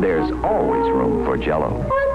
there's always room for Jello.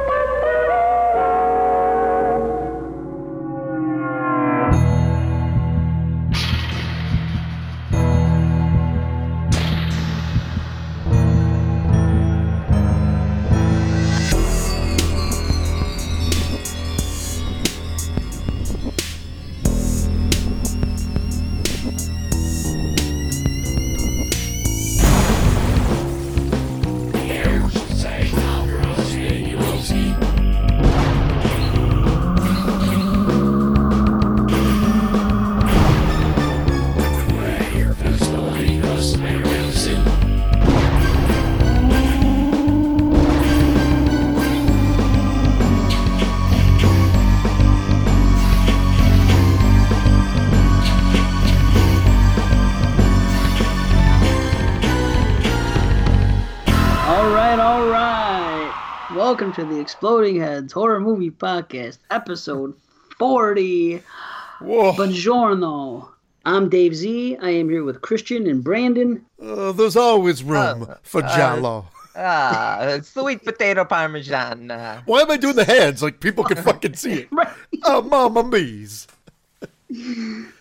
Exploding Heads Horror Movie Podcast, episode 40. Whoa. Buongiorno. I'm Dave Z. I am here with Christian and Brandon. Uh, there's always room Uh, for uh, Jello. Ah, sweet potato parmesan. Uh, Why am I doing the hands like people can fucking see it? Right. Oh, mama me's.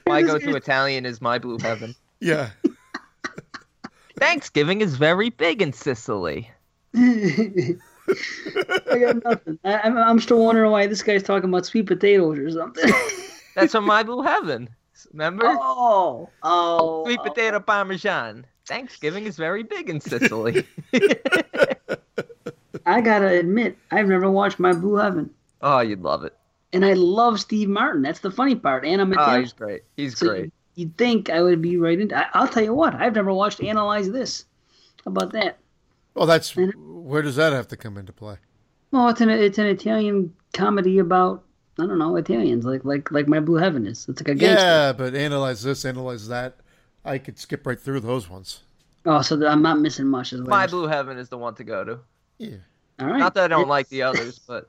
my go-to Italian is my blue heaven. Yeah. Thanksgiving is very big in Sicily. I got nothing. I, I'm, I'm still wondering why this guy's talking about sweet potatoes or something. That's from my blue heaven. Remember? oh, oh. Sweet oh. potato parmesan. Thanksgiving is very big in Sicily. I gotta admit, I've never watched My Blue Heaven. oh, you'd love it. And I love Steve Martin. That's the funny part. And I'm Oh, he's great. He's So great. You'd think I would be right into. I, I'll tell you what. I've never watched Analyze This. How about that? Well, that's where does that have to come into play? Well, it's an it's an Italian comedy about I don't know Italians like like like My Blue Heaven is. It's like a gangster. Yeah, but analyze this, analyze that. I could skip right through those ones. Oh, so I'm not missing much as well. My blue heaven is the one to go to. Yeah. All right. Not that I don't like the others, but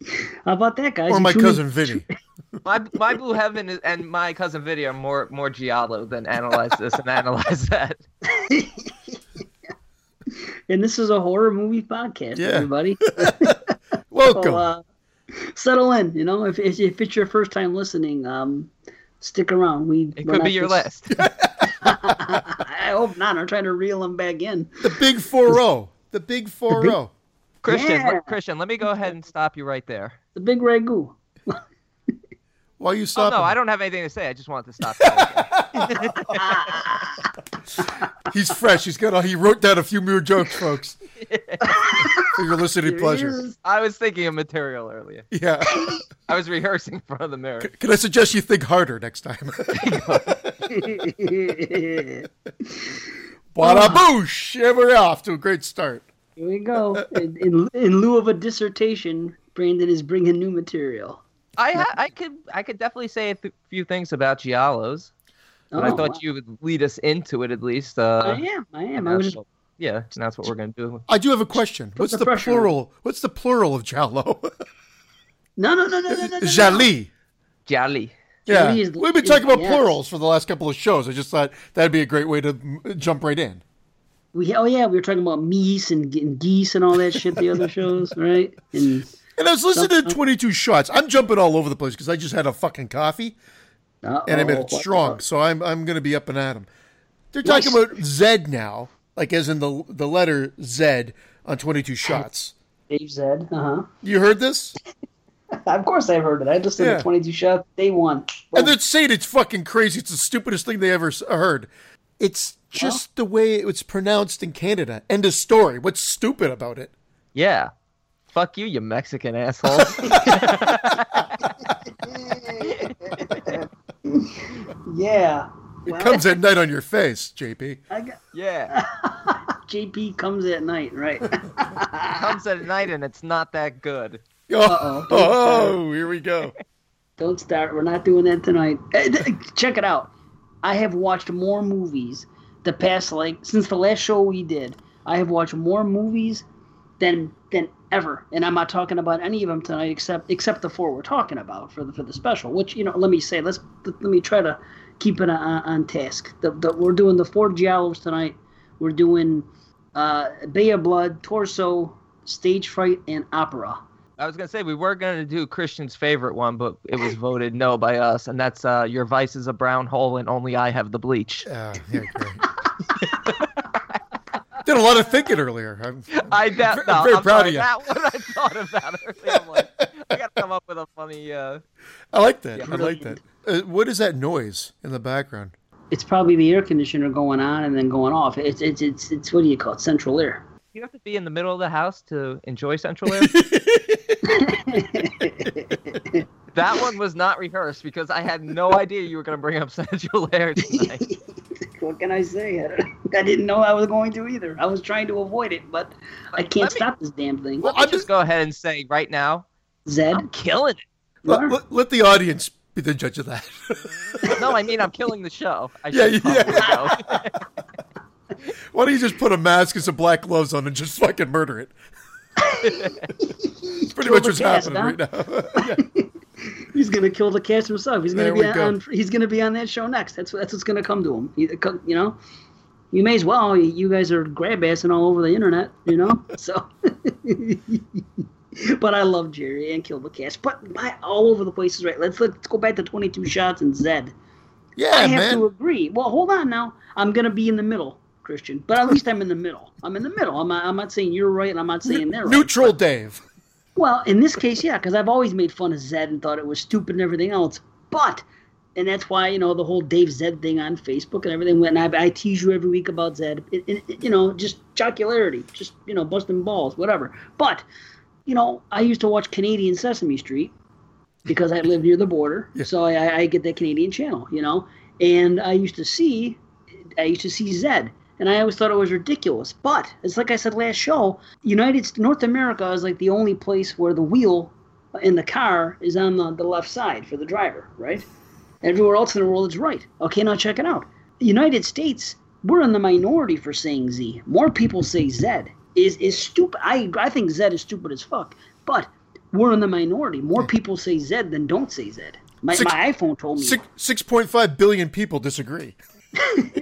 How about that, guys? Or my cousin Vinny. my my blue heaven is, and my cousin Video are more more giallo than analyze this and analyze that. And this is a horror movie podcast, Yeah. everybody. Welcome. So, uh, settle in. You know, if, if if it's your first time listening, um, stick around. We It could be your fix- last. I hope not. I'm trying to reel them back in. the big 4 0. The big 4 0. Christian, Yeah. let- Christian, let me go ahead and stop you right there. The big ragu. Why are you Oh stopping? no, I don't have anything to say. I just wanted to stop. you. He's fresh. He's got. A, he wrote down a few more jokes, folks, for your listening pleasure. I was thinking of material earlier. Yeah. I was rehearsing in front of the mirror. Can I suggest you think harder next time? Bada boosh! And we're off to a great start. Here we go. In, in, in lieu of a dissertation, Brandon is bringing new material. I ha- I could I could definitely say a th- few things about giallos, but I Oh, thought wow. you would lead us into it at least. I Uh, am. I am. I was yeah, and that's what we're gonna do. I do have a question. What's the the, plural? What's the plural of Giallo? no, no, no, no, no, no, no. no. Gialli. Yeah, Gialli is- we've been talking about yes. plurals for the last couple of shows. I just thought that'd be a great way to jump right in. We, oh yeah, we were talking about meese and, and geese and all that shit. The other shows, right? And And I was listening to 22 shots. I'm jumping all over the place because I just had a fucking coffee and I made it strong. So I'm I'm going to be up and at at 'em. They're talking Nice. about Z now, like as in the the letter Z on 22 shots. Dave Zed. Uh huh. You heard this? Of course, I've heard it. I just did Yeah. the 22 shot day one. And they're saying it's fucking crazy. It's the stupidest thing they ever heard. It's just the way it's pronounced in Canada. End of story. What's stupid about it? Yeah. Fuck you, you Mexican asshole. Yeah. It comes at night on your face, JP. I got, yeah. JP comes at night, right? Comes at night and it's not that good. Oh, Uh-oh. oh, here we go. Don't start. We're not doing that tonight. Eh, Check it out. I have watched more movies the past like since the last show we did. I have watched more movies than than ever, and I'm not talking about any of them tonight except except the four we're talking about for the for the special. Which you know, let me say, let's let me try to keep it on, on task. The, the, we're doing the four giallos tonight. We're doing uh, Bay of Blood, Torso, Stage Fright, and Opera. I was gonna say we were gonna do Christian's favorite one, but it was voted no by us, and that's uh, "Your Vice is a Brown Hole and Only I Have the Bleach." Uh, yeah, great. Did a lot of thinking earlier. I'm, I that, I'm no, very I'm proud sorry, of you. That one I thought about earlier. I'm like, I gotta come up with a funny. Uh... I like that. Yeah, I like that. Uh, what is that noise in the background? It's probably the air conditioner going on and then going off. It's it's it's, it's what do you call it? Central air. You have to be in the middle of the house to enjoy Central Air. that one was not rehearsed because I had no idea you were gonna bring up Central Air tonight. What can I say? I, I didn't know I was going to either. I was trying to avoid it, but I can't me- stop this damn thing. Well, I'll just go ahead and say right now, Zed, I'm killing it. Let, let- let the audience be the judge of that. No, I mean I'm killing the show. I Yeah, yeah. probably know. Why don't you just put a mask and some black gloves on and just fucking murder it? It's pretty Kill much what's cast, happening right now. yeah. He's gonna kill the cast himself. He's gonna There be we go. on. He's gonna be on that show next. That's that's what's gonna come to him. You, you know, you may as well. You guys are grab assing all over the internet. You know, so. but I love Jerry and Kill the Cast. But my all over the place is right. Let's let's go back to twenty two shots and Zed. Yeah, I have man. to agree. Well, hold on now. I'm gonna be in the middle, Christian. But at least I'm in the middle. I'm in the middle. I'm not, I'm not saying you're right, and I'm not saying they're right. Neutral Dave. Well, in this case, yeah, because I've always made fun of Zed and thought it was stupid and everything else. But, and that's why you know the whole Dave Zed thing on Facebook and everything. When I, I tease you every week about Zed, it, it, you know, just jocularity, just you know, busting balls, whatever. But, you know, I used to watch Canadian Sesame Street because I live near the border, so I, I- I get that Canadian channel, you know, and I used to see, I used to see Zed. And I always thought it was ridiculous. But it's like I said last show, United North America is like the only place where the wheel in the car is on the, the left side for the driver, right? Everywhere else in the world it's right. Okay, now check it out. United States, we're in the minority for saying Z. More people say Z. Is is stupid. I I think Z is stupid as fuck. But we're in the minority. More people say Z than don't say Z. My, Six- my iPhone told me. Six six point five billion people disagree.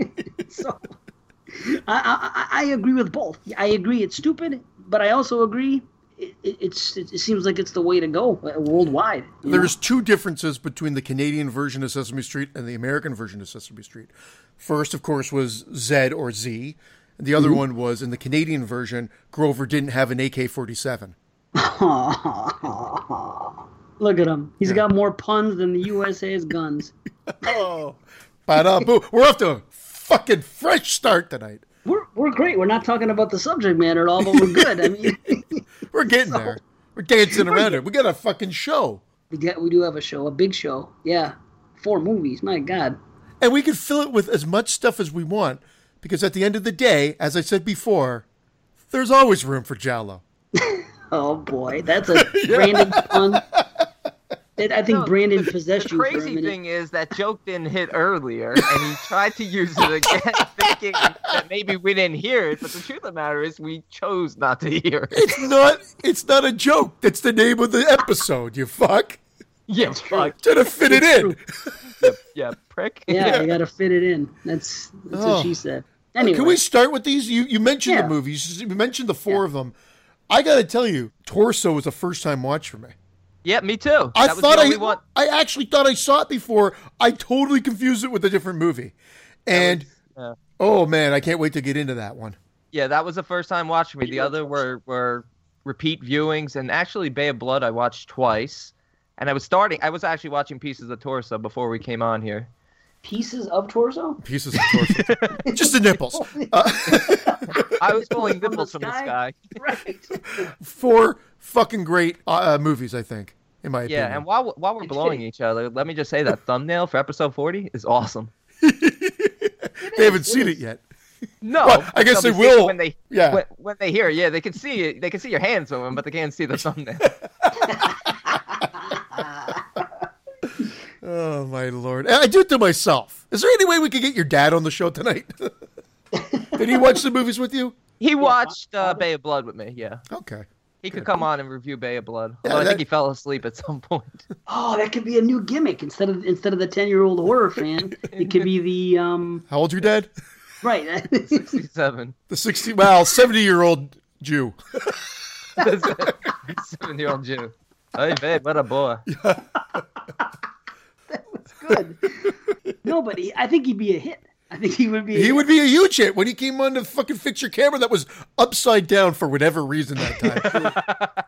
So I, I I agree with both. I agree it's stupid, but I also agree it, it, it's it, seems like it's the way to go uh, worldwide. you know? There's two differences between the Canadian version of Sesame Street and the American version of Sesame Street. First, of course, was Z or Z. And the other Mm-hmm. one was in the Canadian version, Grover didn't have an AK 47. Look at him. He's got more puns than the U.S. has guns. Oh. Ba-da-boo. We're off to fucking fresh start tonight. We're we're great. We're not talking about the subject matter at all, but we're good. I mean, We're getting there. We're dancing around it. We got a fucking show. we get we do have a show, a big show. Yeah, four movies. My God. And we can fill it with as much stuff as we want because at the end of the day, as I said before, there's always room for Jallo. Oh boy, that's a random pun. It- I think No, Brandon possessed The you for a crazy minute. thing is that joke didn't hit earlier, and he tried to use it again, thinking that maybe we didn't hear it. But the truth of the matter is, we chose not to hear it. It's not it's not a joke. That's the name of the episode, you fuck. Yeah, fuck. Trying to fit it in. Yeah, prick. Yeah, you got to fit it in. That's that's Oh. what she said. Anyway, Can we start with these? You you mentioned Yeah. the movies. You mentioned the four of them. I got to tell you, Torso was a first time watch for me. Yeah, me too. I that was thought I, one. I actually thought I saw it before. I totally confused it with a different movie. And yeah. oh man, I can't wait to get into that one. Yeah, that was the first time watching me. The other were were repeat viewings, and actually, Bay of Blood I watched twice. And I was starting. I was actually watching pieces of Torso before we came on here. Pieces of torso? Pieces of torso. Just the nipples. Uh, I was pulling From nipples from the sky? sky. Right. four fucking great uh, movies, I think, in my opinion. Yeah, and while while we're blowing each other, let me just say that thumbnail for episode forty is awesome. they haven't seen it yet. No, Well, I guess they'll they be seeing it will. when they Yeah. when, when they hear. Yeah, they can see it. They can see your hands moving, but they can't see the thumbnail. Oh my lord! I do it to myself. Is there any way we could get your dad on the show tonight? Did he watch the movies with you? He watched uh, Bay of Blood with me. Yeah, Okay. he could come on and review Bay of Blood. Yeah, Although I think he fell asleep at some point. Oh, that could be a new gimmick. Instead of instead of the ten year old horror fan, it could be the um How old's your dad? right. 67. The 60, well, 70 year old Jew. Seven year old Jew. Hey, babe, what a boy. Good. No, but he, I think he'd be a hit. I think he would be. A He hit. would be a huge hit when he came on the fucking fix your camera that was upside down for whatever reason that time.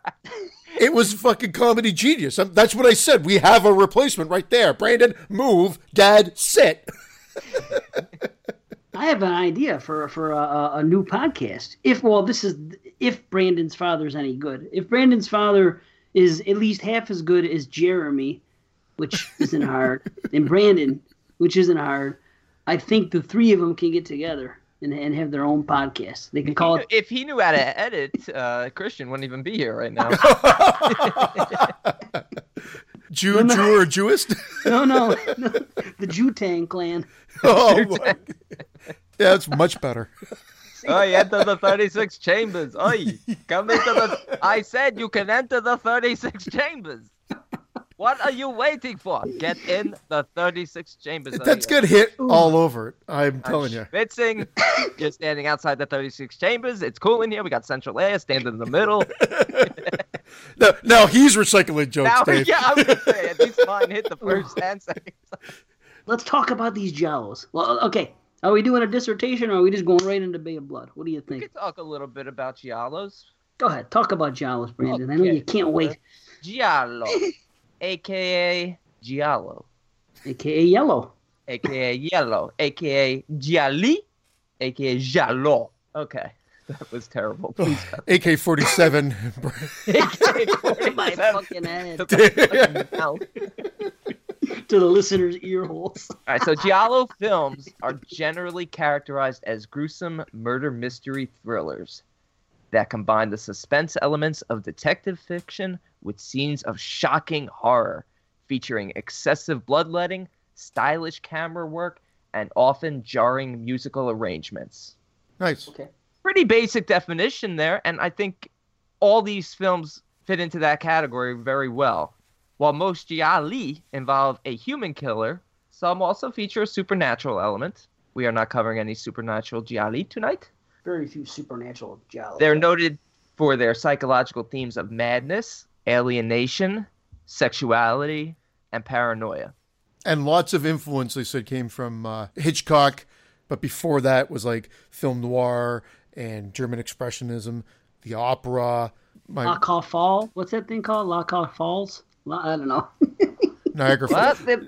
it was fucking comedy genius. That's what I said. We have a replacement right there. Brandon, move. Dad, sit. I have an idea for for a, a, a new podcast. If well, this is if Brandon's father's any good. If Brandon's father is at least half as good as Jeremy, which isn't hard, and Brandon, which isn't hard, I think the three of them can get together and, and have their own podcast. They can call it. If he knew how to edit, uh, Christian wouldn't even be here right now. Jew, Jew, or Jewist? No, no, no the Jutang clan. oh, my. Yeah, that's much better. Oh, you enter the 36 chambers. Oi, come into the. I said you can enter the 36 chambers. What are you waiting for? Get in the 36 chambers. That's good hit all over it. I'm telling you. Schwitzing. You're standing outside the 36 chambers. It's cool in here. We got central air. Stand in the middle. No, now he's recycling jokes, Now, Dave. yeah, I was gonna say at least mine hit the first 10 seconds. Let's talk about these Giallos. Well, okay. Are we doing a dissertation or are we just going right into Bay of Blood? What do you We think? talk a little bit about Giallos. Go ahead. Talk about Giallos, Brandon. I know you can't wait. Giallo, aka Giallo, AKA Yellow. aka aka Yellow, aka Gialli, aka Giallo. Okay, that was terrible. Please cut AK 47. My that. fucking head. All to the listeners' ear holes. right, so Giallo films are generally characterized as gruesome murder mystery thrillers that combine the suspense elements of detective fiction with scenes of shocking horror, featuring excessive bloodletting, stylish camera work, and often jarring musical arrangements. nice. Okay. Pretty basic definition there, and I think all these films fit into that category very well. While most gialli involve a human killer, some also feature a supernatural element. We are not covering any supernatural gialli tonight. Very few supernatural Giallos. They're noted for their psychological themes of madness, alienation, sexuality, and paranoia. And lots of influence, they said, came from uh, Hitchcock. But before that was like film noir and German expressionism, the opera, my Lacaw Fall. What's that thing called? La Lacaw Falls? La- I don't know. Niagara What? Falls.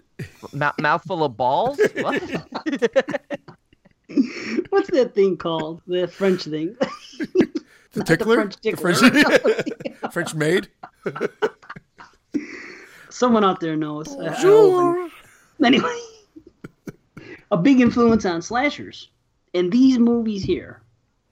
Mou- mouthful of balls? What? What's that thing called? The French thing. The tickler? French The tickler. French, French maid? Someone out there knows. I- I. Anyway, a big influence on slashers. And these movies here,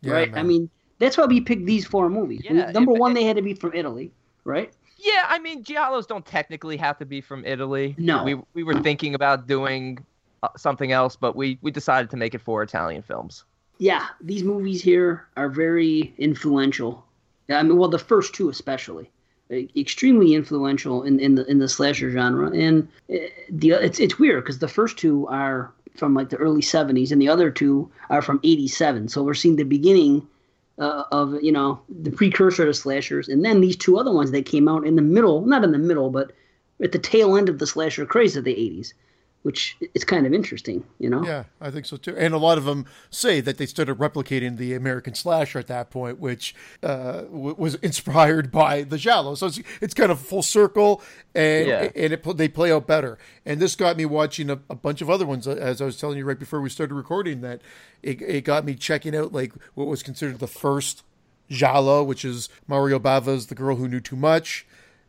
Yeah, right? man. I mean, that's why we picked these four movies. Yeah, Number if- one, they had to be from Italy, right? Yeah, I mean, giallos don't technically have to be from Italy. No. we we were thinking about doing uh, something else, but we we decided to make it for Italian films. Yeah, these movies here are very influential. I mean, well, the first two especially, extremely influential in, in the in the slasher genre. And uh, the it's it's weird because the first two are from like the early '70s, and the other two are from '87. So we're seeing the beginning uh, of you know the precursor to slashers, and then these two other ones that came out in the middle, not in the middle, but at the tail end of the slasher craze of the '80s, which is kind of interesting, you know. Yeah, I think so too. And a lot of them say that they started replicating the American slasher at that point, which uh, w- was inspired by the Giallo. So it's, it's kind of full circle, and Yeah. and it, they play out better. And this got me watching a, a bunch of other ones, uh, as I was telling you right before we started recording. That it, it got me checking out like what was considered the first Giallo, which is Mario Bava's The Girl Who Knew Too Much.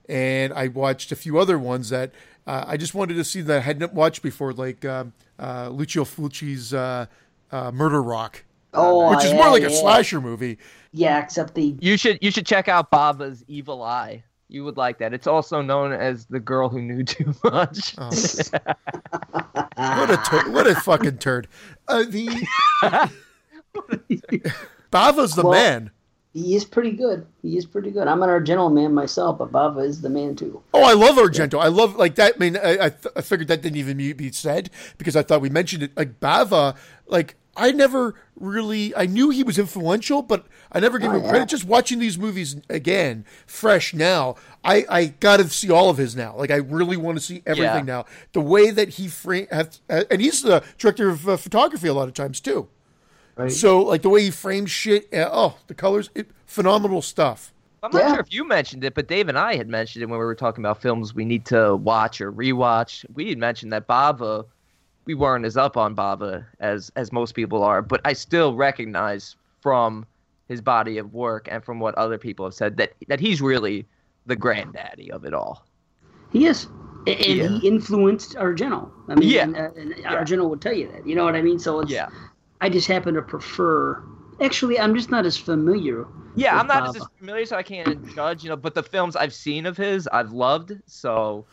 And I watched a few other ones that uh, I just wanted to see that I hadn't watched before, like um, uh, Lucio Fulci's uh, uh, Murder Rock, Oh, which is yeah, more like a yeah. slasher movie. Yeah, except the You should you should check out Bava's Evil Eye. You would like that. It's also known as the girl who knew too much. Oh. What a tur- what a fucking turd. Uh, the Bava's the Well- man. He is pretty good. He is pretty good. I'm an Argento man myself, but Bava is the man too. Oh, I love Argento. I love like that. I mean, I I, th- I figured that didn't even be said because I thought we mentioned it. Like Bava, like I never really I knew he was influential, but I never gave Oh, him yeah. credit. Just watching these movies again, fresh now, I I got to see all of his now. Like I really want to see everything Yeah. now. The way that he frame, have, and he's the director of uh, photography a lot of times too. Right. So like the way he frames shit, uh, oh, the colors, it, phenomenal stuff. I'm not Yeah. sure if you mentioned it, but Dave and I had mentioned it when we were talking about films we need to watch or rewatch. We had mentioned that Bava, we weren't as up on Bava as as most people are, but I still recognize from his body of work and from what other people have said that that he's really the granddaddy of it all. He is. And Yeah. he influenced Argento. I mean, Yeah. and, uh, and Argento would tell you that. You know what I mean? So it's, Yeah. I just happen to prefer. Actually, I'm just not as familiar. Yeah, with I'm not as familiar, so I can't judge, you know. But the films I've seen of his, I've loved. So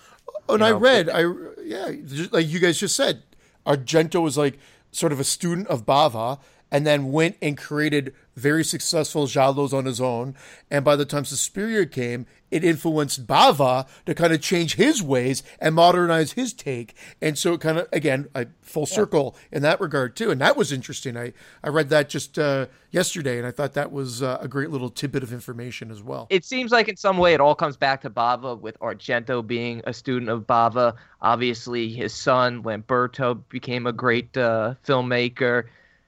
Oh, and You I know, read, I yeah, like you guys just said, Argento was like sort of a student of Bava, and then went and created very successful giallos on his own. And by the time Suspiria came, it influenced Bava to kind of change his ways and modernize his take. And so it kind of again, I full circle in that regard too. And that was interesting. I I read that just uh, yesterday, and I thought that was uh, a great little tidbit of information as well. it seems like in some way it all comes back to Bava, with Argento being a student of Bava. Obviously, his son Lamberto became a great uh, filmmaker.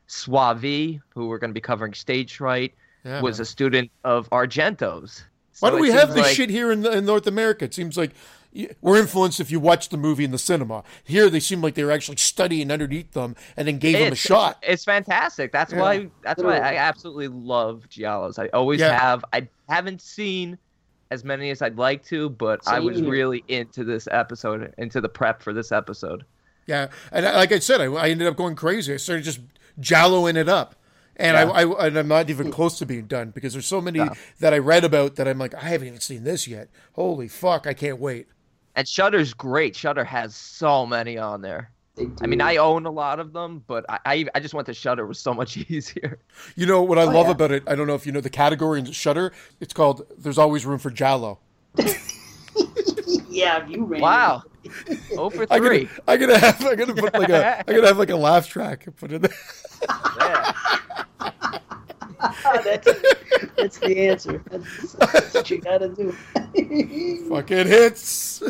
Soavi, who we're going to be covering stage right, Yeah, was man. a student of Argento's. Why do we have this like- shit here in, in North America? It seems like we're influenced if you watch the movie in the cinema. Here, they seem like they were actually studying underneath them and then gave them a shot. It's fantastic. That's Yeah. why. That's why I absolutely love giallos. I always Yeah. have. I haven't seen as many as I'd like to, but I was really into this episode, into the prep for this episode. Yeah, and like I said, I, I ended up going crazy. I started just jalloing it up, and I, I and I'm not even close to being done because there's so many that I read about that I'm like I haven't even seen this yet. Holy fuck, I can't wait. And Shudder's great. Shudder has so many on there. I mean. I own a lot of them, but I I, I just went to Shudder was so much easier. You know what I oh, love Oh, yeah. about it? I don't know if you know the category in Shudder. It's called "There's Always Room for Jallo." yeah, you ran. Wow. Oh for I three. gotta, I gotta have, I gotta put like a, I gotta have like a laugh track and put it. There. Yeah. that's, that's the answer. That's, that's what you gotta do. Fucking hits.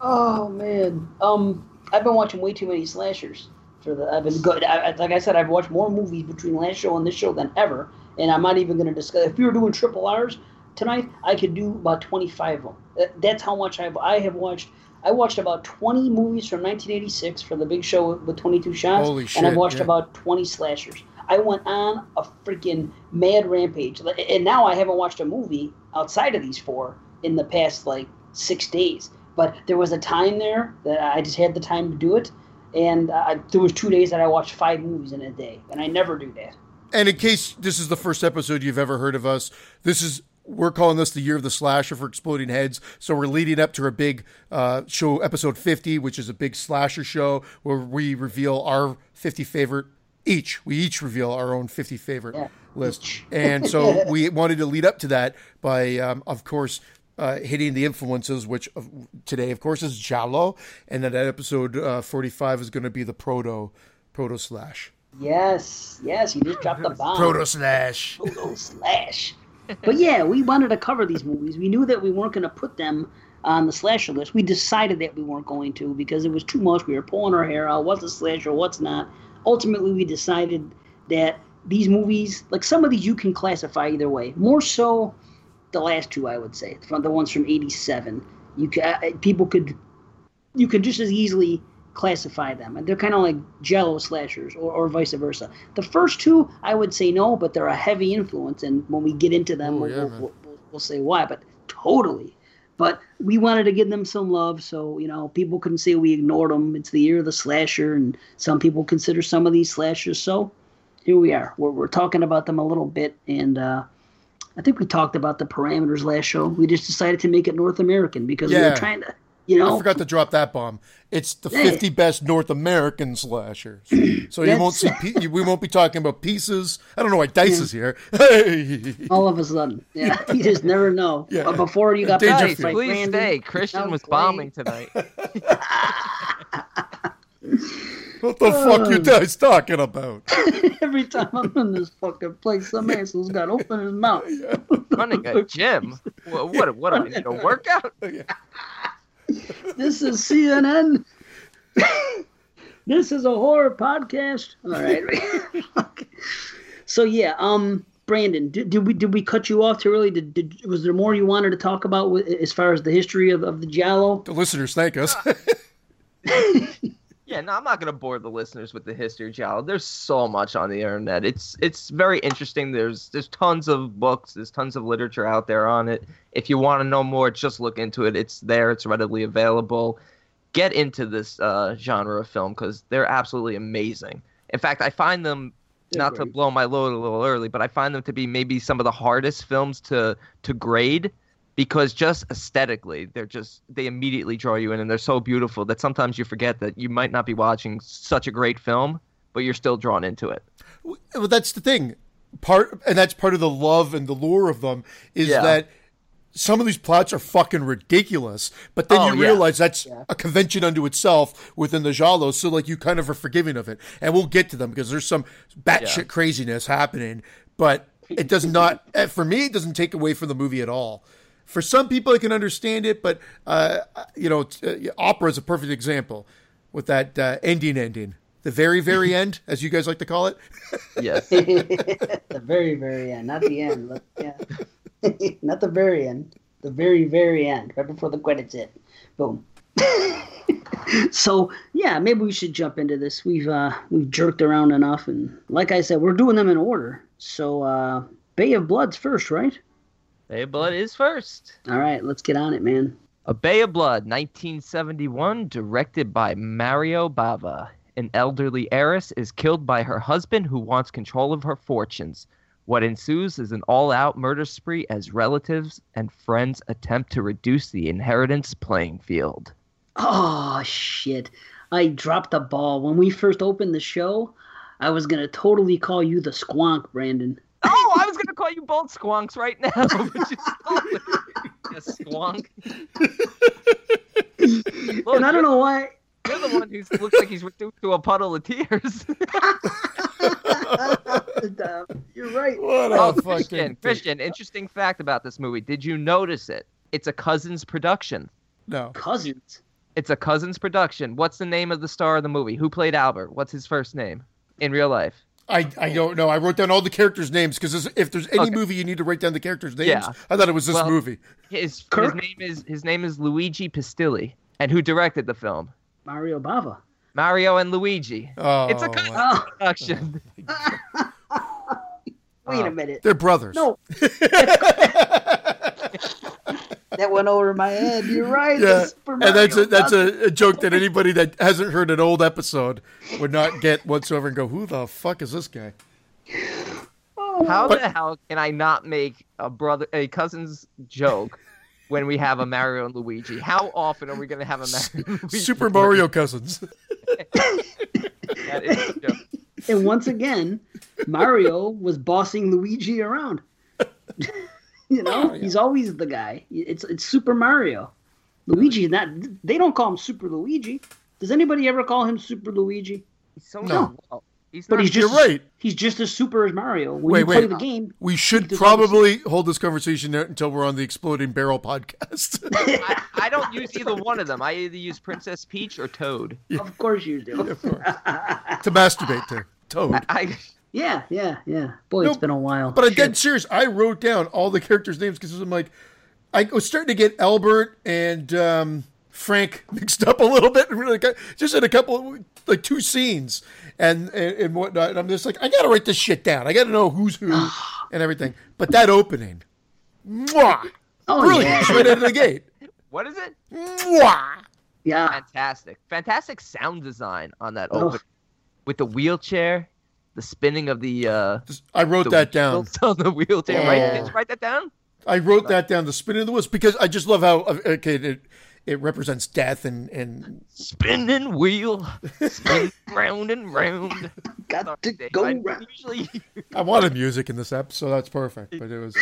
oh man. Um, I've been watching way too many slashers. For the, I've been good. I, I- like I said, I've watched more movies between last show and this show than ever, and I'm not even going to discuss. If we were doing triple R's tonight, I could do about 25 of them. That's how much I've I have watched. I watched about 20 movies from 1986 for the big show with 22 shots, Holy shit, and I've watched yeah. about 20 slashers. I went on a freaking mad rampage, and now I haven't watched a movie outside of these four in the past like six days. But there was a time there that I just had the time to do it, and uh, there was two days that I watched five movies in a day, and I never do that. And in case this is the first episode you've ever heard of us, this is we're calling this the year of the slasher for exploding heads. So we're leading up to our big uh, show, episode 50, which is a big slasher show where we reveal our 50 favorite each. We each reveal our own 50 favorite Yeah, list. each. And so we wanted to lead up to that by, um, of course, uh, hitting the influences, which today, of course, is Giallo, and then that episode uh, 45 is going to be the proto proto slash. Yes, yes, you just dropped the bomb. Proto slash. Proto slash. But yeah, we wanted to cover these movies. We knew that we weren't going to put them on the slasher list. We decided that we weren't going to because it was too much. We were pulling our hair out. What's a slasher? What's not? Ultimately, we decided that these movies, like some of these, you can classify either way. More so, the last two, I would say, from the ones from '87. You can, uh, people could, you could just as easily classify them, and they're kind of like Jello slashers, or, or vice versa. The first two, I would say no, but they're a heavy influence, and when we get into them, Oh, we'll, yeah, we'll, we'll, we'll, we'll say why. But totally. But we wanted to give them some love, so you know people couldn't say we ignored them. It's the year of the slasher, and some people consider some of these slashers. So here we are. We're, we're talking about them a little bit, and uh, I think we talked about the parameters last show. We just decided to make it North American because we were trying to You I forgot to drop that bomb. It's the Yeah. 50 best North American slashers. So you won't see. Pe- we won't be talking about pieces. I don't know why Dice is here. Hey, all of a sudden, yeah, you just never know. Yeah. But before you got Dangerfield. picked Guys, please Brandon, stay. Christian was Clay. bombing tonight. what the fuck you oh. guys talking about? Every time I'm in this fucking place, some asshole's got to open his mouth. Running a gym. What? What? What? I need a workout? This is CNN. this is a horror podcast. All right. so yeah, um, Brandon, did, did we did we cut you off too early? Did, did was there more you wanted to talk about with, as far as the history of, of the Giallo? The listeners thank us. Yeah, no, I'm not gonna bore the listeners with the history of Giallo. There's so much on the internet. It's it's very interesting. There's there's tons of books, there's tons of literature out there on it. If you want to know more, just look into it. It's there. It's readily available. Get into this uh, genre of film because they're absolutely amazing. In fact, I find them They're not to blow my load a little early, but I find them to be maybe some of the hardest films to to grade because just aesthetically they're just they immediately draw you in and they're so beautiful that sometimes you forget that you might not be watching such a great film but you're still drawn into it well, that's the thing. Part and that's part of the love and the lure of them is Yeah. that some of these plots are fucking ridiculous, but then Oh, you yeah. realize that's a convention unto itself within the genre. So like you kind of are forgiving of it, and we'll get to them because there's some batshit Yeah. craziness happening, but it does not. eh, For me, it doesn't take away from the movie at all. For some people, I can understand it, but uh, you know, uh, opera is a perfect example with that uh, ending, ending, the very, very end, as you guys like to call it. yes the very very end, not the end. But yeah, not the very end. The very very end, right before the credits hit. Boom. so yeah, maybe we should jump into this. We've uh we've jerked around enough, and like I said, we're doing them in order. So uh Bay of Blood's first, right? Bay of blood is first All right, let's get on it, man. a bay of blood 1971 directed by mario bava an elderly heiress is killed by her husband who wants control of her fortunes what ensues is an all-out murder spree as relatives and friends attempt to reduce the inheritance playing field Oh shit! I dropped the ball when we first opened the show. I was gonna totally call you the squonk, Brandon. Oh, I was gonna call you both squonks right now, but you stole it. A squonk. Look, and I don't know why. You're the one who looks like he's reduced to a puddle of tears. You're right. What a oh, fucking Christian, thing. Christian, interesting fact about this movie. Did you notice it? It's a Cousins production. No. Cousins. It's a Cousins production. What's the name of the star of the movie? Who played Albert? What's his first name in real life? I, I don't know. I wrote down all the characters' names because if there's any Okay. movie you need to write down the characters' names, Yeah. I thought it was this Well- movie. His, his name is his name is Luigi Pistilli. And who directed the film? Mario Bava. Mario and Luigi. Oh, It's a Cousins Oh, production. Oh, wait Oh. a minute. they're brothers. No. that went over my head. You're right. Yeah, and that's a, that's a, a joke that anybody that hasn't heard an old episode would not get whatsoever and go, "Who the fuck is this guy?" Oh. How But- the hell can I not make a brother a cousin's joke when we have a Mario and Luigi? How often are we gonna have a Mario and Luigi? Super Mario Cousins. That is a joke. And once again, Mario was bossing Luigi around. You know, Oh, yeah. he's always the guy. It's it's Super Mario. Luigi is not. They don't call him Super Luigi. Does anybody ever call him Super Luigi? He's so No. well. He's But not, he's You're just right. He's just as super as Mario. When Wait, you play wait. the game, We should does all probably hold this conversation there until we're on the Exploding Barrel podcast. I, I don't use either one of them. I either use Princess Peach or Toad. of course you do. of course. to masturbate to Toad. I Yeah, yeah, yeah. Boy, it's been a while. But I'm Shit. dead serious. I wrote down all the characters' names because I'm like, I was starting to get Albert and um, Frank mixed up a little bit, and really got, just in a couple, like two scenes and, and and whatnot. And I'm just like, I got to write this shit down. I got to know who's who and everything. But that opening, mwah, Oh brilliant, yeah, right out of the gate, what is it? mwah. yeah. Fantastic, fantastic sound design on that Oh. open with the wheelchair, the spinning of the. uh I wrote the that down. on the wheelchair. Right? Oh. Did you write that down? I wrote that down, the spinning of the wheels, because I just love how uh, okay. It, it represents death and and Spinning wheel, spin round and round. Got Sorry, to Dave, go I round. usually I wanted music in this episode. So That's perfect, but it was.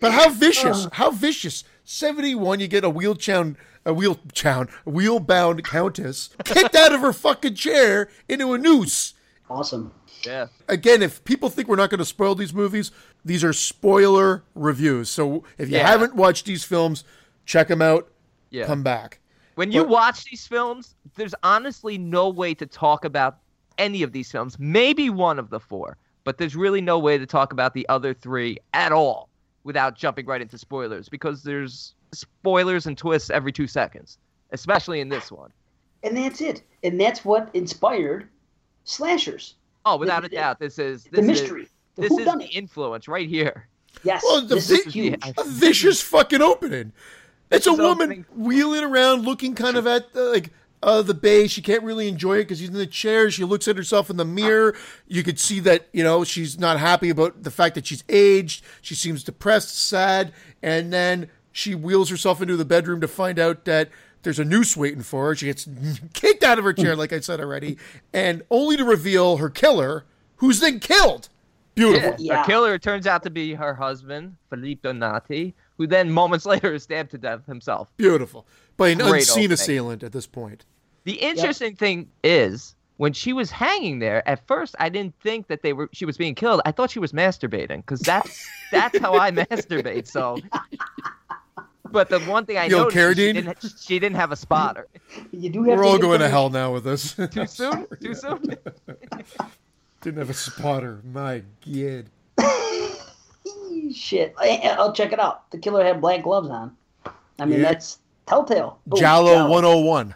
But how vicious! How vicious! Seventy-one. You get a wheel chown, a wheel chown, a wheel bound countess kicked out of her fucking chair into a noose. Awesome. yeah. Again, if people think we're not going to spoil these movies, these are spoiler reviews. So if you Yeah. haven't watched these films, check them out. Yeah. Come back. When you But- watch these films, there's honestly no way to talk about any of these films. Maybe one of the four, but there's really no way to talk about the other three at all without jumping right into spoilers because there's spoilers and twists every two seconds, especially in this one. And that's it. And that's what inspired slashers. Oh, without a doubt, this is The this mystery. Is, The this is the influence right here. Yes. Well, the this vi- is huge. A vicious fucking opening. It's a woman opening. wheeling around, looking kind of at the, like uh, the bay. She can't really enjoy it because she's in the chair. She looks at herself in the mirror. You could see that you know she's not happy about the fact that she's aged. She seems depressed, sad, and then she wheels herself into the bedroom to find out that there's a noose waiting for her. She gets kicked out of her chair, like I said already, and only to reveal her killer, who's then killed. Beautiful. Yeah. Yeah. Her killer turns out to be her husband, Philippe Donati, who then moments later is stabbed to death himself. Beautiful. By an Great unseen assailant at this point. The interesting thing is when she was hanging there, at first I didn't think that they were she was being killed. I thought she was masturbating because that's that's how I masturbate. So, but the one thing I Yo, noticed is she didn't, she didn't have a spotter. You do have We're to all get going to hell now with this. Too soon? Too soon? Didn't have a spotter. My god. Shit. I, I'll check it out. The killer had black gloves on. I mean, Yeah. that's telltale. Boom, Giallo 101.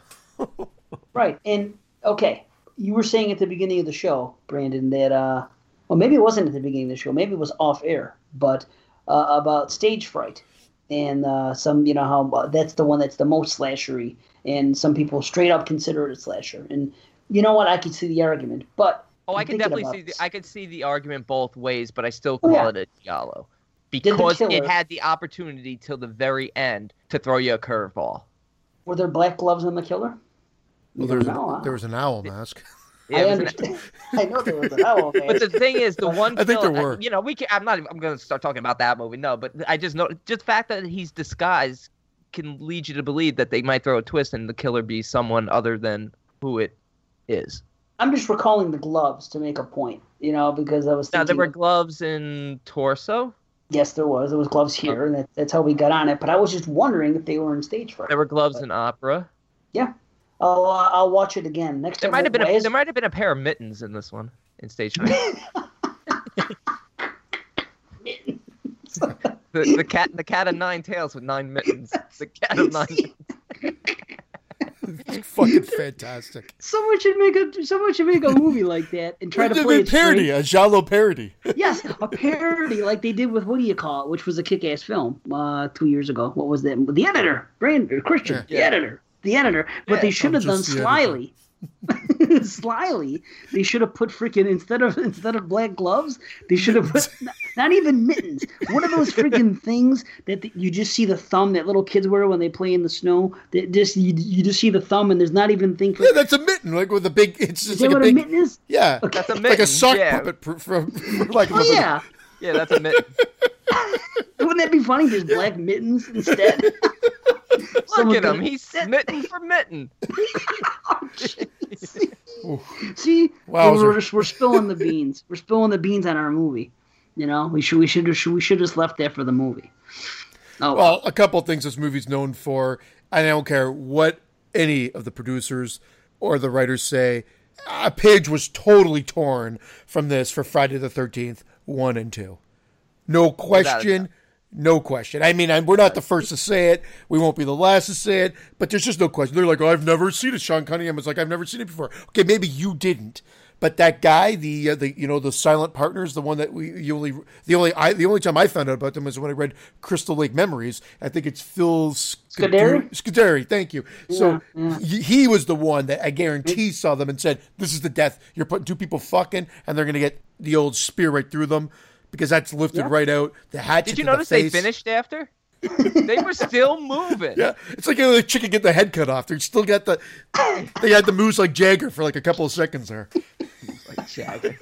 Right. And okay, you were saying at the beginning of the show, Brandon, that uh, well, maybe it wasn't at the beginning of the show. Maybe it was off air, but uh, about stage fright and uh, some, you know, how uh, that's the one that's the most slashery, and some people straight up consider it a slasher. And you know what? I can see the argument, but Oh, I can definitely see the. I could see the argument both ways, but I still Oh, call yeah. it a giallo because it had the opportunity till the very end to throw you a curveball. were there black gloves on the killer? Well, We there was, don't know, huh? an, there was an owl mask. Yeah, I it was an- understand. I know there was an owl. But the thing is, the one I think there film- were. You know, we can. I'm not. even- I'm going to start talking about that movie. No, but I just know just the fact that he's disguised can lead you to believe that they might throw a twist and the killer be someone other than who it is. I'm just recalling the gloves to make a point, you know, because I was Now there were gloves in torso. Yes, there was. There was gloves here, oh. and that, that's how we got on it. But I was just wondering if they were in stage fright. There were gloves in opera. Yeah, I'll uh, I'll watch it again next There time. might have been a, there might have been a pair of mittens in this one in stage fright. the, the cat the cat of nine tails with nine mittens. The cat of nine. It's fucking fantastic. Someone should make a someone should make a movie like that and try to A play it parody, straight. a Giallo parody. Yes, a parody like they did with what do you call it, which was a kick-ass film uh, two years ago. What was that? The editor, Brandon Christian, the Yeah. editor, the editor. But Yeah, they should I'm have done slyly. slyly, they should have put freaking instead of instead of black gloves, they should have put not, not even mittens. One of those freaking things that the, you just see the thumb that little kids wear when they play in the snow. That just you, you just see the thumb and there's not even thing for. Yeah, that's a mitten, like with a big. It's Is just that like a what big. a mitten is? Yeah, That's a It's like a sock yeah. puppet for, for, for like. Oh yeah. Yeah, that's a mitten. Wouldn't that be funny? Just black mittens instead. Look Someone's at him. gonna- He's smitten for mitten. Oh, see, Wowzer. we're, we're spilling the beans. We're spilling the beans on our movie. You know, we should we should we should have just left that for the movie. Oh, Well, a couple of things this movie's known for, and I don't care what any of the producers or the writers say. A page was totally torn from this for Friday the Thirteenth one and two. No question, no question. I mean, I, we're not the first to say it. We won't be the last to say it. But there's just no question. They're like, oh, I've never seen it. Sean Cunningham was like, I've never seen it before. Okay, maybe you didn't. But that guy, the uh, the you know the silent partners, the one that we you only the only I the only time I found out about them was when I read Crystal Lake Memories. I think it's Phil Scuderi? Scuderi, thank you. So Yeah, He, he was the one that I guarantee saw them and said, "This is the death. You're putting two people fucking, and they're gonna get the old spear right through them." Because that's lifted Yeah. right out. The hatchet. Did you to the notice they finished after? they were still moving. Yeah, it's like a chicken get the head cut off. They still got the. They had the moves like Jagger for like a couple of seconds there. Like Jagger.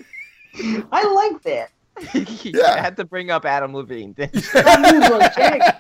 I like that. You Yeah. had to bring up Adam Levine. didn't you? That moves like Jagger.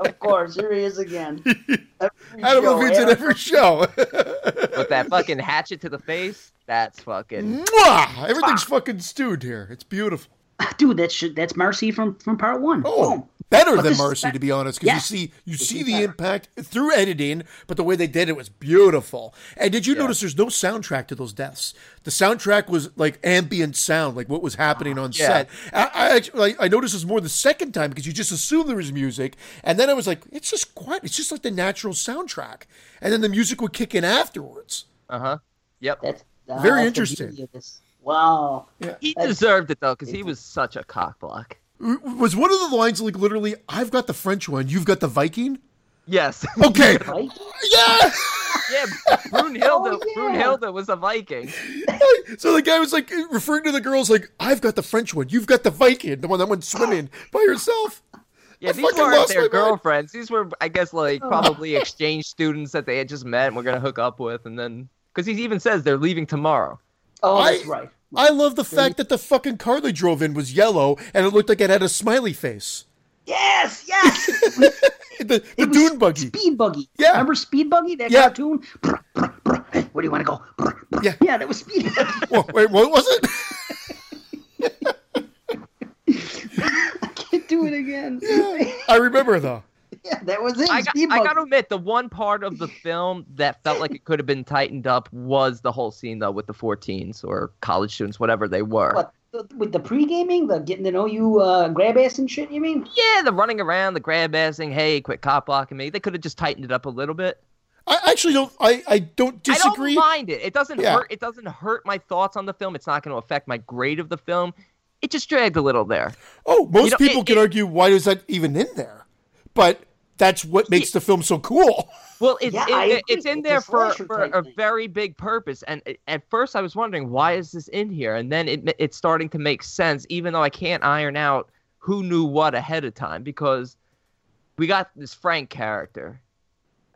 of course, here he is again. Every Adam show, Levine's in Adam- every show. With that fucking hatchet to the face, that's fucking. Mwah! Everything's fucking stewed here. It's beautiful. Dude, that's sh- that's Marcy from from part one. Oh, Boom. better But than this is Marcy, to be honest, because Yeah. you see you see the better. impact through editing, but the way they did it was beautiful. And did you Yeah. notice there's no soundtrack to those deaths? The soundtrack was like ambient sound, like what was happening on Yeah. set. I, I actually I noticed this more the second time because you just assume there was music, and then I was like, it's just quiet. It's just like the natural soundtrack, and then the music would kick in afterwards. Uh huh. Yep. That's uh, Very that's the interesting. Beauty of this. Wow. He deserved it though, because he was such a cockblock. Was one of the lines like literally, "I've got the French one, you've got the Viking"? Yes. Okay, yeah. yeah. Brunhilde. Oh, yeah. Brunhilde was a Viking. So the guy was like referring to the girls like, "I've got the French one, you've got the Viking, the one that went swimming by herself." Yeah, I these weren't lost their my mind. girlfriends. These were, I guess, like oh. probably exchange students that they had just met and were gonna hook up with, and then because he even says they're leaving tomorrow. Oh, I- that's right. I love the fact that the fucking car they drove in was yellow and it looked like it had a smiley face. Yes, yes. The, the dune buggy. Speed Buggy. Yeah. Remember Speed Buggy? That Yeah. cartoon? Brr, brr, brr. Where do you want to go? Brr, brr. Yeah. Yeah, that was Speed Buggy. Whoa, wait, what was it? Can't do it again. I remember though. yeah, that was it. I got, I gotta admit, the one part of the film that felt like it could have been tightened up was the whole scene though with the 14s or college students, whatever they were. What? the- With the pre-gaming, the getting to know you, uh, grab ass and shit. You mean? Yeah, the running around, the grab assing, hey, quit cop blocking me. They could have just tightened it up a little bit. I actually don't. I, I don't disagree. I don't mind it. It doesn't Yeah. hurt. It doesn't hurt my thoughts on the film. It's not going to affect my grade of the film. It just dragged a little there. oh, most You know, people it- could it- argue why is that even in there? But that's what makes the film so cool. Well, it's Yeah, it- I it- agree. it's in there for, for a very big purpose. And at first, I was wondering why is this in here, and then it it's starting to make sense, even though I can't iron out who knew what ahead of time because we got this Frank character,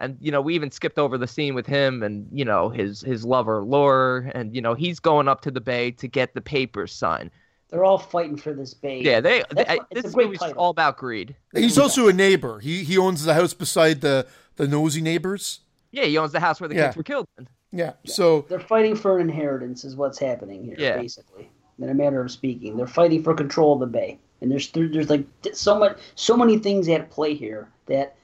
and you know we even skipped over the scene with him and you know his his lover Laura, and you know he's going up to the bay to get the papers signed. They're all fighting for this baby. Yeah, they. That's I- it's a this great movie's title. all about greed. He's also a neighbor. He he owns the house beside the the nosy neighbors. Yeah, he owns the house where the Yeah. kids were killed. in. Yeah. So They're fighting for an inheritance, is what's happening here, Yeah. basically. In a matter of speaking, they're fighting for control of the bay, and there's there's like so much, so many things at play here that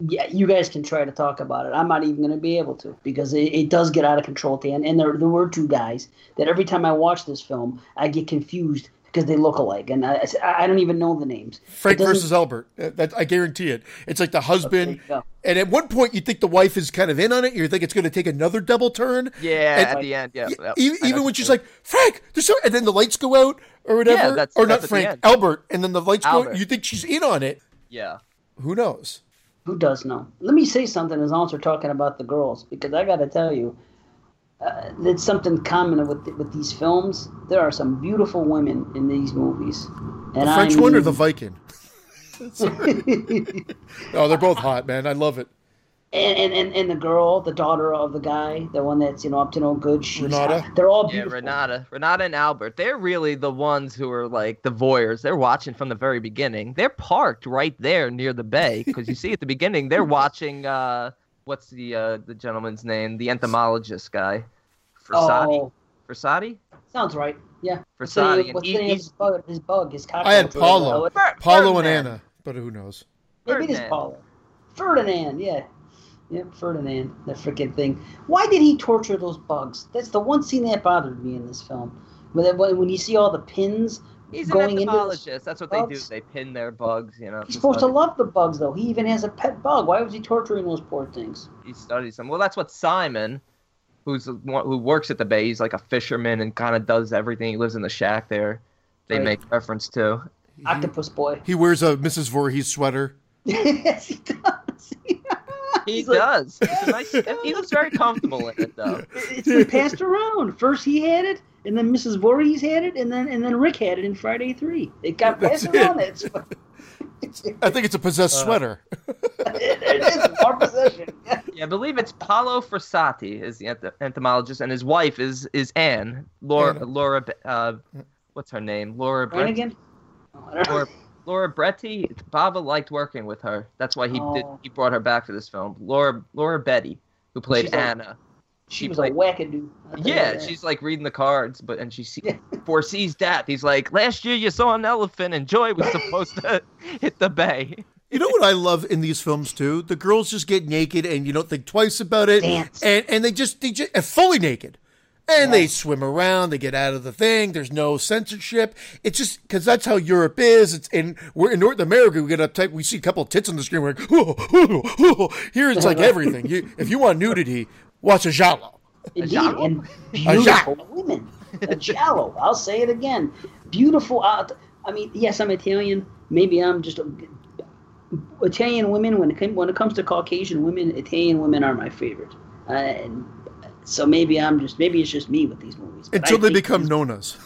yeah, you guys can try to talk about it. I'm not even going to be able to because it, it does get out of control at the end. And there there were two guys that every time I watch this film, I get confused because they look alike, and I, I don't even know the names. Frank versus Albert. That I guarantee it. It's like the husband, you go. and at one point you think the wife is kind of in on it. You think it's going to take another double turn. Yeah, And- at the end, yeah. E- even, even when she's you're like Frank, there's so, and then the lights go out or whatever, yeah, that's- or that's not Frank, end. Albert, and then the lights go. Albert. You think she's in on it? Yeah. Who knows? Who does know? Let me say something as long as we're talking about the girls, because I got to tell you, uh, it's something common with with these films. There are some beautiful women in these movies, and The French I one or the Viking? oh, they're both hot, man. I love it. And, and, and, and the girl, the daughter of the guy, the one that's you know up to no good. She's Renata? hot. They're all beautiful. Yeah. Renata. Renata and Albert. They're really the ones who are like the voyeurs. They're watching from the very beginning. They're parked right there near the bay because you see at the beginning they're watching uh what's the uh the gentleman's name? The entomologist guy. Versati. Oh, Versati? sounds right. Yeah. What's the Versati. name, and what's he- the name his bug? His bug, his cockroach. I had Paolo. Paolo and Anna, but who knows? Maybe it is Paolo. Ferdinand, yeah. Yeah, Ferdinand, the freaking thing. Why did he torture those bugs? That's the one scene that bothered me in this film. When, when when you see all the pins He's an going into those entomologist. That's what they do. They pin their bugs, you know. He's to supposed to love the bugs, though. He even has a pet bug. Why was he torturing those poor things? He studies them. Well, that's what Simon, who's who works at the bay, he's like a fisherman and kind of does everything. He lives in the shack there. They Right. make reference to. Octopus boy. He wears a Mrs. Voorhees sweater. yes, he does. He He's like- does. It's a nice. he looks very comfortable in it, though. It's been passed around. First he had it, and then Mrs. Voorhees had it, and then and then Rick had it in Friday Three. It got That's passed around. it. That's I think it's a possessed sweater. it, it is our possession. Yeah. Yeah, I believe it's Paolo Frassati is the ent- entomologist, and his wife is is Anne Laura Anna. Laura. Uh, what's her name? Laura. Bretti. Brannigan? Oh, I don't know. Laura, Laura Bretti. Bava liked working with her. That's why he did. Oh. He brought her back for this film. Laura Laura Betti, who played She's like- Anna. she she was played- a wackadoo. I'll tell you Yeah, that. she's like reading the cards, but and she see, Yeah. foresees death. He's like, last year you saw an elephant, and Joy was supposed to hit the bay. You know what I love in these films too? The girls just get naked and you don't think twice about it, Dance. and and they just they just fully naked, and they swim around. They get out of the thing. There's no censorship. It's just because that's how Europe is. It's and we're in North America. We get uptight. We see a couple of tits on the screen. We're like, "Whoa, whoa, whoa." here it's like everything. You, if you want nudity, watch a giallo. Indeed, giallo? and giallo. beautiful women. A giallo. I'll say it again. Beautiful. Uh, I mean, yes, I'm Italian. Maybe I'm just a, Italian women. When it when it comes to Caucasian women, Italian women are my favorite. Uh, and so maybe I'm just maybe it's just me with these movies. Until they become these- nonas.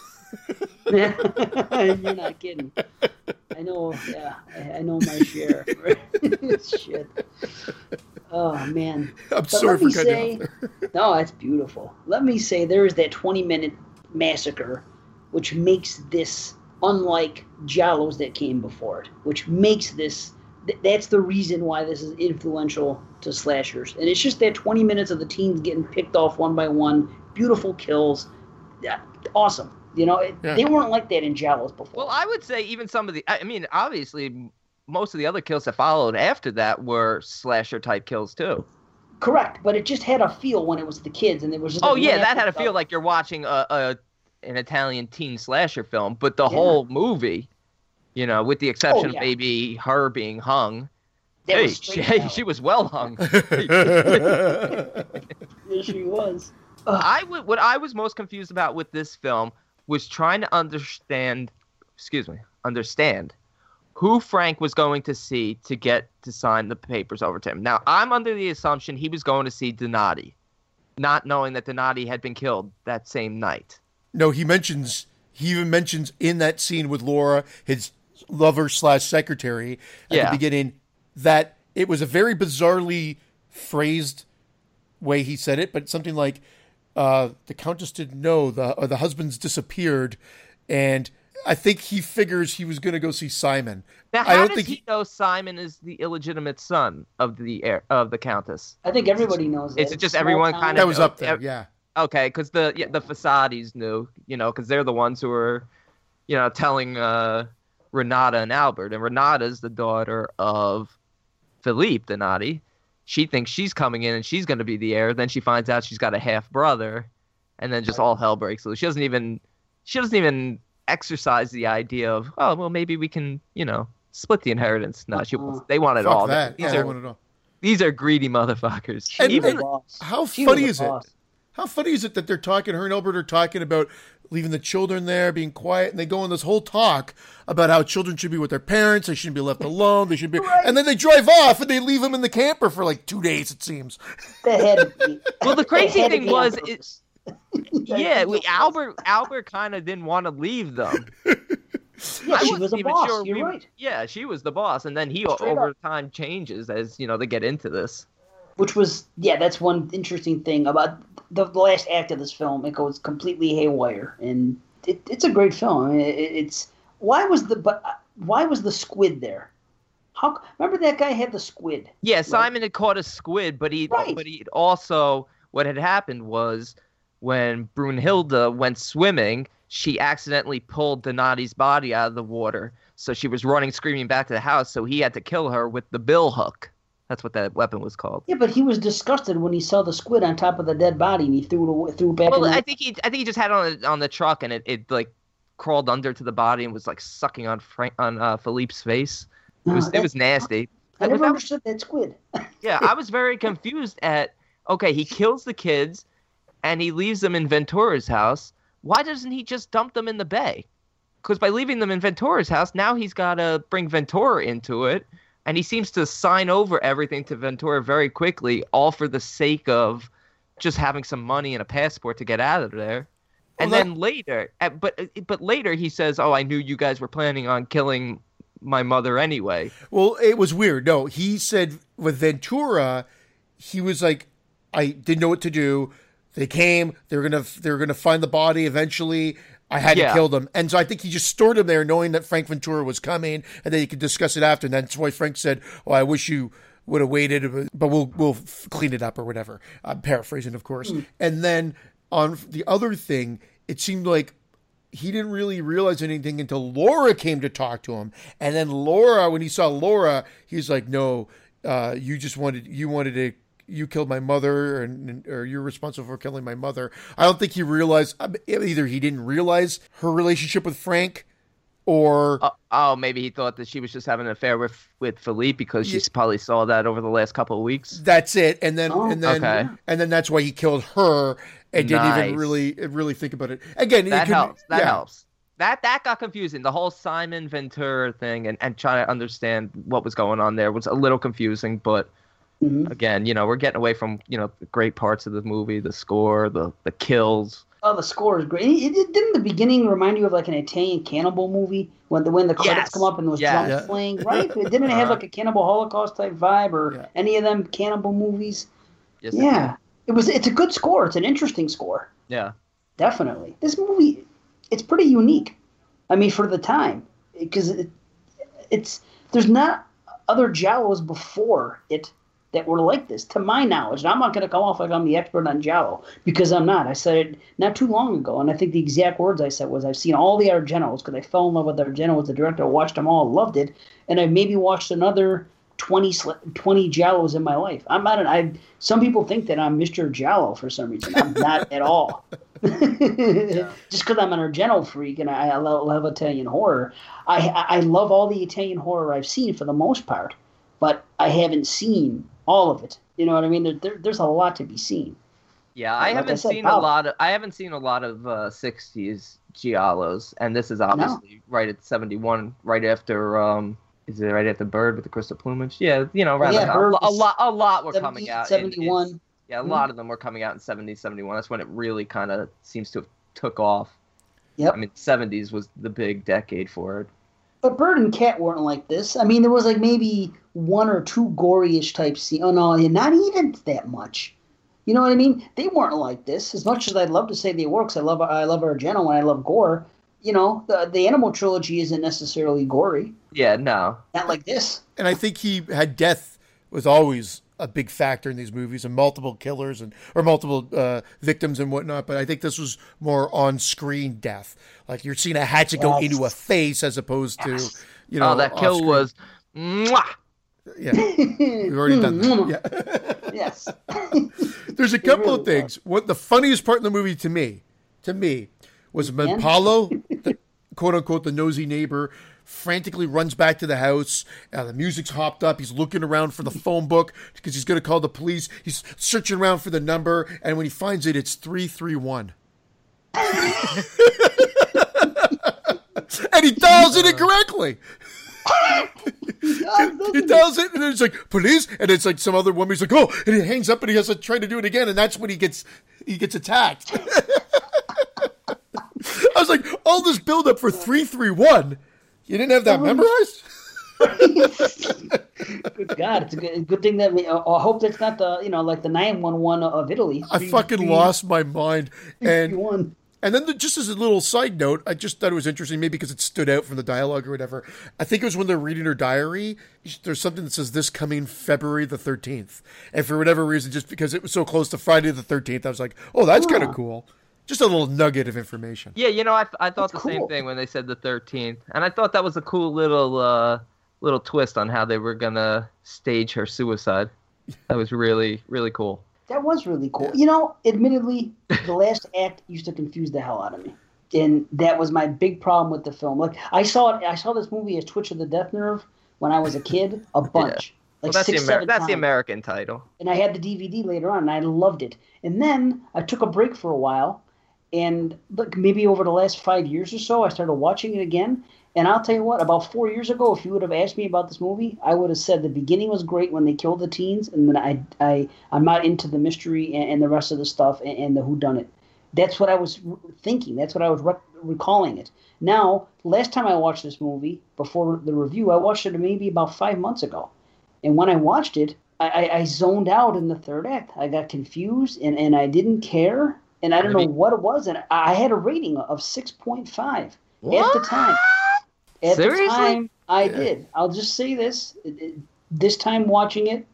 You're not kidding. I know. Yeah, I, I know my share. Shit. Oh man. I'm But sorry let for me cutting say, you off there. no, that's beautiful. Let me say there is that 20 minute massacre, which makes this unlike Giallos that came before it, which makes this. th- That's the reason why this is influential to slashers, and it's just that 20 minutes of the teens getting picked off one by one, beautiful kills, yeah, awesome. You know, it, Yeah. they weren't like that in Giallos before. Well, I would say even some of the. I I mean, obviously, most of the other kills that followed after that were slasher type kills too. Correct, but it just had a feel when it was the kids, and it was just. Oh like yeah, that laughing had to stuff. feel like you're watching a, a an Italian teen slasher film, but the Yeah. whole movie, you know, with the exception Oh, yeah. of maybe her being hung. That hey, was she, hey, she was well hung. Yes, she was. I would, what I was most confused about with this film was trying to understand, excuse me, understand who Frank was going to see to get to sign the papers over to him. Now, I'm under the assumption he was going to see Donati, not knowing that Donati had been killed that same night. No, he mentions he even mentions in that scene with Laura, his lover slash secretary at Yeah. the beginning, that it was a very bizarrely phrased way he said it, but something like uh, the countess didn't know the or the husband's disappeared, and I think he figures he was going to go see Simon. Now, I how don't does think he he- know Simon is the illegitimate son of the heir, of the countess? I think everybody knows that. It's just everyone kind of That was up there, ev- yeah. Okay, because the yeah, the Fasadis knew, you know, because they're the ones who are, you know, telling uh, Renata and Albert, and Renata's the daughter of Philippe Donati. She thinks she's coming in and she's going to be the heir. Then she finds out she's got a half brother, and then just all hell breaks loose. She doesn't even she doesn't even exercise the idea of oh well maybe we can you know split the inheritance. No, she Uh-uh. they want it Fuck all. that. These I are want it all. these are greedy motherfuckers. She was even- How She funny the is it? Boss. How funny is it that they're talking, her and Albert are talking about leaving the children there, being quiet, and they go on this whole talk about how children should be with their parents, they shouldn't be left alone, they should be, Right. and then they drive off and they leave them in the camper for like two days, it seems. That had. Well, the crazy had thing was, purpose. yeah, we, Albert Albert kind of didn't want to leave them. Yeah, I she wasn't was a boss. sure You're we- right. Yeah, she was the boss, and then he Straight over up. time changes as you know they get into this. Which was yeah, that's one interesting thing about the, the last act of this film. It goes completely haywire, and it, it's a great film. I mean, it, it's why was the but why was the squid there? How remember that guy had the squid? Yeah, Simon had caught a squid, but he Right. but he also what had happened was when Brunhilde went swimming, she accidentally pulled Donati's body out of the water. So she was running screaming back to the house, so he had to kill her with the bill hook. That's what that weapon was called. Yeah, but he was disgusted when he saw the squid on top of the dead body, and he threw it away, threw it back Well, in. The, I think he I think he just had it on the, on the truck and it, it like crawled under to the body and was like sucking on Frank on uh, Philippe's face. It was that- it was nasty. I never understood that squid. Yeah, I was very confused at okay, he kills the kids and he leaves them in Ventura's house. Why doesn't he just dump them in the bay? Because by leaving them in Ventura's house, now he's got to bring Ventura into it, and he seems to sign over everything to Ventura very quickly, all for the sake of just having some money and a passport to get out of there. And that- then later, uh, but but later he says, "Oh, I knew you guys were planning on killing my mother anyway. Well, it was weird. No, he said with Ventura, he was like, I didn't know what to do. They came. They were gonna. They were gonna find the body eventually. I had Yeah. to kill them, and so I think he just stored him there, knowing that Frank Ventura was coming, and then he could discuss it after. And that's why Frank said, "Oh, I wish you would have waited, but we'll we'll clean it up or whatever." I'm paraphrasing, of course. And then on the other thing, it seemed like he didn't really realize anything until Laura came to talk to him. And then Laura, when he saw Laura, he's like, "No, uh, you just wanted you wanted to." You killed my mother, and or you're responsible for killing my mother. I don't think he realized. Either he didn't realize her relationship with Frank, or Uh, oh, maybe he thought that she was just having an affair with with Philippe because she Yeah. probably saw that over the last couple of weeks. that's it. And then Oh, and then okay. and then that's why he killed her and didn't even really really think about it. Again, it That could- helps. That yeah. helps. That that got confusing. The whole Simon Ventura thing and, and trying to understand what was going on there was a little confusing, but Mhm. again, you know, we're getting away from, you know, the great parts of the movie, the score, the the kills. Oh, the score is great. It, it, didn't the beginning remind you of like an Italian cannibal movie when the when the credits Yes. come up and those Yeah. drums Yeah. playing? Right? It didn't it have Uh-huh. like a cannibal Holocaust type vibe or Yeah. any of them cannibal movies? Yes, yeah, it was. It's a good score. It's an interesting score. Yeah. Definitely, this movie, it's pretty unique. I mean, for the time, because it, it's there's not other Giallos before it that were like this, to my knowledge. And I'm not going to come off like I'm the expert on Giallo because I'm not. I said it not too long ago, and I think the exact words I said was I've seen all the Argentos because I fell in love with Argento as the director. I watched them all, loved it, and I've maybe watched another 20, sl- 20 Giallos in my life. I'm not. An, I some people think that I'm Mr. Giallo for some reason. I'm not at all. Just because I'm an Argento freak and I, I love, love Italian horror, I I love all the Italian horror I've seen for the most part, but I haven't seen all of it. You know what I mean? There, there, there's a lot to be seen. Yeah, I I haven't said, seen a lot of I haven't seen a lot of uh, 60s giallos and this is obviously right at 71 right after um is it right after Bird with the crystal plumage? Yeah, you know, Yeah, Bird a, lot a lot were 70, coming out in- in- 71. yeah, a Mhm. lot of them were coming out in 70, 71. That's when it really kind of seems to have took off. Yep. I mean, 70s was the big decade for it. But Bird and Cat weren't like this. I mean, there was like maybe one or two gory-ish type scene. Oh no, not even that much. You know what I mean? They weren't like this. As much as I'd love to say they were, 'cause I love I love Argento and I love gore. You know, the the Animal trilogy isn't necessarily gory. Yeah, no. Not like this. and I think he had death was always a big factor in these movies and multiple killers and or multiple uh, victims and whatnot. But I think this was more on screen death. Like you're seeing a hatchet go into a face as opposed to you know. oh, that kill off-screen. was mwah! yeah. We've already done that. Yeah. yes. There's a couple really of things. What the funniest part in the movie to me, to me, was? Paolo, the, quote unquote, the nosy neighbor, frantically runs back to the house. Uh, the music's hopped up. He's looking around for the phone book because he's going to call the police. He's searching around for the number, and when he finds it, it's three three one. and he dials it incorrectly. He dials it, and it's like police, and it's like some other woman. He's like, oh, and he hangs up, and he has to try to do it again, and that's when he gets he gets attacked. I was like, all this build up for three three one. You didn't have that memorized? Good God, it's a good, good thing that we. Uh, I hope that's not the you know like the nine one one of Italy. I fucking lost my mind. And and then the, just as a little side note, I just thought it was interesting, maybe because it stood out from the dialogue or whatever. I think it was when they're reading her diary. There's something that says this coming February the 13th, and for whatever reason, just because it was so close to Friday the 13th, I was like, oh, that's kind of cool. Just a little nugget of information. Yeah, you know, I, I thought That's the same thing when they said the 13th. And I thought that was a cool little uh, little twist on how they were going to stage her suicide. That was really, really cool. That was really cool. You know, admittedly, the last act used to confuse the hell out of me, and that was my big problem with the film. Like I saw it, I saw this movie as Twitch of the Death Nerve when I was a kid, a bunch, Well, like that's, six, the, Amer- seven that's the. American title. and I had the DVD later on, and I loved it. And then I took a break for a while, and look, maybe over the last five years or so, I started watching it again. And I'll tell you what, about four years ago, if you would have asked me about this movie, I would have said the beginning was great when they killed the teens, and then I, I, I'm not into the mystery and, and the rest of the stuff and, and the whodunit. that's what I was thinking. That's what I was rec- recalling it. Now, last time I watched this movie before the review, I watched it maybe about five months ago, and when I watched it, I, I, I zoned out in the third act. I got confused and, and I didn't care, and I don't know what it was, and I had a rating of six point five at the time. At Seriously? the time, I did. I'll just say this: it- it- this time watching it,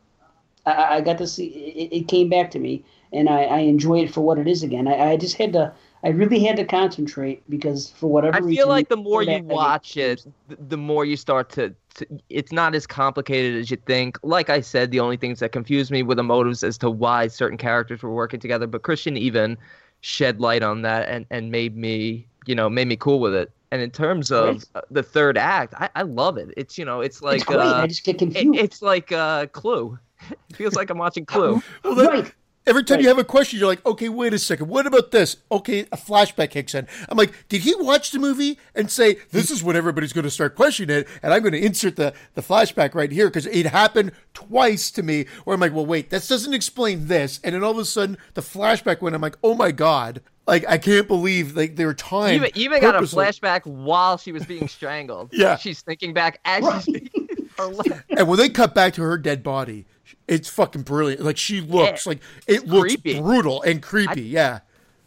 I, I got to see it, it came back to me, and I, I enjoy it for what it is again. I, I just had to, I really had to concentrate because for whatever reason I reason, feel like the more you act, I get watch it, the more you start to, to. It's not as complicated as you think. Like I said, the only things that confused me were the motives as to why certain characters were working together. But Christian even shed light on that and, and made me, you know, made me cool with it. And in terms of Great. uh, the third act, I, I love it. It's you know, it's like it's uh, I just get it- confused. it's like uh, Clue. It feels like I'm watching Clue. Well, right. Every time Right. you have a question, you're like, okay, wait a second. What about this? Okay, a flashback kicks in. I'm like, did he watch the movie and say, this is when everybody's going to start questioning it? And I'm going to insert the, the flashback right here because it happened twice to me where I'm like, well, wait, this doesn't explain this. And then all of a sudden, the flashback went, I'm like, oh my God. Like, I can't believe like they were timed. Even even got a flashback while she was being strangled. Yeah. she's thinking back as she's her le- And when they cut back to her dead body, it's fucking brilliant. Like, she looks Yeah. like it looks creepy. brutal and creepy. yeah.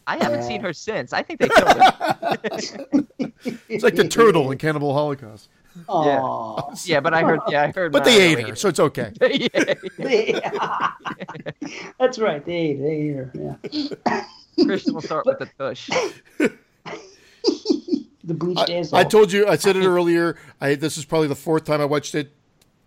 I haven't seen her since. I think they killed her. It's like the turtle in Cannibal Holocaust. Aw. yeah, but I heard. Yeah, I heard. But they ate her, so it's okay. yeah, That's right. They ate, they ate her. Yeah. Christian will start with the tush. The bleached I, asshole. I told you, I said it earlier. I this is probably the fourth time I watched it,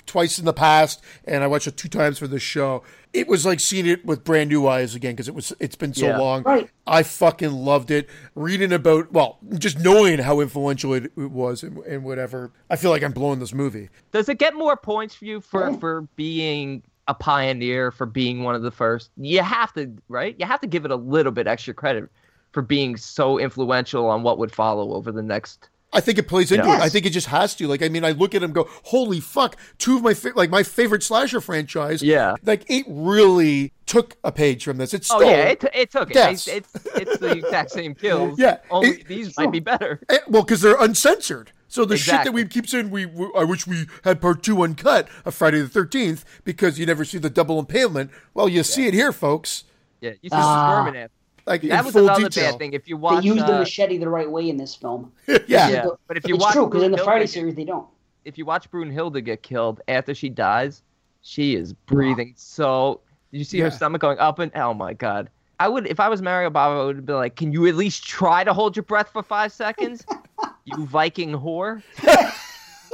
twice in the past, and I watched it two times for this show. It was like seeing it with brand new eyes again because it was it's been so Yeah. long. Right. I fucking loved it. Reading about well, just knowing how influential it, it was and, and whatever. I feel like I'm blowing this movie. Does it get more points for you for Yeah. for being a pioneer, for being one of the first? You have to, right? You have to give it a little bit extra credit for being so influential on what would follow over the next. I think it plays into Yeah. it. I think it just has to. Like, I mean, I look at him, and go, "Holy fuck!" Two of my fa- like my favorite slasher franchise. Yeah. like it really took a page from this. It's Oh yeah, it, it took it. Yes. It's, it's it's the exact same kills. Yeah, only it- these might be better. Eh, well, because they're uncensored. So the shit that we keep saying we, we, I wish we had part two uncut of Friday the Thirteenth because you never see the double impalement. Well, you see it here, folks. Yeah, you see Ah. the Sherman Like That in was full another detail. bad thing. If you watch, they watch, used the uh, machete the right way in this film. yeah. Yeah. But if you watch it's watch true because in the Friday get- series they don't. if you watch Brunhilde get killed after she dies, she is breathing so. Did you see Yeah. her stomach going up and? Oh my god! I would, if I was Mario Bava, I would be like, "Can you at least try to hold your breath for five seconds, you Viking whore?"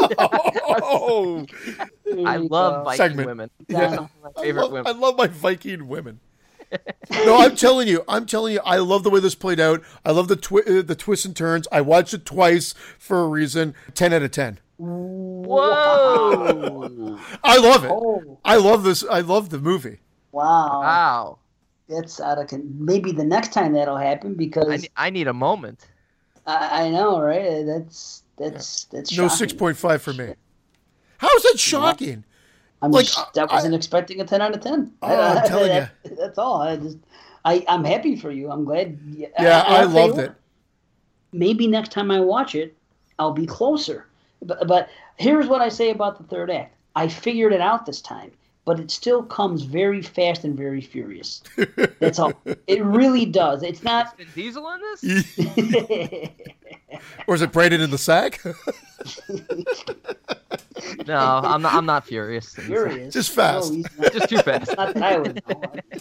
Oh, I love Viking Segment. women. Yeah. Some of I favorite love, women. I love my Viking women. No, I'm telling you, I'm telling you, I love the way this played out. I love the twi- uh, the twists and turns. I watched it twice for a reason. Ten out of ten. Whoa! I love it. Oh I love this. I love the movie. wow, wow! that's out of con- maybe the next time that'll happen because I, I, ne- I need a moment. I, know right. That's that's that's No six point five for me. How is that shocking? I'm like, just, I- I wasn't expecting a ten out of ten. Oh, I'm telling That- That's all. I just I I'm happy for you. I'm glad. Yeah, I, I'll loved what, it. maybe next time I watch it, I'll be closer. But, but here's what I say about the third act. I figured it out this time, but it still comes very fast and very furious. That's all. It really does. It's not. Vin Diesel in this? or is it Brandon in the sack? No, I'm not. I'm not furious. furious. Just fast. No, not, Just too fast. not that I.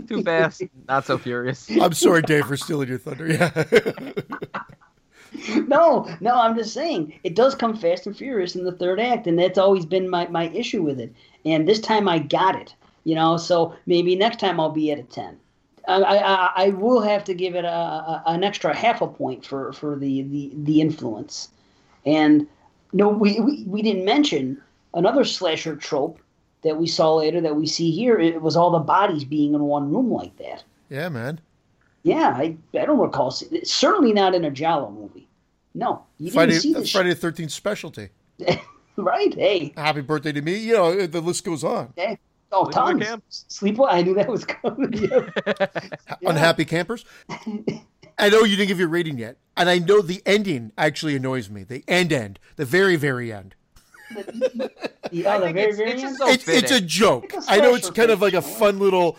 Too fast. Not so furious. I'm sorry, Dave, for stealing your thunder. Yeah. No, no, I'm just saying it does come fast and furious in the third act, and that's always been my, my issue with it. And this time I got it, you know. So maybe next time I'll be at a ten. I, I, I will have to give it a, a, an extra half a point for, for the, the, the influence. And no, we, we, we didn't mention another slasher trope that we saw later that we see here. It was all the bodies being in one room like that. yeah, man. Yeah, I, I don't recall. Certainly not in a Giallo movie. No, you Friday, didn't see uh, this. Friday the 13th specialty. right? Hey, Happy birthday to me. You know, the list goes on. hey, Oh, Sleepaway tons. Camp. Sleepaway. I knew that was coming. Yeah. Unhappy campers. I know you didn't give your rating yet, and I know the ending actually annoys me. The end, end, the very, very end. The I other think very, it's- very it's end? so It's, it's a joke. It's a I know it's kind of like a fun little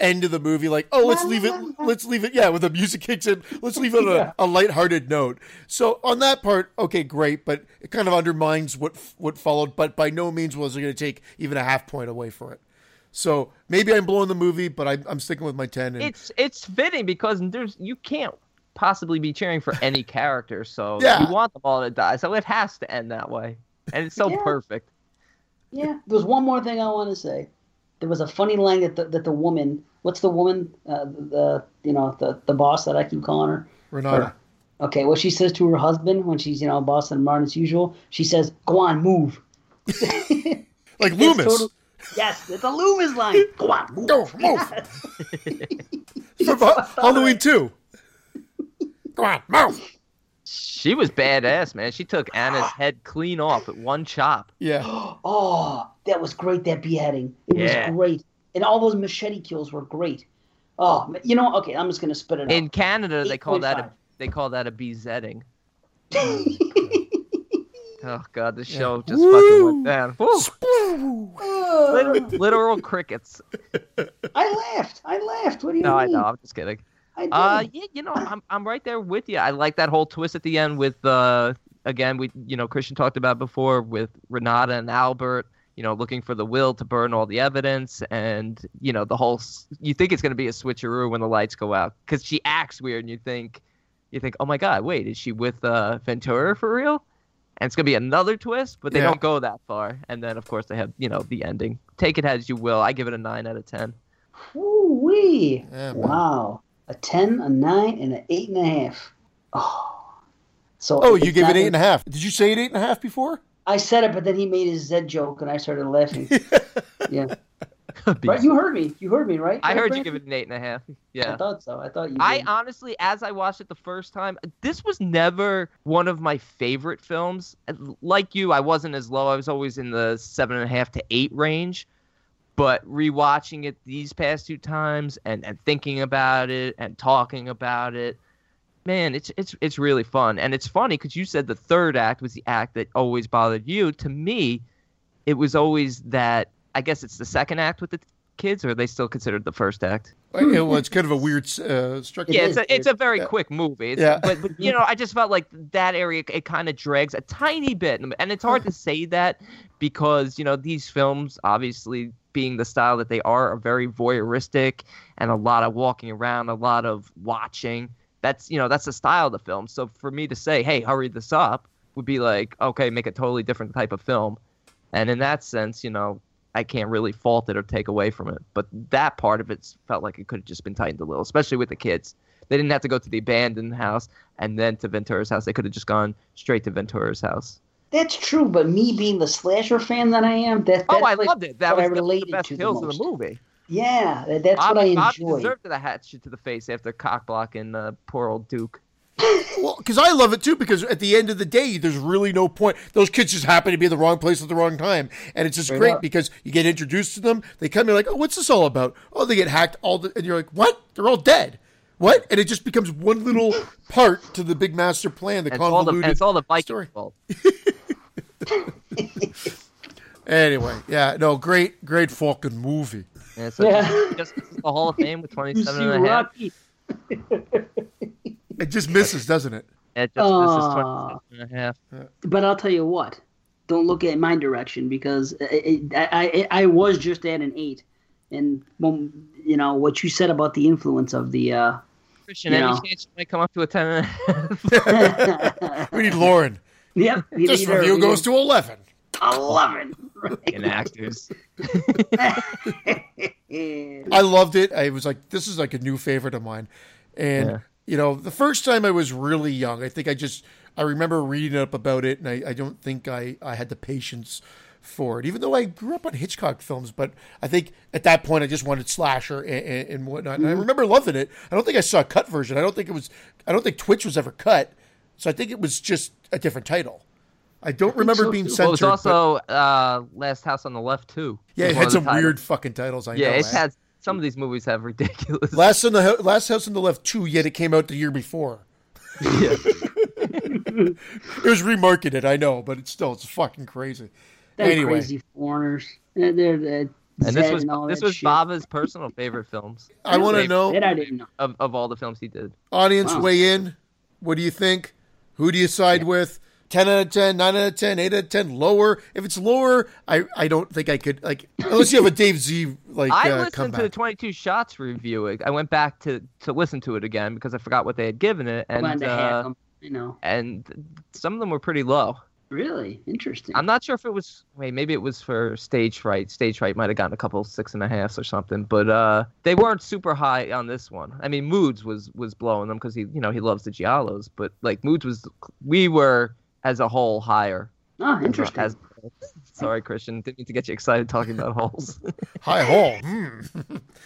end of the movie. Like, oh, let's leave it. la, la. Let's leave it. Yeah, with the music kicks in. Let's leave it on Yeah. a, a lighthearted note. So on that part, okay, great, but it kind of undermines what what followed. But by no means was it going to take even a half point away for it. So maybe I'm blowing the movie, but I'm, I'm sticking with my ten. And It's it's fitting because there's you can't possibly be cheering for any character, so Yeah. you want them all to die. So it has to end that way, and it's so Yeah. perfect. Yeah. There's one more thing I want to say. There was a funny line that the, that the woman, what's the woman, uh, the you know the the boss that I keep calling her. Renata. Okay, what she says to her husband when she's you know boss and Martin as usual, she says, "Go on, move." Like Loomis. total- yes, it's a Loomis line. Go on, move. Go, move. From Ha- Halloween 2. Go on, move. She was badass, man. She took Anna's head clean off at one chop. Yeah. Oh, that was great. That beheading, it Yeah. was great, and all those machete kills were great. Oh, you know, okay, I'm just gonna spit it out. In Canada, they call that a they call that a bezetting. Oh god, the show just fucking Woo. went down. Woo. Literal, literal crickets. I laughed. I laughed. What do you No, I know. I'm just kidding. I did. Uh, yeah, you know, I'm I'm right there with you. I like that whole twist at the end with uh again we you know Christian talked about before with Renata and Albert. You know, looking for the will to burn all the evidence, and you know the whole. You think it's going to be a switcheroo when the lights go out because she acts weird, and you think, you think, oh my god, wait, is she with uh, Ventura for real? And it's gonna be another twist, but they Yeah. don't go that far. And then of course they have you know the ending. Take it as you will. I give it a nine out of ten. Ooh wee! Yeah, wow, a ten, a nine, and an eight and a half. Oh, so Oh, you gave it eight a- and a half. Did you say it eight and a half before? I said it, but then he made his Z joke, and I started laughing. yeah, Be- right. You heard me. You heard me, right? I Right, heard you give it an eight and a half. Yeah. I thought so. I thought you. I did. honestly, as I watched it the first time, this was never one of my favorite films. Like you, I wasn't as low. I was always in the seven and a half to eight range. But rewatching it these past two times and, and thinking about it and talking about it, man, it's it's it's really fun. And it's funny because you said the third act was the act that always bothered you. To me, it was always that. I guess it's the second act with the kids, or are they still considered the first act? It was kind of a weird uh, structure. yeah, it's a, it's a very Yeah. quick movie. It's, Yeah. But, but you know, I just felt like that area it kind of drags a tiny bit, and it's hard to say that because you know these films, obviously being the style that they are, are very voyeuristic and a lot of walking around, a lot of watching. That's you know that's the style of the film. So for me to say, hey, hurry this up, would be like, okay, make a totally different type of film. And in that sense, you know, I can't really fault it or take away from it. But that part of it felt like it could have just been tightened a little, especially with the kids. They didn't have to go to the abandoned house and then to Ventura's house. They could have just gone straight to Ventura's house. That's true, but me being the slasher fan that I am, that Oh, that's I like loved it. That what I was the, the related best to the kills in the movie. Yeah, that's Bob, what I enjoyed. Bob deserved to hatch it to the face after cock blocking uh, poor old Duke. Well, because I love it too. Because at the end of the day, there's really no point. Those kids just happen to be in the wrong place at the wrong time, and it's just Straight great up. because you get introduced to them. They come in like, "Oh, what's this all about?" Oh, they get hacked. All the, and you're like, "What? They're all dead." What? And it just becomes one little part to the big master plan, the And it's all the, convoluted it's all the Vikings story. fault. Anyway, yeah, no, great, great fucking movie. And it's a, Yeah. just misses the Hall of Fame with You 27 and a half. Rocky. It just misses, doesn't it? It just misses Aw. 27 and a half. But I'll tell you what, don't look at my direction because I, I, I, I was just at an eight, and when, you know what you said about the influence of the. Uh, Christian, You any know. chance you might come up to a 10 and a half? We need Lauren. yep, we This need her- review we goes to eleven. eleven. in actors. I loved it. I was like, this is like a new favorite of mine. And Yeah. You know, the first time I was really young, I think I just I remember reading up about it, and I, I don't think I I had the patience for it. Even though I grew up on Hitchcock films, but I think at that point I just wanted slasher and, and, and whatnot. And I remember loving it. I don't think I saw a cut version. I don't think it was. I don't think Twitch was ever cut. So I think it was just a different title. I don't remember so, being censored. Well, it was but- also uh, Last House on the Left too. yeah, it had some weird fucking titles. I Yeah, know. it had some of these movies have ridiculous. Last on the Ho- Last House on the Left two, yet it came out the year before. yeah. It was remarketed, I know, but it's still it's fucking crazy. Them anyway, crazy foreigners. They're, they're, they're And this was all this was shit. Bava's personal favorite films I want to know That I didn't know. of, of all the films he did. audience Wow. weigh in. What do you think? Who do you side with? 10 out of 10, 9 out of 10, 8 out of 10, lower. If it's lower, I, I don't think I could, like, unless you have a Dave Z, like, I uh, listened comeback. to the 22 Shots review. it. I went back to, to listen to it again because I forgot what they had given it, and uh, them. You know, and some of them were pretty low. really interesting. I'm not sure if it was wait, maybe it was for stage fright. Stage fright might have gotten a couple six and a halfs or something, but uh, they weren't super high on this one. I mean, Moods was was blowing them because he you know he loves the Giallos, but like Moods was we were as a whole higher. oh, interesting. As, sorry, Christian, didn't mean to get you excited talking about holes. High hole. Hmm.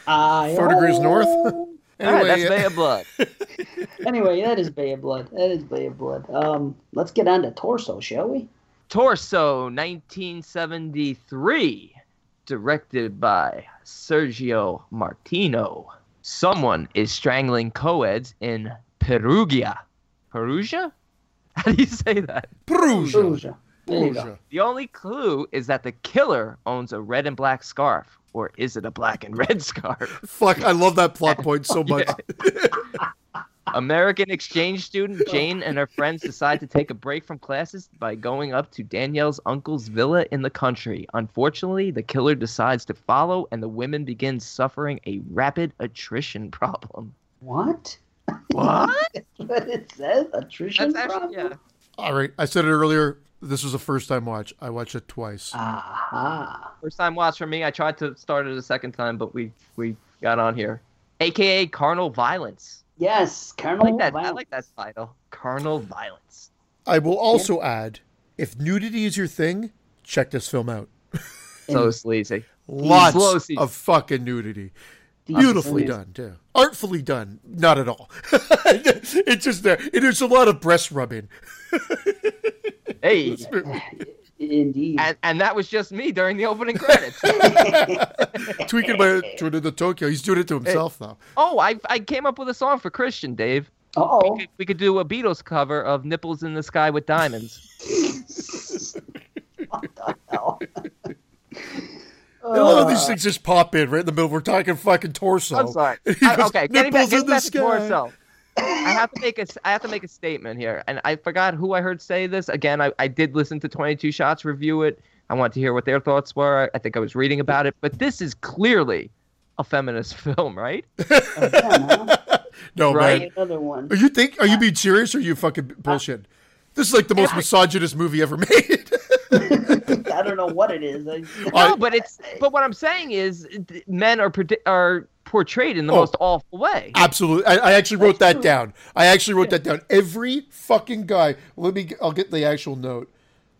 I- Four degrees north? All right, that's Anyway, Bay of Blood. anyway, that is Bay of Blood. That is Bay of Blood. Um, let's get on to Torso, shall we? Torso, 1973, directed by Sergio Martino. Someone is strangling co-eds in Perugia. Perugia? How do you say that? Perugia. Perugia. There you go. Perugia. The only clue is that the killer owns a red and black scarf. Or is it a black and red scarf? Fuck, I love that plot point so much. American exchange student Jane and her friends decide to take a break from classes by going up to Danielle's uncle's villa in the country. Unfortunately, the killer decides to follow, and the women begin suffering a rapid attrition problem. What? What? That's what it says? Attrition That's actually problem? yeah. All right, I said it earlier. This was a first time watch. I watched it twice. Aha. First time watch for me. I tried to start it a second time, but we we got on here. AKA carnal violence. Yes, carnal I like that. I like that title. Carnal violence. I will also add if nudity is your thing, check this film out. So And sleazy. Lots Slow season. of fucking nudity. These Beautifully done, too. Artfully done, not at all. it's just there. And there's a lot of breast rubbing. Hey. Indeed. And, and that was just me during the opening credits. Tweaking my Twitter to the Tokyo. He's doing it to himself now. oh, I, I came up with a song for Christian, Dave. oh. We we could do a Beatles cover of Nipples in the Sky with Diamonds. what the hell? I love how these uh. things just pop in right in the middle. We're talking fucking torso. I'm sorry. I- goes, okay, getting back, "Nipples in getting the back to torso. I have to make a I have to make a statement here, and I forgot who I heard say this. Again, I, I did listen to 22 Shots review it. I want to hear what their thoughts were. I think I was reading about it, but this is clearly a feminist film, right? Again, huh? No, Right. man. Another one. Are you think? Are you being serious or are you fucking bullshit? This is like the most misogynist movie ever made. I don't know what it is. I, I- No, but it's but what I'm saying is men are are portrayed in the Oh. most awful way. Absolutely. I, I actually wrote that down. I actually wrote that down. Every fucking guy. Let me. I'll get the actual note.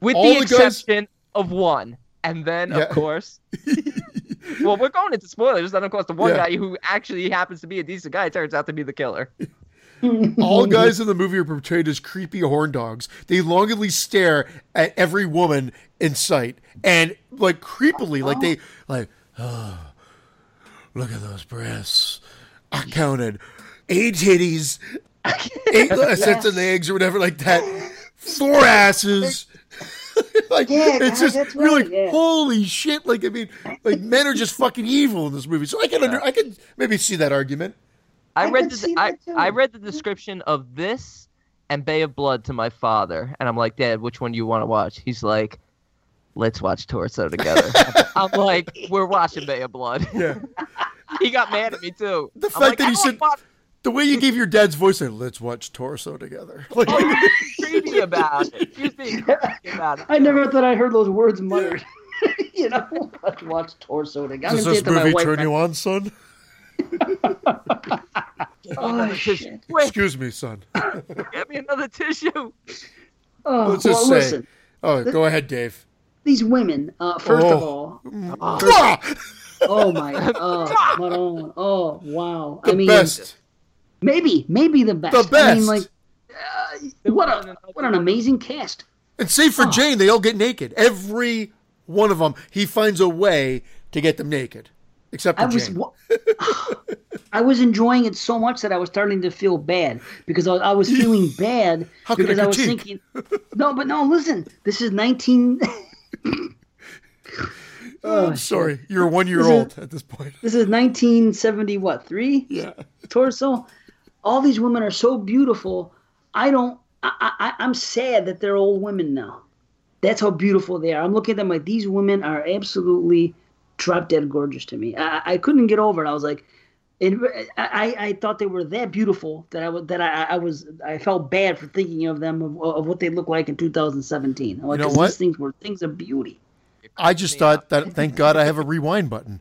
with all the the guys- exception of one. And then, Yeah. of course, well, we're going into spoilers. Then, of course, the one Yeah. guy who actually happens to be a decent guy turns out to be the killer. All guys in the movie are portrayed as creepy horn dogs. They longingly stare at every woman in sight, and like creepily, like they like, oh, look at those breasts. I counted eight titties, eight sets of legs, or whatever like that. Four asses. like Yeah, it's guys, just you're like yeah. holy shit like i mean like men are just fucking evil in this movie so i can under i can maybe see that argument I, I read the I. I read the description of this and Bay of Blood to my father, and I'm like, Dad, which one do you want to watch? He's like, Let's watch Torso together. I'm like, We're watching Bay of Blood. yeah he got mad at me too. The I'm fact like, that "I he don't said- want- the way you gave your dad's voice like, let's watch torso together like, oh, creepy about it. He was being creepy about it. I never thought I heard those words muttered. you know, let's watch Torso together. I'm does gonna this it to my movie turn you on son Oh, shit. Excuse me son get me another tissue. Oh, Let's just well, say- listen. oh go ahead dave These women, uh, first of Oh. all, Mwah! oh my, oh, Maron, oh wow. the I mean, best maybe, maybe the best. the best I mean, like, uh, what a what an amazing cast. And save for Jane, they all get naked. Every one of them, he finds a way to get them naked, except for I was I was enjoying it so much that I was starting to feel bad because I, I was feeling bad could I because I was thinking, no, but no, listen, this is 19. Oh, I'm sorry, you're one year This is- old at this point. This is 1970, what three? Yeah. torso. All these women are so beautiful. I don't. I, I, I'm sad that they're old women now. That's how beautiful they are. I'm looking at them like these women are absolutely drop dead gorgeous to me. I, I couldn't get over it. I was like, it, I, I thought they were that beautiful that I was that I, I was I felt bad for thinking of them of, of what they look like in 2017. Like, You know what? These things were things of beauty. I just thought that thank God I have a rewind button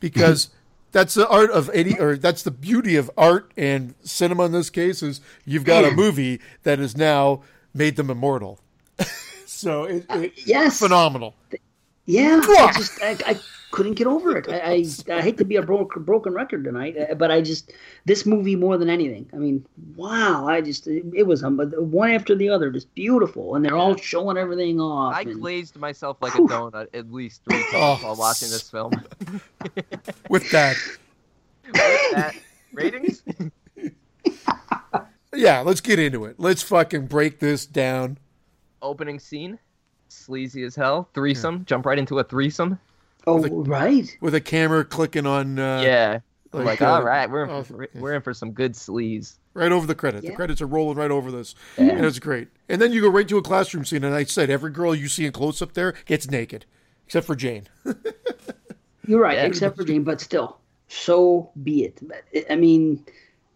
because that's the art of any or that's the beauty of art and cinema in this case is you've got a mm. movie that has now made them immortal. so it, it, uh, Yes. phenomenal. Yeah, I just I, I couldn't get over it. I, I I hate to be a broken broken record tonight, uh, but I just this movie more than anything. I mean, wow! I just it, it was um, one after the other, just beautiful, and they're all showing everything off. I and- glazed myself like a donut at least three times Oh. while watching this film. With that, With that, ratings? yeah, let's get into it. Let's fucking break this down. Opening scene, sleazy as hell. Threesome, jump right into a threesome. Oh, right. With a camera clicking on uh, yeah. like, Like, uh, all right, we're oh, we're, we're in for some good sleaze. right over the credit. The credits are rolling right over this, and it's great. And then you go right to a classroom scene, and I said every girl you see in close up there gets naked, except for Jane. You're right, Yeah. except for Jane, but still, so be it. I- I mean,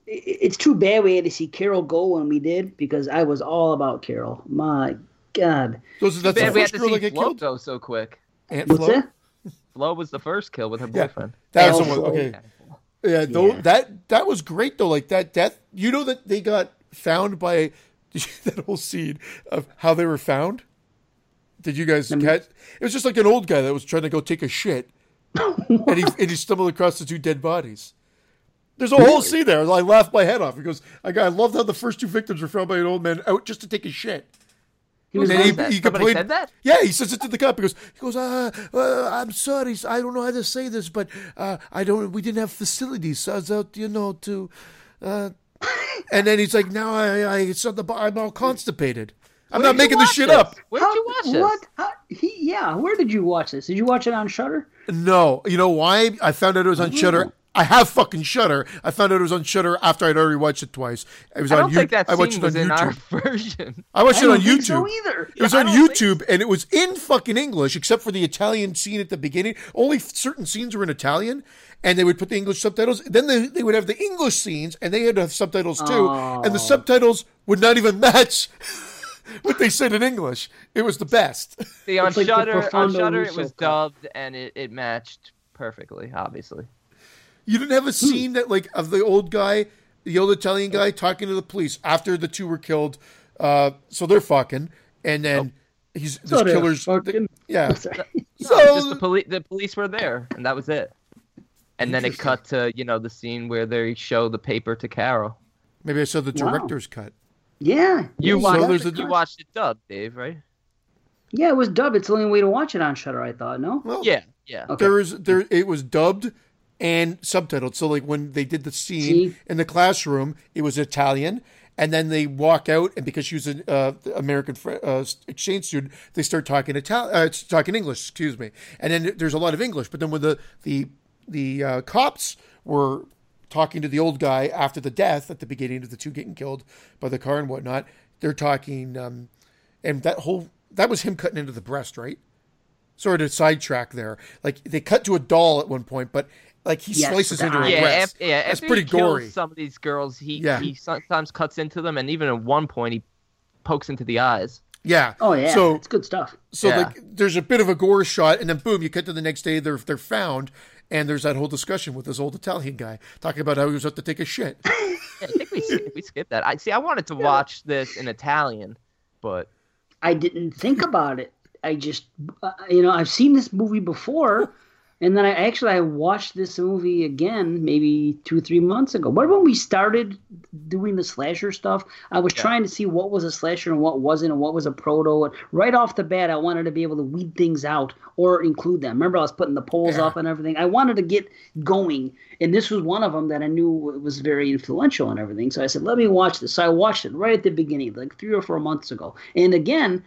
it's too bad we had to see Carol go when we did because I was all about Carol. My God, Those that's the Man, we had to see that Flo killed. go so quick. Aunt what's Flo? that? Flo was the first kill with her Yeah. boyfriend. That was Aunt the one. Okay. Yeah, though Yeah. that that was great though. Like that death. You know that they got found by that whole scene of how they were found. Did you guys catch? It was just like an old guy that was trying to go take a shit, and he and he stumbled across the two dead bodies. There's a whole scene there. I laughed my head off because I I loved how the first two victims were found by an old man out just to take a shit. He was And then like that? he, he Somebody complained. said that? Yeah, he says it to the cop. He goes, he goes, uh, uh, I'm sorry, I don't know how to say this, but uh, I don't. We didn't have facilities, so I was out, you know, to. Uh, and then he's like, now I, I, it's on the, I'm all constipated. I'm Where not making this shit this? up. Where did you watch this? What? How, he, yeah. Where did you watch this? Did you watch it on Shudder? No, you know why? I found out it was on Shudder. I have fucking Shudder. I found out it was on Shudder after I'd already watched it twice. It was I on don't think You- that I watched scene it on was in our YouTube. version. I watched I it on YouTube. so either. It was Yeah, I on don't think YouTube and it was in fucking English, except for the Italian scene at the beginning. Only certain scenes were in Italian, and they would put the English subtitles. Then they, they would have the English scenes, and they had to have subtitles too. And the oh. subtitles would not even match what they said in English. It was the best. See, on It's like the Shudder, on Shudder, it was dubbed and it, it matched perfectly. Obviously, You didn't have a scene that like of the old guy, the old Italian guy talking to the police after the two were killed. Uh, so they're fucking, and then he's this So they're killer's. fucking- yeah. Sorry. So just the police. The police were there, and that was it. And then it cut to you know the scene where they show the paper to Carol. maybe I saw the Wow. director's cut. Yeah. You yeah, watched. got there's the a- you watched it dubbed, Dave, right? Yeah, it was dubbed. It's the only way to watch it on Shudder. I thought. No. Well, Yeah, yeah. Okay. there is there it was dubbed and subtitled. So like when they did the scene in the classroom, it was Italian, and then they walk out, and because she was an uh, American uh, exchange student, they start talking Italian, uh, talking English. Excuse me, and then there's a lot of English. But then when the the the uh, cops were talking to the old guy after the death at the beginning of the two getting killed by the car and whatnot, they're talking, um, and that whole that was him cutting into the breast, right? Sort of sidetrack there. Like they cut to a doll at one point, but like he Yes, slices into her eye. Yeah, breast. af- yeah. That's after pretty he kills gory. Some of these girls, he Yeah. he sometimes cuts into them, and even at one point, he pokes into the eyes. Yeah. Oh yeah. So it's good stuff. so Yeah. like there's a bit of a gore shot, and then boom, you cut to the next day. They're they're found, and there's that whole discussion with this old Italian guy talking about how he was out to take a shit. Yeah, I think we we skipped that. I see. I wanted to watch this in Italian, but I didn't think about it. I just, uh, you know, I've seen this movie before, And then I actually I watched this movie again maybe two three months ago. But when we started doing the slasher stuff, I was Yeah. trying to see what was a slasher and what wasn't, and what was a proto. And right off the bat, I wanted to be able to weed things out or include them. Remember, I was putting the polls Yeah. up and everything. I wanted to get going, and this was one of them that I knew was very influential and everything. So I said, "Let me watch this." So I watched it right at the beginning, like three or four months ago. And again,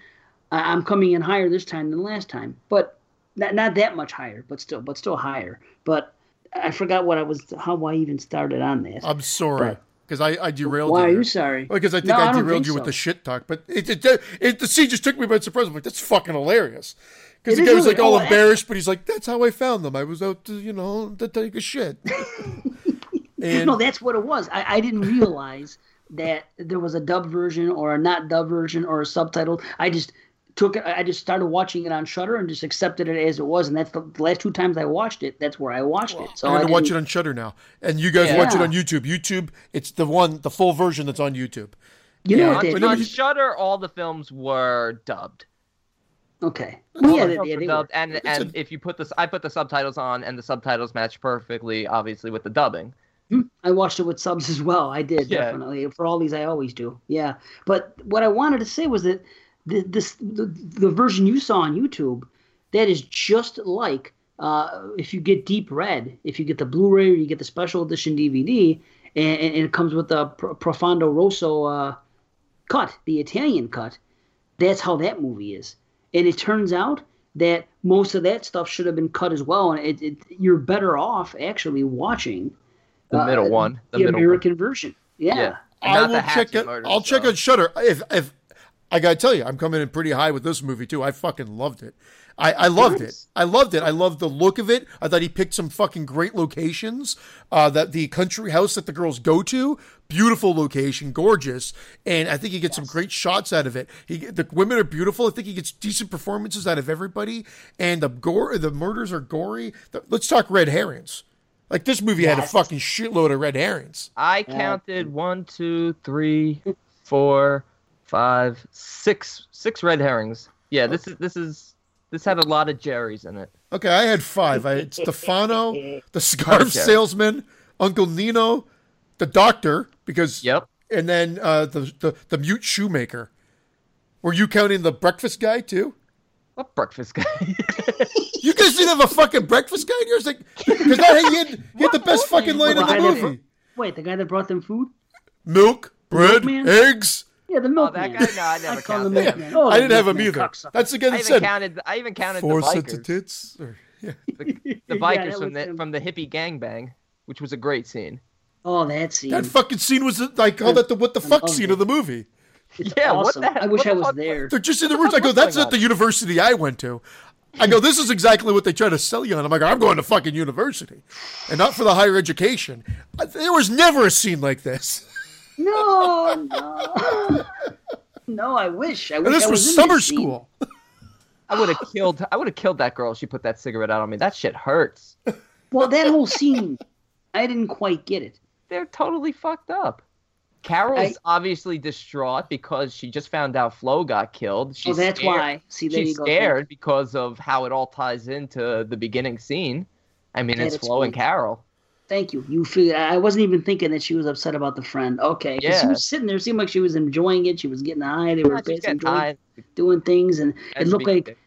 I'm coming in higher this time than last time, but not not that much higher, but still, but still higher. But I forgot what I was, how I even started on this. I'm sorry because I, I derailed Why you. are you sorry? Because I think No, I I derailed think you with the shit talk, but it, it, it, the scene just took me by surprise. I'm like, that's fucking hilarious. Because the guy was like all oh, embarrassed, but he's like, that's how I found them. I was out to, you know, to take a shit. and no, that's what it was. I, I didn't realize that there was a dub version or a not dub version or a subtitle. I just took it. I just started watching it on Shudder and just accepted it as it was. And that's the, the last two times I watched it. That's where I watched it. So I'm going to watch it on Shudder now. And you guys Yeah. watch it on YouTube. YouTube, it's the one, the full version that's on YouTube. You know Yeah, what On, they on you- Shudder, all the films were dubbed. Okay. Well, yeah, they, yeah, were they were. dubbed, and It's and a- if you put this, I put the subtitles on, and the subtitles match perfectly, obviously with the dubbing. Hmm. I watched it with subs as well. I did Yeah. definitely for all these. I always do. Yeah, but what I wanted to say was that the, this the, the version you saw on YouTube, that is just like uh, if you get Deep Red, if you get the Blu-ray or you get the special edition DVD, and, and it comes with the Pro- Profondo Rosso uh, cut, the Italian cut. That's how that movie is, and it turns out that most of that stuff should have been cut as well, and it, it, you're better off actually watching The uh, middle one, the, the, middle American version. Yeah. Yeah. I will check it. murders, I'll check on Shudder. If if I gotta tell you, I'm coming in pretty high with this movie too. I fucking loved it. I, I loved it. I loved it. I loved the look of it. I thought he picked some fucking great locations. Uh, that the country house that the girls go to, beautiful location, gorgeous, and I think he gets some great shots out of it. He the women are beautiful. I think he gets decent performances out of everybody, and the gore, the murders are gory. The- let's talk red herrings. Like this movie had a fucking shitload of red herrings. I counted one, two, three, four, five, six, six red herrings. Yeah, this is this is this had a lot of Jerry's in it. Okay, I had five. I had Stefano, the scarf Okay. salesman, Uncle Nino, the doctor, because Yep. and then uh, the, the the mute shoemaker. Were you counting the breakfast guy too? What breakfast guy? You guys didn't have a fucking breakfast guy in yours, like because that he had, he had the best fucking line in the I never- movie: Wait, the guy that brought them food? milk, bread, milkman? eggs. Yeah, the Oh, milkman. that guy? No, I never call him counted the him. milkman. Oh, I didn't have him milkman, either. cocksucker. That's the guy I even said counted. I even counted four the cents of tits. Or, yeah. The, the bikers that from the him. from the hippie gangbang, which was a great scene. Oh, that scene. That fucking scene was I call that the what the fuck scene it. of the movie. Yeah, what awesome. the heck? I wish I was fuck- there. They're just in the rooms. I go, that's at the university I went to. I go, this is exactly what they try to sell you on. I'm like, I'm going to fucking university, and not for the higher education. I- There was never a scene like this. No, no. no, I wish. I wish And this I was in summer this school. I would have killed. I would have killed that girl. if She put that cigarette out on me. That shit hurts. Well, that whole scene, I didn't quite get it. They're totally fucked up. Carol's I- obviously distraught because she just found out Flo got killed. She's oh, that's scared. why. See, there She's you go. scared because of how it all ties into the beginning scene. I mean, That it's Flo and Carol. Thank you. You figured. I wasn't even thinking that she was upset about the friend. Okay, 'cause she was sitting there. It seemed like she was enjoying it. She was getting high. They were Yeah, basically getting doing, doing things, and it looked being- like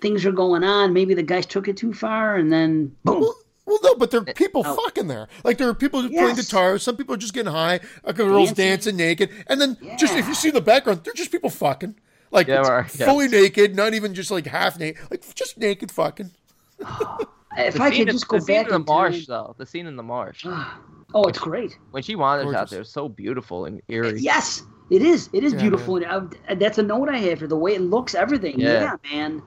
things were going on. Maybe the guys took it too far, and then boom. Well, well, no, but there are people Oh. fucking there. Like there are people just playing Yes. guitar. Some people are just getting high. A girl's Dancing. dancing naked, and then just if you see in the background, they're just people fucking. Like Yeah, it's right, yeah. fully naked, not even just like half naked, like just naked fucking. If The I could just go the back in the in marsh, time- though. The scene in the marsh. Oh, it's great. When she wanders out there, it's so beautiful and eerie. Yes, it is. It is Yeah, beautiful. And I, that's a note I have for the way it looks, everything. Yeah. Yeah, man.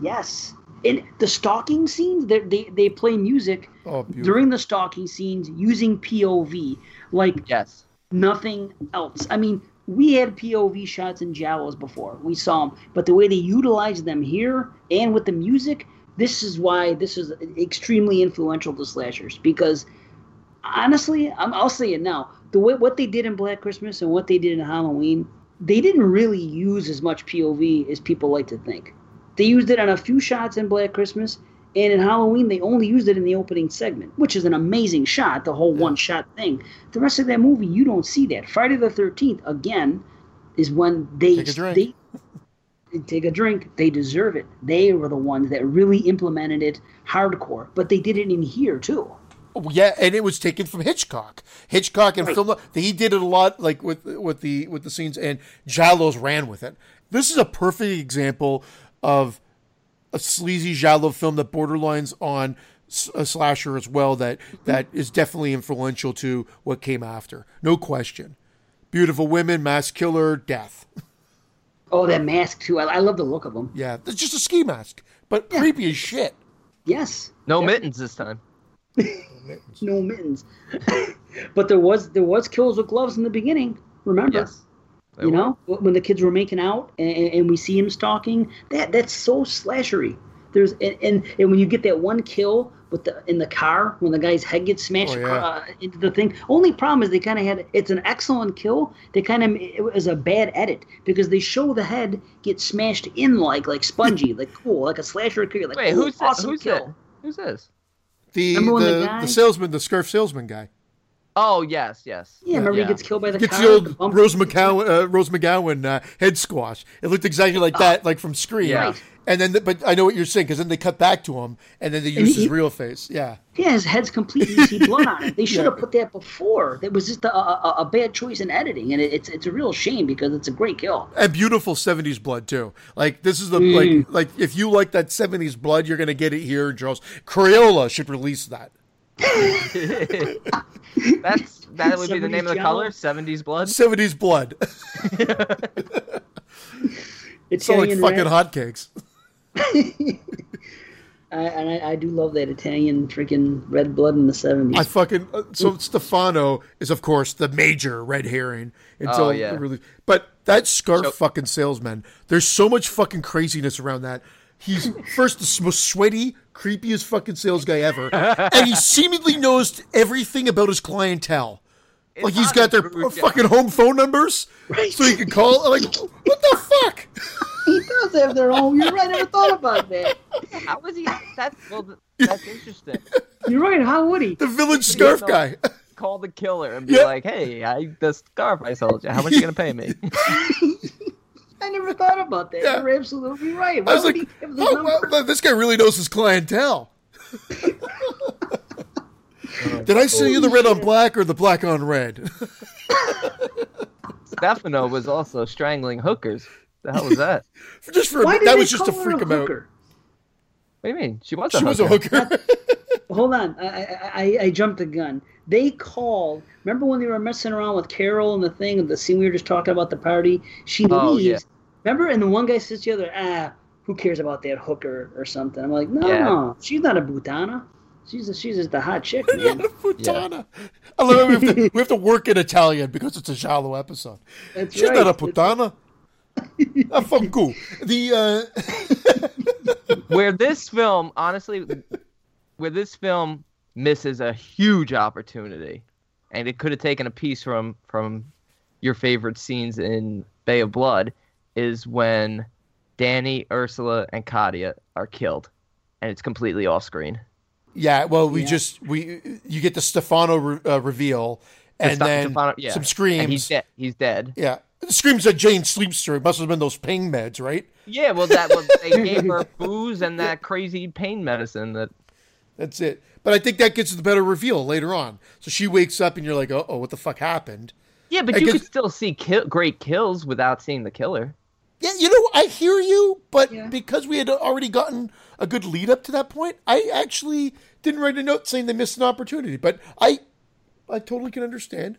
Yes. And the stalking scenes, they they, they play music Oh, during the stalking scenes using POV like Yes. nothing else. I mean, we had POV shots in Giallos before. We saw them, but the way they utilize them here and with the music, this is why this is extremely influential to slashers because honestly, I'm, I'll say it now. The way what they did in Black Christmas and what they did in Halloween, they didn't really use as much POV as people like to think. They used it on a few shots in Black Christmas, And in Halloween, they only used it in the opening segment, which is an amazing shot, the whole one shot thing. The rest of that movie, you don't see that. Friday the 13th, again, is when they Take a drink. they they take a drink. They deserve it. They were the ones that really implemented it hardcore, but they did it in here too. Oh, yeah, and it was taken from Hitchcock. Hitchcock and Right. film he did it a lot, like with with the with the scenes, and Giallo's ran with it. This is a perfect example of a sleazy Giallo film that borderlines on a slasher as well. That that is definitely influential to what came after, no question. Beautiful women, mass killer, death. Oh, that mask too. I, I love the look of them. Yeah, it's just a ski mask, but creepy as shit. Yes. No mittens this time. no mittens. but there was there was kills with gloves in the beginning. Remember? Yes. You were. know when the kids were making out and, and we see him stalking. That that's so slashery. There's and, and and when you get that one kill with the in the car when the guy's head gets smashed Oh, yeah. uh, into the thing. Only problem is they kind of had it's an excellent kill. They kind of it was a bad edit because they show the head get smashed in like like spongy like cool like a slasher kill. Like Wait, cool, who's that? awesome Who's kill. that? Who's this? The the the, guy- the salesman, the scarf salesman guy. Oh yes, yes. Yeah, remember Yeah. he gets killed by the Gets car. the old the Rose McGowan, uh, Rose McGowan uh, head squash. It looked exactly like that, like from Scream. Yeah. Right. And then, but I know what you're saying because then they cut back to him, and then they use he- his real face. Yeah, Yeah, his head's completely you see blood on it. They should have put that before. That was just a, a, a bad choice in editing, and it, it's it's a real shame because it's a great kill. and beautiful '70s blood too. Like this is the Mm. like like if you like that '70s blood, you're gonna get it here. Charles Crayola should release that. That's that would be the name of the color. Seventies blood. '70s blood. It's so like fucking hotcakes. I, and I, I do love that Italian freaking red blood in the 70s. I fucking uh, so Stefano is of course the major red herring until Oh, yeah. really, but that scarf So- fucking salesman. There's so much fucking craziness around that. He's first the most sweaty, creepiest fucking sales guy ever, and he seemingly knows everything about his clientele. like he's got their true, fucking home phone numbers, Right. so he can call. Like, what the fuck? He does have their own. You're right. I never thought about that. How was he? That's well. That's interesting. You're right. How would he? The village scarf guy. Call the killer and be Yeah. like, "Hey, I the scarf I sold you. How much you gonna pay me?" I never thought about that. Yeah. You're absolutely right. I was like, he oh, well, this guy really knows his clientele. Did I sell you the red on black or the black on red? Stefano was also strangling hookers. The hell was that? just for a Why bit. That was just to freak a him out. What do you mean? She was a She was a hooker. hooker. Hold on, I, I, I, I jumped the gun. They called. Remember when they were messing around with Carol and the thing, and the scene we were just talking about the party? She Oh, leaves. yeah. Remember, and the one guy says to the other, "Ah, who cares about that hooker or something?" I'm like, no, Yeah. no, she's not a butana. She's a, she's just a hot chick, man. Putana. I love it. We have, to, we have to work in Italian because it's a Giallo episode. That's She's right. not a putana. Ah, fanculo. The uh, where this film, honestly, where this film misses a huge opportunity, and it could have taken a piece from from your favorite scenes in Bay of Blood, is when Danny, Ursula, and Katia are killed, and it's completely off screen. yeah, well, we Yeah. just we you get the Stefano re- uh, reveal, and Stefano- then Stefano- yeah. some screams. And he's dead. He's dead. Yeah, the screams that Jane sleeps through. It must have been those pain meds, right? Yeah, well, that was they gave her booze and that crazy pain medicine that That's it. But I think that gets the better reveal later on. So she wakes up, and you're like, oh, what the fuck happened? Yeah, but I you guess- could still see kill, great kills without seeing the killer. Yeah, you know, I hear you, but Yeah. because we had already gotten a good lead up to that point, I actually didn't write a note saying they missed an opportunity. But I, I totally can understand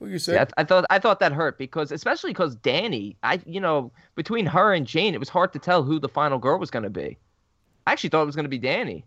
what you said. Yeah, I thought I thought that hurt because especially because Danny, I you know between her and Jane, it was hard to tell who the final girl was going to be. I actually thought it was going to be Danny.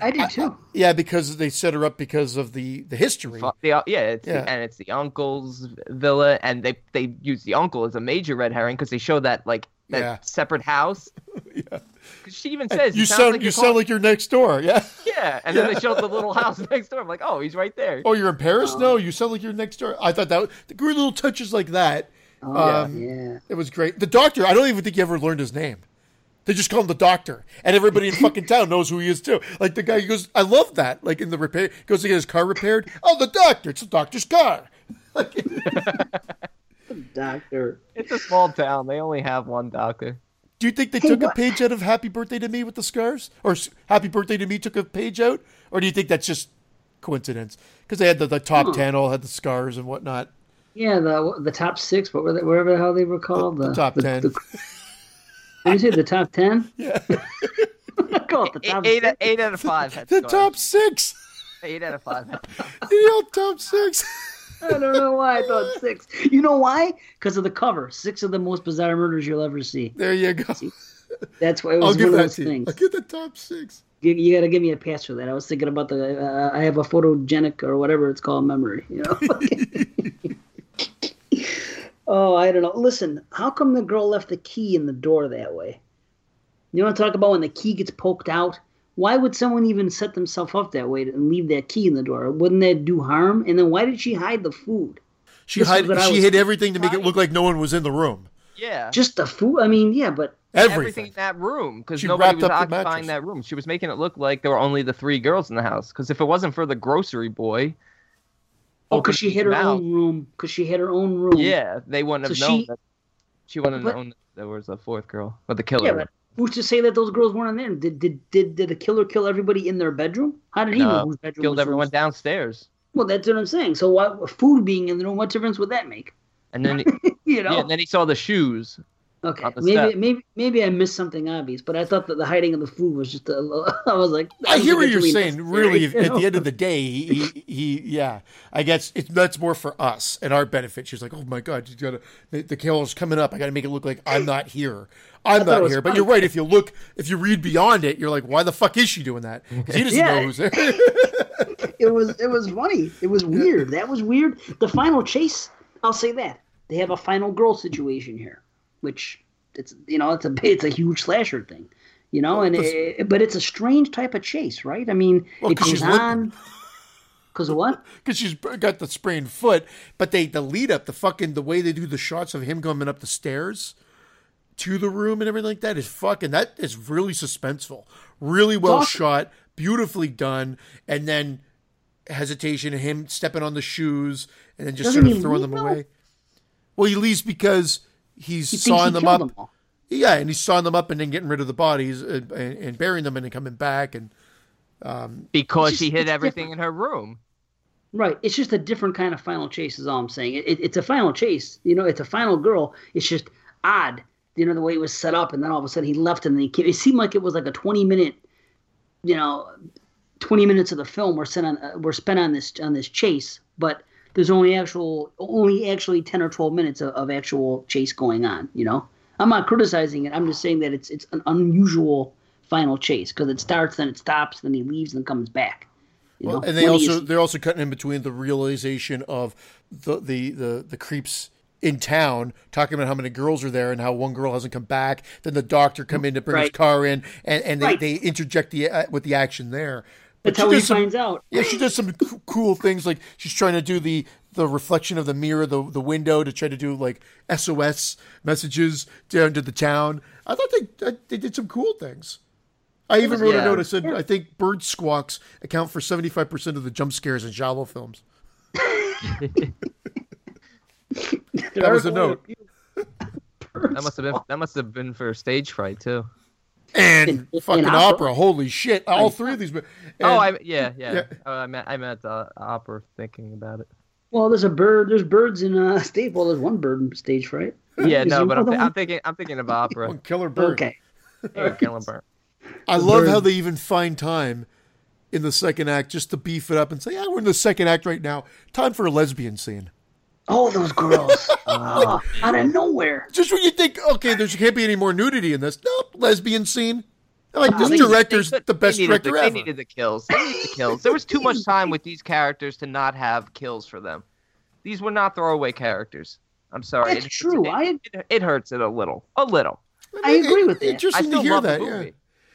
I did too. Yeah, because they set her up because of the the history. Fu- The, uh, yeah, it's Yeah. and it's the uncle's villa, and they they use the uncle as a major red herring because they show that like that Yeah. separate house. Yeah. 'Cause she even says You sound like you you're sound like you're next door. Yeah. yeah, and then they showed the little house next door. I'm like, oh, he's right there. Oh, you're in Paris? No, you sound like you're next door. I thought that was, the great little touches like that. Oh, Um, yeah. It was great. The doctor, I don't even think he ever learned his name. They just call him the doctor, and everybody in fucking town knows who he is too. Like the guy, he goes, "I love that." Like in the repair, he goes to get his car repaired. Oh, the doctor! It's the doctor's car. Doctor. It's a small town. They only have one doctor. Do you think they Hey, took a page out of "Happy Birthday to Me" with the scars, or "Happy Birthday to Me" took a page out, or do you think that's just coincidence? Because they had the, the top Huh. ten all had the scars and whatnot. Yeah, the the top six, what were they, whatever the hell they were called. The top 10. Did you say the top ten? Yeah, I call it the top Eight, six. eight out of five. Had the scars. top six. Eight out of five. The old top six. I don't know why I thought six. You know why? Because of the cover. Six of the most bizarre murders you'll ever see. There you go. That's why it I'll was give one of those things. I'll give the top six. You, you got to give me a pass for that. I was thinking about the. Uh, I have a photogenic or whatever it's called memory. You know. oh, I don't know. Listen, how come the girl left the key in the door that way? You want to talk about when the key gets poked out? Why would someone even set themselves up that way and leave that key in the door? Wouldn't that do harm? And then why did she hide the food? She This is hid, she hid everything to make it look like no one was in the room. Yeah. Just the food? I mean, yeah, but Everything. everything in that room because nobody wrapped was occupying that room. She was making it look like there were only the three girls in the house. Because if it wasn't for the grocery boy, oh, because she opening hid her mouth, own room. Because she hid her own room. Yeah, they wouldn't have So known she- that. She wouldn't have known that there was a fourth girl, but the killer. Yeah, but who's to say that those girls weren't in there? Did did did, did the killer kill everybody in their bedroom? How did he know No, whose bedroom killed everyone downstairs, Well, that's what I'm saying. So what food being in the room? What difference would that make? and then You know. yeah, and then he saw the shoes. Okay. Maybe step. maybe maybe I missed something obvious, but I thought that the hiding of the food was just a. I was like. that I was hear what you're saying. necessary, Really, you if, at the end of the day, he, he, he yeah, I guess it's that's more for us and our benefit. She's like, oh my god, you gotta the, the killer's coming up. I gotta make it look like I'm not here. I'm not was here. But you're right. If you look, if you read beyond it, you're like, why the fuck is she doing that? Because he doesn't Yeah. know who's there. it was it was funny. It was weird. That was weird. The final chase. I'll say that they have a final girl situation here, which it's you know it's a it's a huge slasher thing, you know, and it, but it's a strange type of chase, right? I mean, Well, it goes on. Because of what? because she's got the sprained foot. But they the lead up, the fucking the way they do the shots of him coming up the stairs to the room and everything like that is fucking that is really suspenseful, really well awesome. shot, beautifully done, and then hesitation him stepping on the shoes and then just Doesn't sort of throwing them though? away. Well, he leaves because he's He thinks sawing he them up. them. Yeah, and he's sawing them up and then getting rid of the bodies and, and, and burying them and then coming back and Because It's she hid it's everything in her room. Right. It's just a different kind of final chase, is all I'm saying. It, it, it's a final chase. You know, it's a final girl. It's just odd, you know, the way it was set up. And then all of a sudden he left and then he came. It seemed like it was like a 20 minute, you know, 20 minutes of the film were spent on, uh, were spent on this, on this chase. But there's only actual, only actually 10 or 12 minutes of, of actual chase going on, you know? I'm not criticizing it. I'm just saying that it's, it's an unusual final chase because it starts, then it stops, then he leaves and comes back. You Well, know? and they when also they're also cutting in between the realization of the, the the the creeps in town talking about how many girls are there and how one girl hasn't come back. Then the doctor come in to bring his car in, and, and they, Right. they interject the uh, with the action there. But That's he does some- finds out. Yeah, she does some c- cool things like she's trying to do the the reflection of the mirror, the the window to try to do like SOS messages down to the town. I thought they uh, they did some cool things. I even wrote a note. I said I think bird squawks account for seventy five percent of the jump scares in Giallo films. That was a note. That must have been that must have been for stage fright too. And In- in fucking opera? opera. Holy shit! All three of these. And, oh, I yeah yeah. yeah. Oh, I meant I meant uh, opera thinking about it. Well, there's a bird. There's birds in uh, state. Well, there's one bird in stage fright. Yeah, Is no, but I'm, th- I'm thinking I'm thinking of opera. one killer bird. Okay. Hey, Gillenburg. I love bird. how they even find time in the second act just to beef it up and say, "Yeah, we're in the second act right now. Time for a lesbian scene." Oh, those girls. oh, out of nowhere. Just when you think, okay, there can't be any more nudity in this. Nope, lesbian scene. I'm like this they- director's They- the best they director the, ever. They needed the kills. They needed the kills. There was too much time with these characters to not have kills for them. These were not throwaway characters. I'm sorry. That's It- true. It, I- it, it hurts it a little. A little. I agree with that. I Interesting to hear that. Yeah.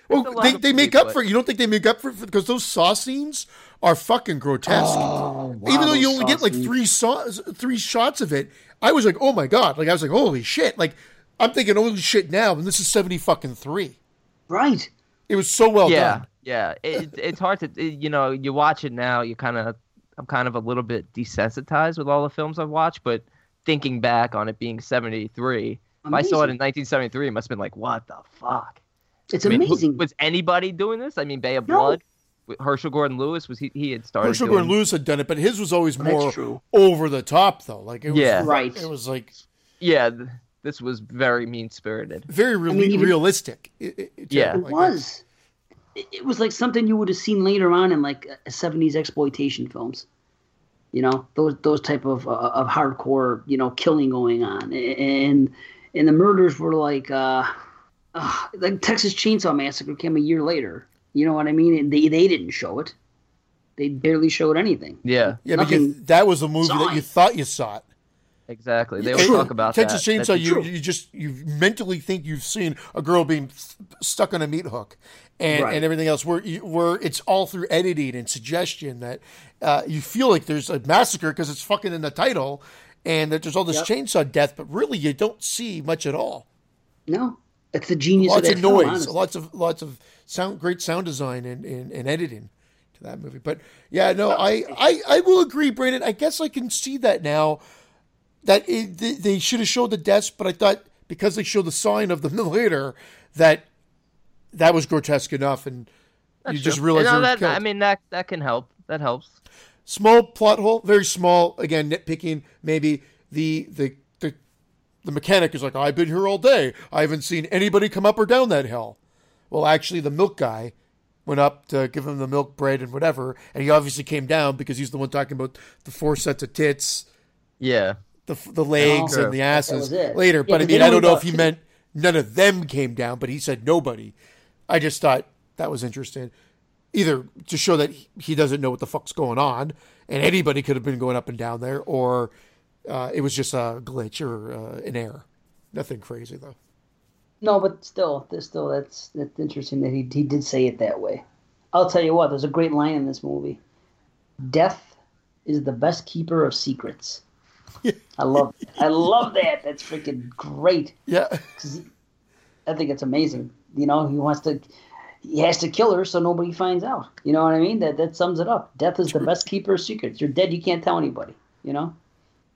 Well, they, they make up for it. You don't think they make up for it because those saw scenes are fucking grotesque. Oh, wow, Even though you only get like three saw, three shots of it, I was like, oh my god! Like I was like, holy shit! Like I'm thinking, holy shit now, and this is seventy fucking three. Right. It was so well yeah, done. yeah. It, it's hard to it- you know you watch it now. You kind of I'm kind of a little bit desensitized with all the films I've watched, but thinking back on it being 73, if I saw it in 1973, it must have been like, what the fuck? It's I mean, who- amazing. was anybody doing this? I mean, Bay of No. Blood. With Herschell Gordon Lewis was he? He had started. Herschell Gordon Lewis had done it, but his was always more true. over the top, though. Like, it was, Yeah. Right. It was like Yeah, th- this was very mean spirited. very real- mean, even- realistic. It, it- it- Yeah. It like, was. It, it was like something you would have seen later on in like uh, seventies exploitation films. You know those those type of uh, of hardcore you know killing going on, and and the murders were like uh, uh, like Texas Chainsaw Massacre came a year later. You know what I mean? And they they didn't show it. They barely showed anything. Yeah, Yeah, Nothing because that was a movie that you thought you saw it. exactly. They always talk about Texas that. Chainsaw. That's You true. you just you mentally think you've seen a girl being s- stuck on a meat hook, and Right. and everything else. Where you, where it's all through editing and suggestion that uh, you feel like there's a massacre because it's fucking in the title, and that there's all this Yep. chainsaw death, but really you don't see much at all. No, that's the genius Lots of of that film, noise, honestly. lots of lots of sound, great sound design and, and, and editing to that movie. But yeah, no, oh. I, I I will agree, Brandon. I guess I can see that now. That it, they, they should have showed the deaths, but I thought because they showed the sign of them later that that was grotesque enough, and you just True. realize You know, that. I mean, that that can help. That helps. small plot hole, very small. Again, nitpicking. Maybe the the the the mechanic is like, I've been here all day. I haven't seen anybody come up or down that hill. Well, actually, the milk guy went up to give him the milk bread and whatever, and he obviously came down because he's the one talking about the four sets of tits, Yeah. the the legs Oh, and the asses later. Yeah, but I mean, I don't know if he meant none of them came down, but he said nobody. I just thought that was interesting. Either to show that he- he doesn't know what the fuck's going on, and anybody could have been going up and down there, or uh, it was just a glitch or uh, an error. Nothing crazy though. No, but still, still that's that's interesting that he he did say it that way. I'll tell you what, there's a great line in this movie. Death is the best keeper of secrets. I love I love that. That's freaking great. Yeah, 'Cause I think it's amazing. You know, he wants to he has to kill her so nobody finds out. You know what I mean? That that sums it up. Death is the best keeper of secrets. You're dead, you can't tell anybody. You know.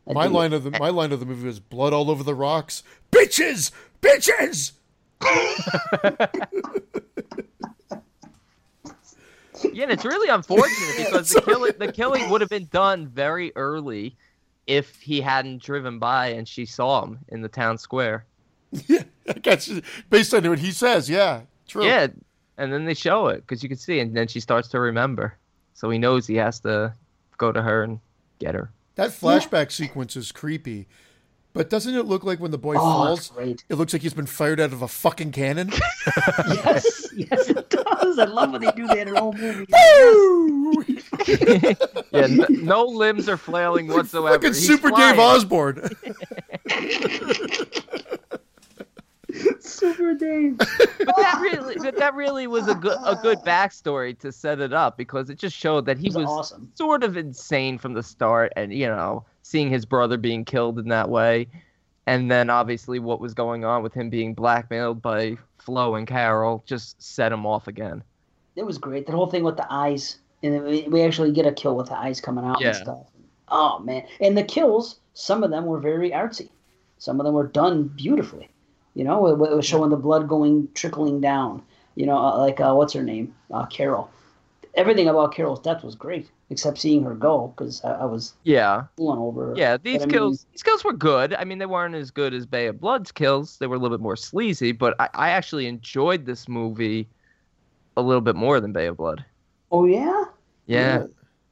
I my line of the my line of the movie was blood all over the rocks. Bitches, bitches. Yeah, and it's really unfortunate because the killing the killing would have been done very early if he hadn't driven by and she saw him in the town square. Yeah, I guess based on what he says. Yeah, true. Yeah, and then they show it because you can see, and then she starts to remember. So he knows he has to go to her and get her. That flashback sequence is creepy, but doesn't it look like when the boy Oh, falls, it looks like he's been fired out of a fucking cannon? Yes, yes, it does. I love when they do that in old movies. Woo! Yeah, n- no limbs are flailing whatsoever. Fucking He's Super flying. Dave Osborne. Super Dave. But that really, but that really was a good a good backstory to set it up because it just showed that he was was awesome. sort of insane from the start, and you know, seeing his brother being killed in that way, and then obviously what was going on with him being blackmailed by Flo and Carol just set him off again. It was great. The whole thing with the eyes, and we, we actually get a kill with the eyes coming out Yeah. and stuff. Oh man! And the kills, some of them were very artsy. Some of them were done beautifully. You know, it, it was showing the blood going trickling down. You know, uh, like uh, what's her name, uh, Carol. Everything about Carol's death was great, except seeing her go because I, I was Yeah, pulling over. her. yeah. These But, I mean, kills, these kills were good. I mean, they weren't as good as Bay of Blood's kills. They were a little bit more sleazy, but I, I actually enjoyed this movie a little bit more than Bay of Blood. Oh yeah. Yeah, Yeah.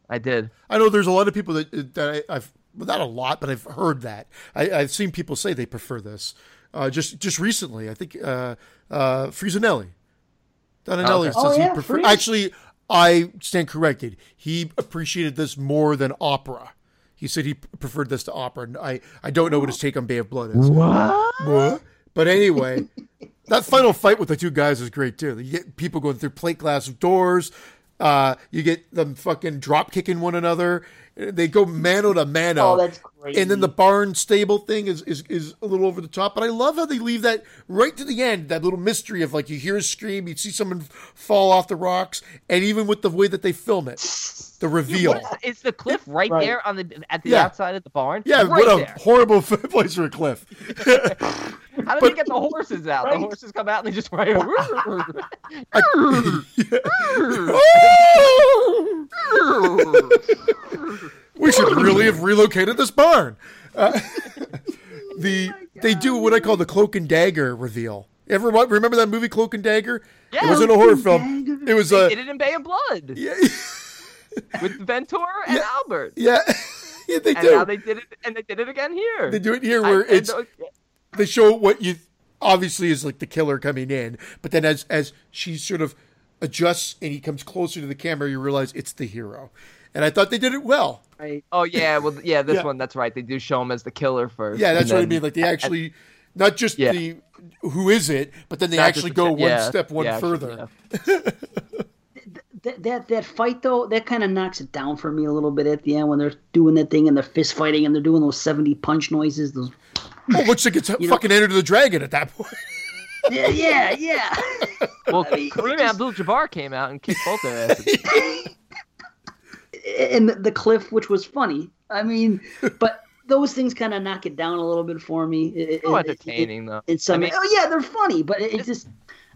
I did. I know there's a lot of people that that I, I've not a lot, but I've heard that. I, I've seen people say they prefer this. Uh, just just recently, I think uh, uh, Frisanelli, Donanelli Okay. says Oh, he yeah, prefer. Actually, I stand corrected. He appreciated this more than opera. He said he preferred this to opera. And I I don't know what his take on Bay of Blood is. What? But anyway, that final fight with the two guys is great too. You get people going through plate glass doors. Uh, you get them fucking drop kicking one another. They go mano to mano. Oh, that's crazy. And then the barn stable thing is, is is a little over the top, but I love how they leave that right to the end. That little mystery of like you hear a scream, you see someone fall off the rocks, and even with the way that they film it, the reveal. What is, is the cliff right, Right. there on the at the Yeah. outside of the barn? yeah, right what a there. horrible place for a cliff. How did but- they get the horses out? The horses come out and they just right. we should really have relocated this barn. Uh, the they do what I call the cloak and dagger reveal. Ever wa- remember that movie Cloak and Dagger? Yeah, It wasn't a horror film. Dagger. It was they a did it in Bay of Blood yeah, with Ventura and Albert. yeah, yeah. They And do. now they did it, and they did it again here. They do it here I- where and it's those- they show what you obviously is like the killer coming in, but then as as she sort of adjusts and he comes closer to the camera, you realize it's the hero. And I thought they did it well. Right. Oh yeah, well yeah, this Yeah. one that's right. They do show him as the killer first. Yeah, that's and what I mean. Like they actually, not just Yeah. the who is it, but then they not actually the go ki- one yeah, step one yeah, actually, further. That, that that fight though, that kind of knocks it down for me a little bit at the end when they're doing that thing and they're fist fighting and they're doing those seventy punch noises. Those Oh, looks like it's know- fucking Enter the Dragon at that point. yeah, yeah, yeah. Well, I mean, Kareem just- Abdul-Jabbar came out and kicked both their asses. and the, the cliff, which was funny. I mean, but those things kind of knock it down a little bit for me. It- it- So it- entertaining though. It's some. I mean- oh yeah, they're funny, but it, it just.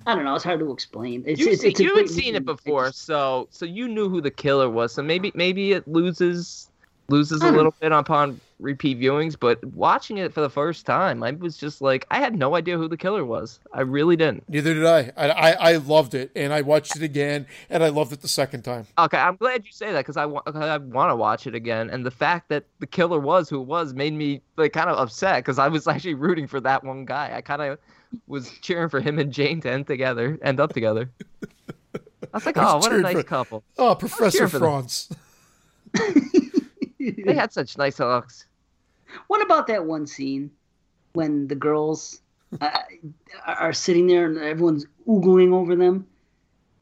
I don't know. It's hard to explain. It's, You've, it's, seen, it's you had great seen it before, just- so so you knew who the killer was. So maybe maybe it loses loses a hmm. little bit upon repeat viewings. But watching it for the first time, I was just like, I had no idea who the killer was. I really didn't. Neither did I. I. I. I loved it, and I watched it again, and I loved it the second time. Okay, I'm glad you say that because I, wa- I want to watch it again. And the fact that the killer was who it was made me like kind of upset because I was actually rooting for that one guy. I kind of was cheering for him and Jane to end together, end up together. I was like, I was oh, what a nice for- couple. Oh, Professor cheering for them. Franz. They had such nice hooks. What about that one scene when the girls uh, are sitting there and everyone's oogling over them?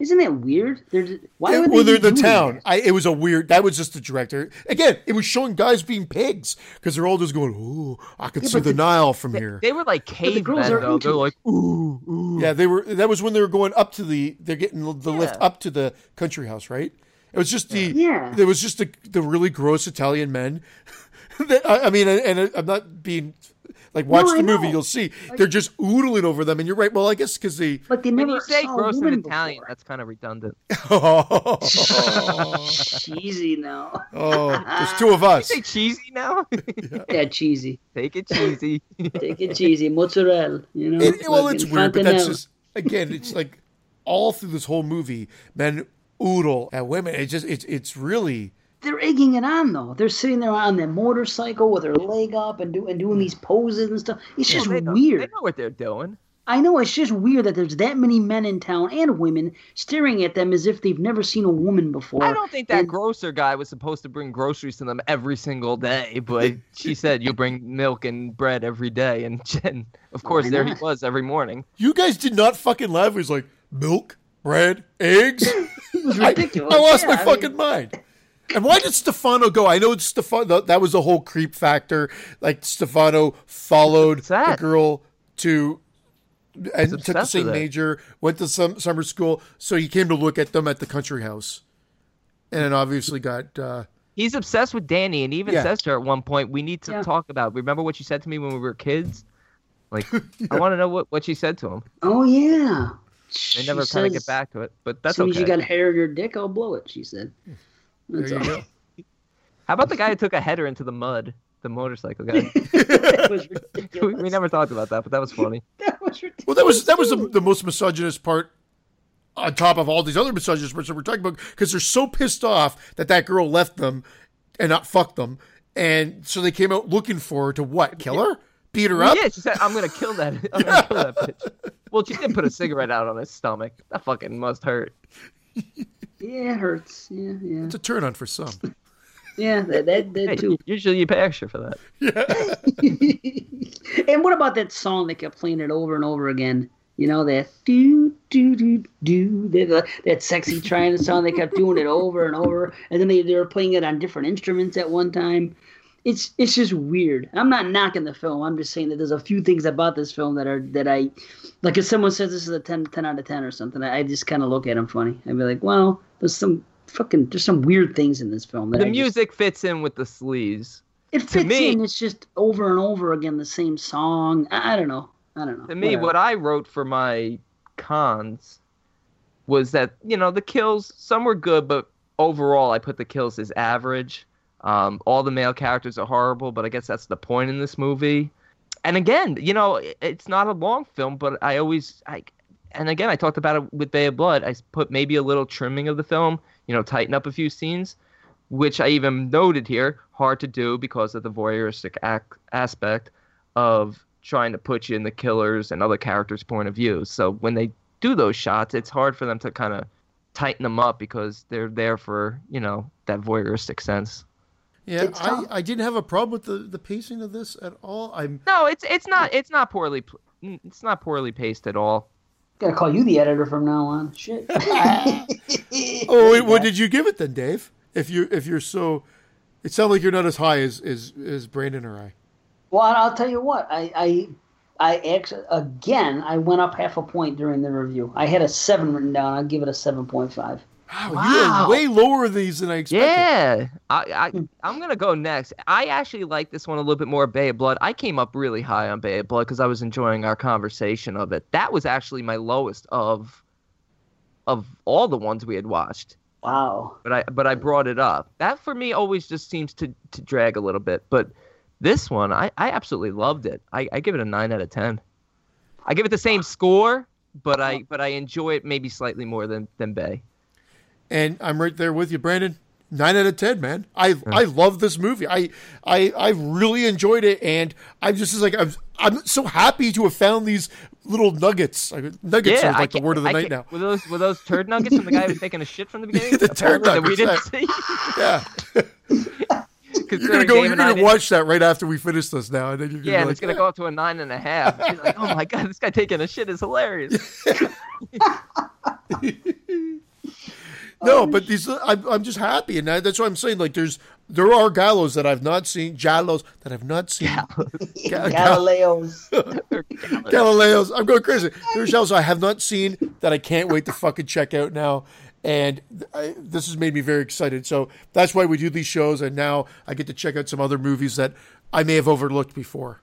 Isn't that weird? They're just, why Yeah, would they well, they're the town. I, it was a weird. That was just the director. Again, it was showing guys being pigs because they're all just going, "Ooh, I can Yeah, see the, the- Nile from here." They were like the girls cavemen are though. They're like, ooh, ooh. Yeah, they were. That was when they were going up to the. They're getting the, the lift up to the country house, right? It was just the. Yeah. There was just the the really gross Italian men. that, I, I mean, and I, I'm not being like watch No, I the movie, know. you'll see they're just oodling over them, and you're right. Well, I guess because they. But they When never you say gross a in Italian, before. that's kind of redundant. oh, cheesy now. Oh, there's two of us. Say cheesy now? Yeah, cheesy. Take it cheesy. Take it cheesy. Mozzarella. You know. It- well, it's weird, but that's just again, it's like all through this whole movie, men oodle at women. It just it's it's really they're egging it on though. They're sitting there on their motorcycle with their leg up and, do, and doing these poses and stuff. It's just they know, weird. They know what they're doing. I know it's just weird that there's that many men in town and women staring at them as if they've never seen a woman before. I don't think that And- grocer guy was supposed to bring groceries to them every single day, but she said you bring milk and bread every day, and, and of course there he was every morning. you guys did not fucking laugh. It was like milk, bread, eggs. It was I, ridiculous. I lost Yeah, my I fucking mean, mind. And why did Stefano go? I know Stefano. That was the whole creep factor. Like Stefano followed the girl to and took the same major, went to some summer school. So he came to look at them at the country house, and then obviously got. Uh, He's obsessed with Danny, and even Yeah. says to her at one point, "We need to Yeah. talk about. Remember what you said to me when we were kids? Like, I want to know what what she said to him. Oh yeah. They never She kind of get back to it, but that's As that's soon as you okay. got hair in your dick, I'll blow it. She said. there That's you all. go. How about the guy who took a header into the mud? The motorcycle guy. we, we never talked about that, but that was funny. That was ridiculous. Well, that was that was the, the most misogynist part. On top of all these other misogynist parts that we're talking about, because they're so pissed off that that girl left them and not fucked them, and so they came out looking for her to what? Kill her? Beat her up? Yeah, she said, "I'm gonna kill that. I'm gonna kill that bitch." Well, she did put a cigarette out on his stomach. That fucking must hurt. Yeah, it hurts. Yeah, yeah, It's a turn on for some. yeah. That that, that Hey, too. usually you pay extra for that. Yeah. and what about that song that kept playing it over and over again You know that do do do do that, uh, that sexy triangle song. They kept doing it over and over, and then they, they were playing it on different instruments at one time. It's it's just weird. I'm not knocking the film. I'm just saying that there's a few things about this film that are that I like. If someone says this is a 10, 10 out of ten or something, I just kind of look at them funny. I'd be like, well, there's some fucking there's some weird things in this film. That The I just- music fits in with the sleaze. it fits me- in. It's just over and over again the same song. I, I don't know. I don't know. To me, Whatever. what I wrote for my cons was that you know the kills some were good, but overall I put the kills as average. Um, all the male characters are horrible, but I guess that's the point in this movie. And again, you know, it- it's not a long film, but I always I and again I talked about it with Bay of Blood. I put maybe a little trimming of the film, you know, tighten up a few scenes, which I even noted here, hard to do because of the voyeuristic ac- aspect of trying to put you in the killer's and other characters' point of view. So when they do those shots, it's hard for them to kind of tighten them up because they're there for you know that voyeuristic sense. Yeah, It's I. I didn't have a problem with the, the pacing of this at all. I'm No, it's it's not it's not poorly mm, it's not poorly paced at all. Gotta call you the editor from now on. Shit. Oh, wait, what did you give it then, Dave? If you if you're so, it sounds like you're not as high as as, as Brandon or I. Well, I'll tell you what. I, I, I actually again, I went up half a point during the review. I had a seven written down. I'll give it a seven point five. Wow, Wow. you are way lower than these than I expected. Yeah, I, I hmm. I'm gonna go next. I actually like this one a little bit more. Bay of Blood. I came up really high on Bay of Blood because I was enjoying our conversation of it. That was actually my lowest of of all the ones we had watched. Wow. but I but I brought it up. That for me always just seems to to drag a little bit. But this one, I I absolutely loved it. I, I give it a nine out of ten. I give it the same score, but I but I enjoy it maybe slightly more than than Bay. And I'm right there with you, Brandon. Nine out of ten, man. I I love this movie. I I I really enjoyed it, and I'm just like I'm I'm so happy to have found these little nuggets. Nuggets yeah, are like the word of the I night now. Were those were those turd nuggets from the guy who was taking a shit from the beginning? The turd that we nuggets, didn't see. Yeah, you're gonna go. You're and gonna watch that right after we finish this now, and then you're gonna Yeah, like, it's gonna go up to a nine and a half. You're like, oh my god, this guy taking a shit is hilarious. No, but these I'm, I'm just happy, and that, that's what I'm saying. Like, there's there are gallows that I've not seen, Jallos that I've not seen, Ga- Galileo's. Galileos. I'm going crazy. There's gallows I have not seen that I can't wait to fucking check out now, and I, this has made me very excited. So that's why we do these shows, and now I get to check out some other movies that I may have overlooked before.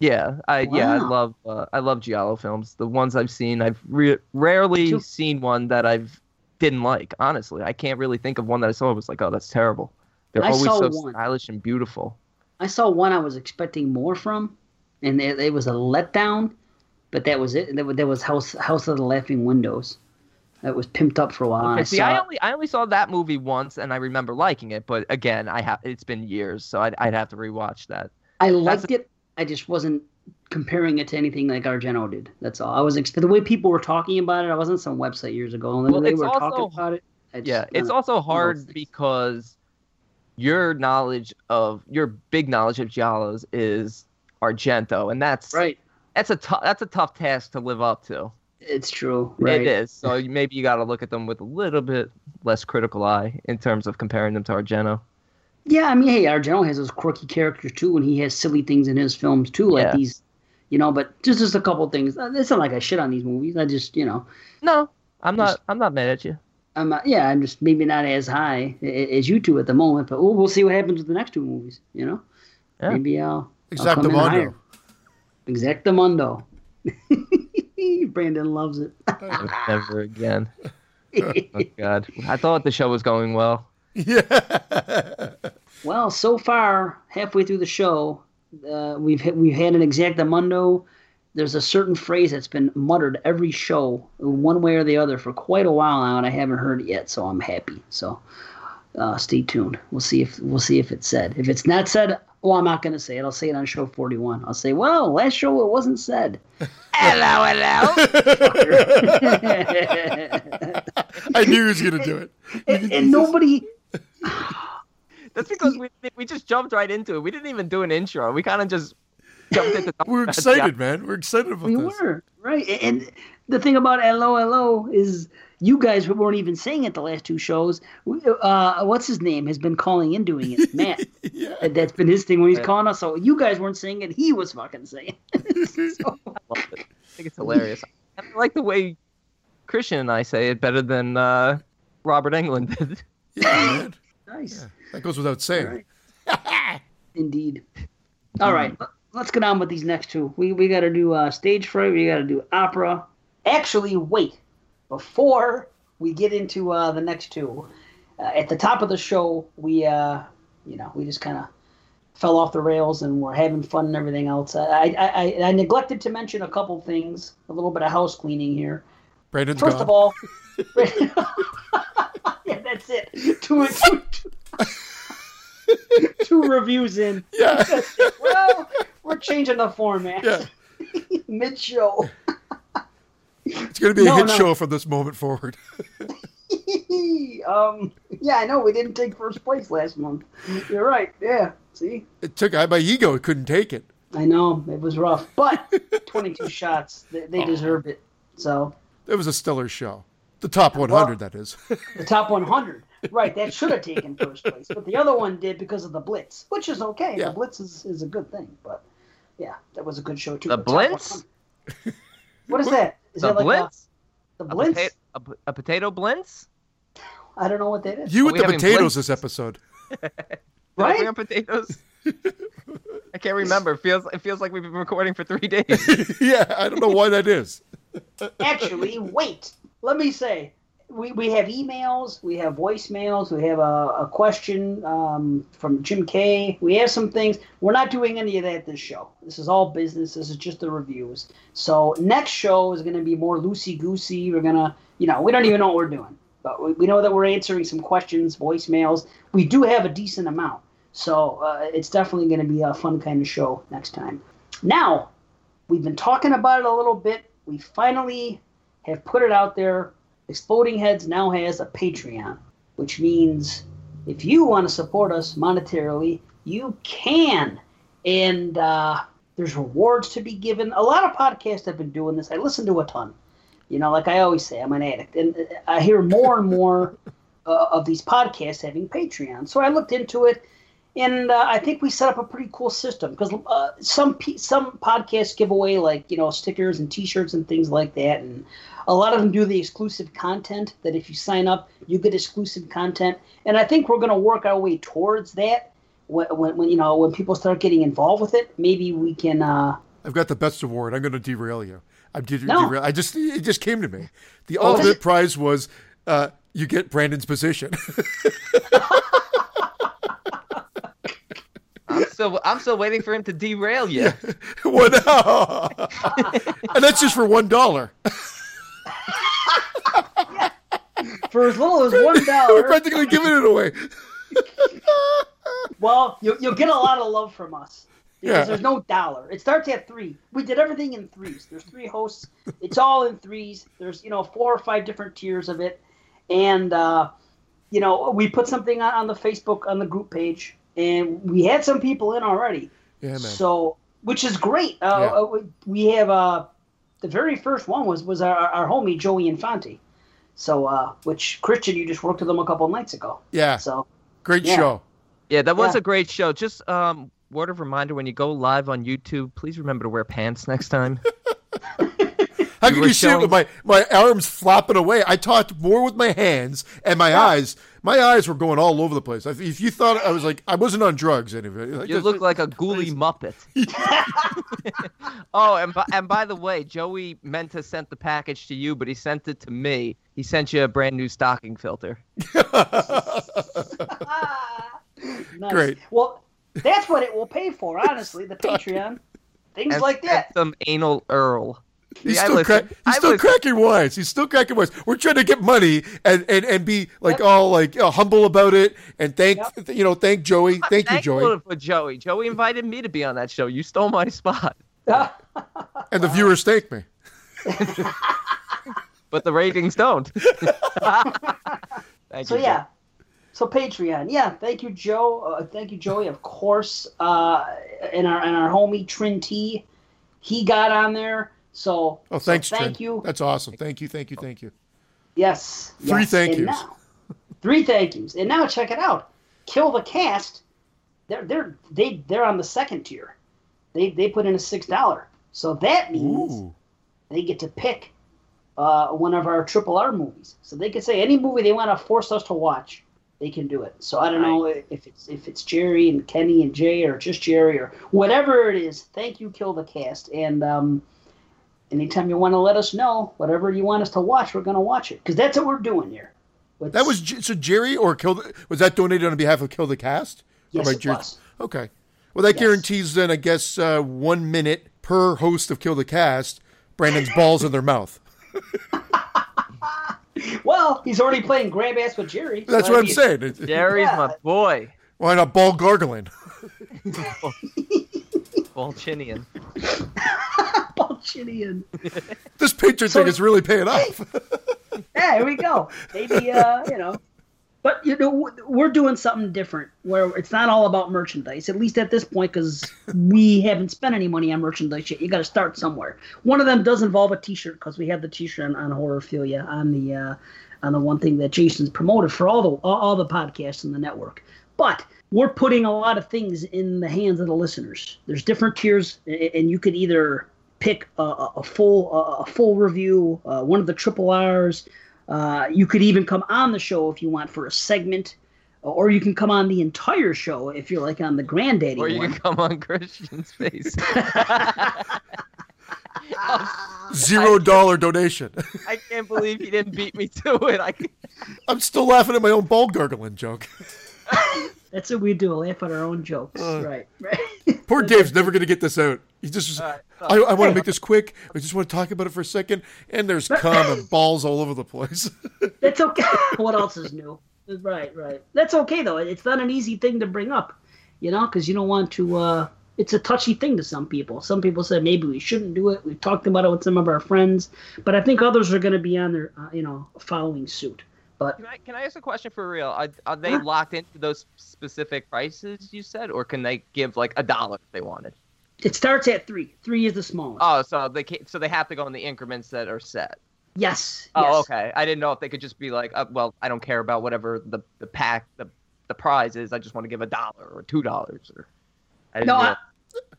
Yeah, I yeah, I love uh, I love giallo films. The ones I've seen, I've re- rarely seen one that I've didn't like. Honestly, I can't really think of one that I saw and was like, oh, that's terrible. They're I always so one. stylish and beautiful. I saw one I was expecting more from, and it, it was a letdown. But that was it. There was, House House of the Laughing Windows. That was pimped up for a while. Okay, I see, I only I only saw that movie once, and I remember liking it. But again, I have it's been years, so I'd I'd have to rewatch that. I liked it. I just wasn't comparing it to anything like Argento did. That's all. I was exp- the way people were talking about it. I was on some website years ago, and Well, they it's were also- talking about it. Just- Yeah, it's also hard because your knowledge of your big knowledge of giallos is Argento, and that's right. that's a tough that's a tough task to live up to. It's true. Right. It is. So maybe you got to look at them with a little bit less critical eye in terms of comparing them to Argento. Yeah, I mean, hey, Argento has those quirky characters too, and he has silly things in his films too, like Yeah. these, you know. But just just a couple things. Uh, It's not like I shit on these movies. I just, you know, No, I'm not. I'm not mad at you. I'm not, yeah, I'm just maybe not as high a- a- as you two at the moment, but we'll, we'll see what happens with the next two movies. You know, Yeah. maybe I'll I'll come in Exactamundo. higher. Exactamundo. Brandon loves it. Never again. Oh God, I thought the show was going well. Yeah. Well, so far, halfway through the show, uh, we've hit, we've had an exactamundo. There's a certain phrase that's been muttered every show, one way or the other, for quite a while now, and I haven't heard it yet. So I'm happy. So uh, stay tuned. We'll see if we'll see if it's said. If it's not said, well, I'm not going to say it. I'll say it on show 41. I'll say, well, last show it wasn't said. Hello, hello. I knew he was gonna do it. and, and nobody. That's because we we just jumped right into it. We didn't even do an intro. We kind of just jumped into the We're excited, man. We're excited about We this. were right, and the thing about LOLO is you guys weren't even saying it the last two shows. Uh, what's his name has been calling in doing it, Matt. Yeah. That's been his thing when he's Yeah. calling us. So you guys weren't saying it; he was fucking saying. it. so, I love it. I think it's hilarious. I like the way Christian and I say it better than uh, Robert Englund did. Yeah, nice, That goes without saying. Right. indeed. All right, let- let's get on with these next two. We we got to do uh, stage fright. We got to do opera. Actually, wait before we get into uh, the next two. Uh, at the top of the show, we uh, you know we just kind of fell off the rails and we're having fun and everything else. I, I, I, I neglected to mention a couple things, a little bit of house cleaning here. Brandon's First gone. of all, yeah, that's it. Two, two, two, two reviews in. yeah. Well, we're changing the format Yeah. mid show. It's going to be a No, hit no. show from this moment forward. um, yeah, I know we didn't take first place last month. You're right. Yeah, see, It took I my ego it couldn't take it. I know it was rough, but 22 shots. They, they deserved it. So It was a stellar show. The top 100, that is. the top 100, right? That should have taken first place, but the other one did because of the blitz, which is okay. Yeah. The blitz is, is a good thing, but yeah, that was a good show too. The top Blitz? What is that? Is The that like Blitz? A, the A, blitz? pota- a, p- a potato blintz? I don't know what that is. You Are with the potatoes blintz? this episode. I Right? bring up potatoes? I can't remember. It feels it feels like we've been recording for three days. yeah, I don't know why that is. Actually, wait. Let me say, we, we have emails, we have voicemails, we have a, a question um, from Jim K. We have some things. We're not doing any of that this show. This is all business. This is just the reviews. So next show is going to be more loosey goosey. We're gonna, you know, we don't even know what we're doing, but we, we know that we're answering some questions, voicemails. We do have a decent amount, so uh, it's definitely going to be a fun kind of show next time. Now, we've been talking about it a little bit. We finally have put it out there. Exploding Heads now has a Patreon, which means if you want to support us monetarily, you can. And uh, there's rewards to be given. A lot of podcasts have been doing this. I listen to a ton. You know, like I always say, I'm an addict. And I hear more and more uh, of these podcasts having Patreon. So I looked into it. And uh, I think we set up a pretty cool system because uh, some pe- some podcasts give away like you know stickers and T-shirts and things like that, and a lot of them do the exclusive content. That if you sign up, you get exclusive content, and I think we're going to work our way towards that. When, when, when you know when people start getting involved with it, maybe we can. Uh, I've got the best award. I'm going to derail you. I'm de- No. derail. I just it just came to me. The Oh, ultimate prize was uh, you get Brandon's position. I'm still I'm still waiting for him to derail you. what? and that's just for one dollar. for as little as one We're practically giving it away. well, you, you'll get a lot of love from us. Because Yeah. there's no dollar. It starts at three. We did everything in threes. There's three hosts. It's all in threes. There's you know four or five different tiers of it, and uh, you know we put something on, on the Facebook on the group page, and we had some people in already. Yeah, man. So which is great. Uh, Yeah. uh, we- we have uh, the very first one was was our, our homie Joey Infante. So uh, which Christian you just worked with them a couple nights ago. yeah, So great yeah. show. Yeah, that was Yeah. a great show. Just um, word of reminder: when you go live on YouTube, please remember to wear pants next time. How You can were you see it with my, my arms flopping away? I talked more with my hands and my eyes. My eyes were going all over the place. If if you thought I was like I wasn't on drugs, anyway. Like, You look like a ghouly muppet. oh, and by, and by the way, Joey meant to send the package to you, but he sent it to me. He sent you a brand new stocking filter. nice. Great. Well, that's what it will pay for, honestly. The Patreon, things And, like and that. some anal Earl. He's See, I still, listen. crack, he's still cracking wise. He's still cracking wise. We're trying to get money and, and, and be like all like uh, humble about it and thank you know thank Joey. Thank you, Joey. for Joey. Joey invited me to be on that show. You stole my spot, And the viewers thank me. but the ratings don't. Thank so you. yeah, So Patreon, yeah. Thank you, Joe. Uh, thank you, Joey. Of course, uh, and our and our homie Trin T, he got on there. So Oh, so thanks, thank Trin. you. That's awesome. Thank you, thank you, thank you. Yes. Three yes. thank And yous. now- three thank yous. And now check it out. Kill the cast. They're they're they they're on the second tier. They they put in a six dollar. So that means Ooh. they get to pick uh, one of our triple R movies. So they can say any movie they want to force us to watch, they can do it. So I don't know if it's if it's Jerry and Kenny and Jay or just Jerry or whatever it is. Thank you, Kill the Cast. And um, anytime you want to let us know whatever you want us to watch, we're gonna watch it because that's what we're doing here. What's- That was so Jerry or Kill the, was that donated on behalf of Kill the Cast? Yes, by it Jerry? was. Okay. Well, that Yes. guarantees then, I guess, uh, one minute per host of Kill the Cast. Brandon's balls in their mouth. well. He's already playing grab ass with Jerry. so That's what I'm mean- saying. Jerry's Yeah. my boy. Why not ball gargling? Volchinian. Balchinian. This picture So- thing is really paying off. Yeah, here we go. Maybe uh, you know, but you know, we're doing something different where it's not all about merchandise. At least at this point, because we haven't spent any money on merchandise yet. You got to start somewhere. One of them does involve a T-shirt because we have the T-shirt on, on Horrorphilia on the uh, on the one thing that Jason's promoted for all the all, all the podcasts in the network. But we're putting a lot of things in the hands of the listeners. There's different tiers, and you could either pick a, a a full a, a full review, uh, one of the triple R's. Uh, you could even come on the show if you want for a segment, or you can come on the entire show if you're like on the Granddaddy Or you one. can come on Christian's face. Zero dollar donation. I can't believe he didn't beat me to it. I I'm still laughing at my own ball gurgling joke. That's what we do. Laugh at our own jokes. Uh. right, right. Poor Dave's never going to get this out. He just, right, I, I want to make this quick. I just want to talk about it for a second. And there's cum and balls all over the place. That's okay. what else is new? Right, right. That's okay though. It's not an easy thing to bring up, you know, because you don't want to. uh It's a touchy thing to some people. Some people said maybe we shouldn't do it. We've talked about it with some of our friends, but I think others are going to be on their, uh, you know, following suit. But Can I, can I ask a question for real? Are, are they locked into those specific prices you said, or can they give like a dollar if they wanted? it starts at three. Three is the smallest. Oh, so they can, so they have to go in the increments that are set. yes. Oh, yes. okay. I didn't know if they could just be like, uh, well, I don't care about whatever the the pack the the prize is. I just want to give a dollar or two dollars or. I didn't No, I,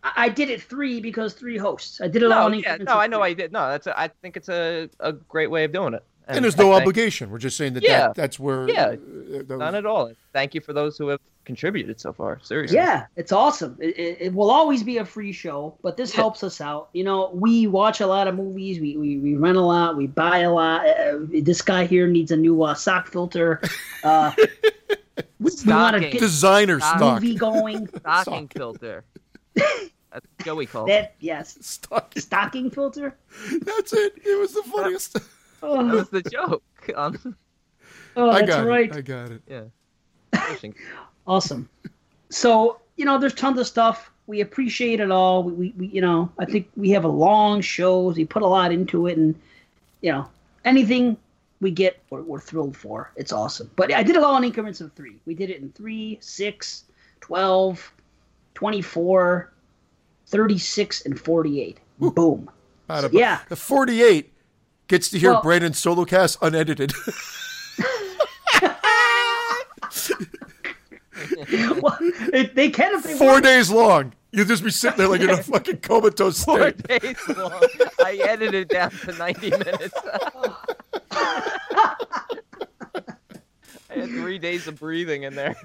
I did it three because three hosts. I did it no, yeah, no, I know three. I did. No, that's a, I think it's a, a great way of doing it. And there's no I think- obligation. We're just saying that, Yeah. that that's where. Yeah. uh, those- None at all. Thank you for those who have contributed so far. Seriously. Yeah, it's awesome. It, it, it will always be a free show, but this Yeah. helps us out. You know, we watch a lot of movies, we, we, we rent a lot, we buy a lot. Uh, this guy here needs a new uh, sock filter. Uh, we, we want to get Designer stock. movie going. Stocking filter. That's what Joey called. it. That yes, Stock. stocking filter. That's it. It was the funniest. That Oh, was the joke. Um, oh, I got right. it. I got it. yeah. Awesome. So you know, there's tons of stuff. We appreciate it all. We, we, we, you know, I think we have a long shows. We put a lot into it, and you know, anything we get, we're, we're thrilled for. It's awesome. But I did it all in increments of three. We did it in three, six, 12, 24, 36, and 48. Boom. Out of- Yeah. The 48 gets to hear Well- Brandon solo cast unedited. well, it, they can if they Four want. days long. You'll just be sitting there like in a fucking comatose Four state. days long. I edited it down to 90 minutes. I had three days of breathing in there.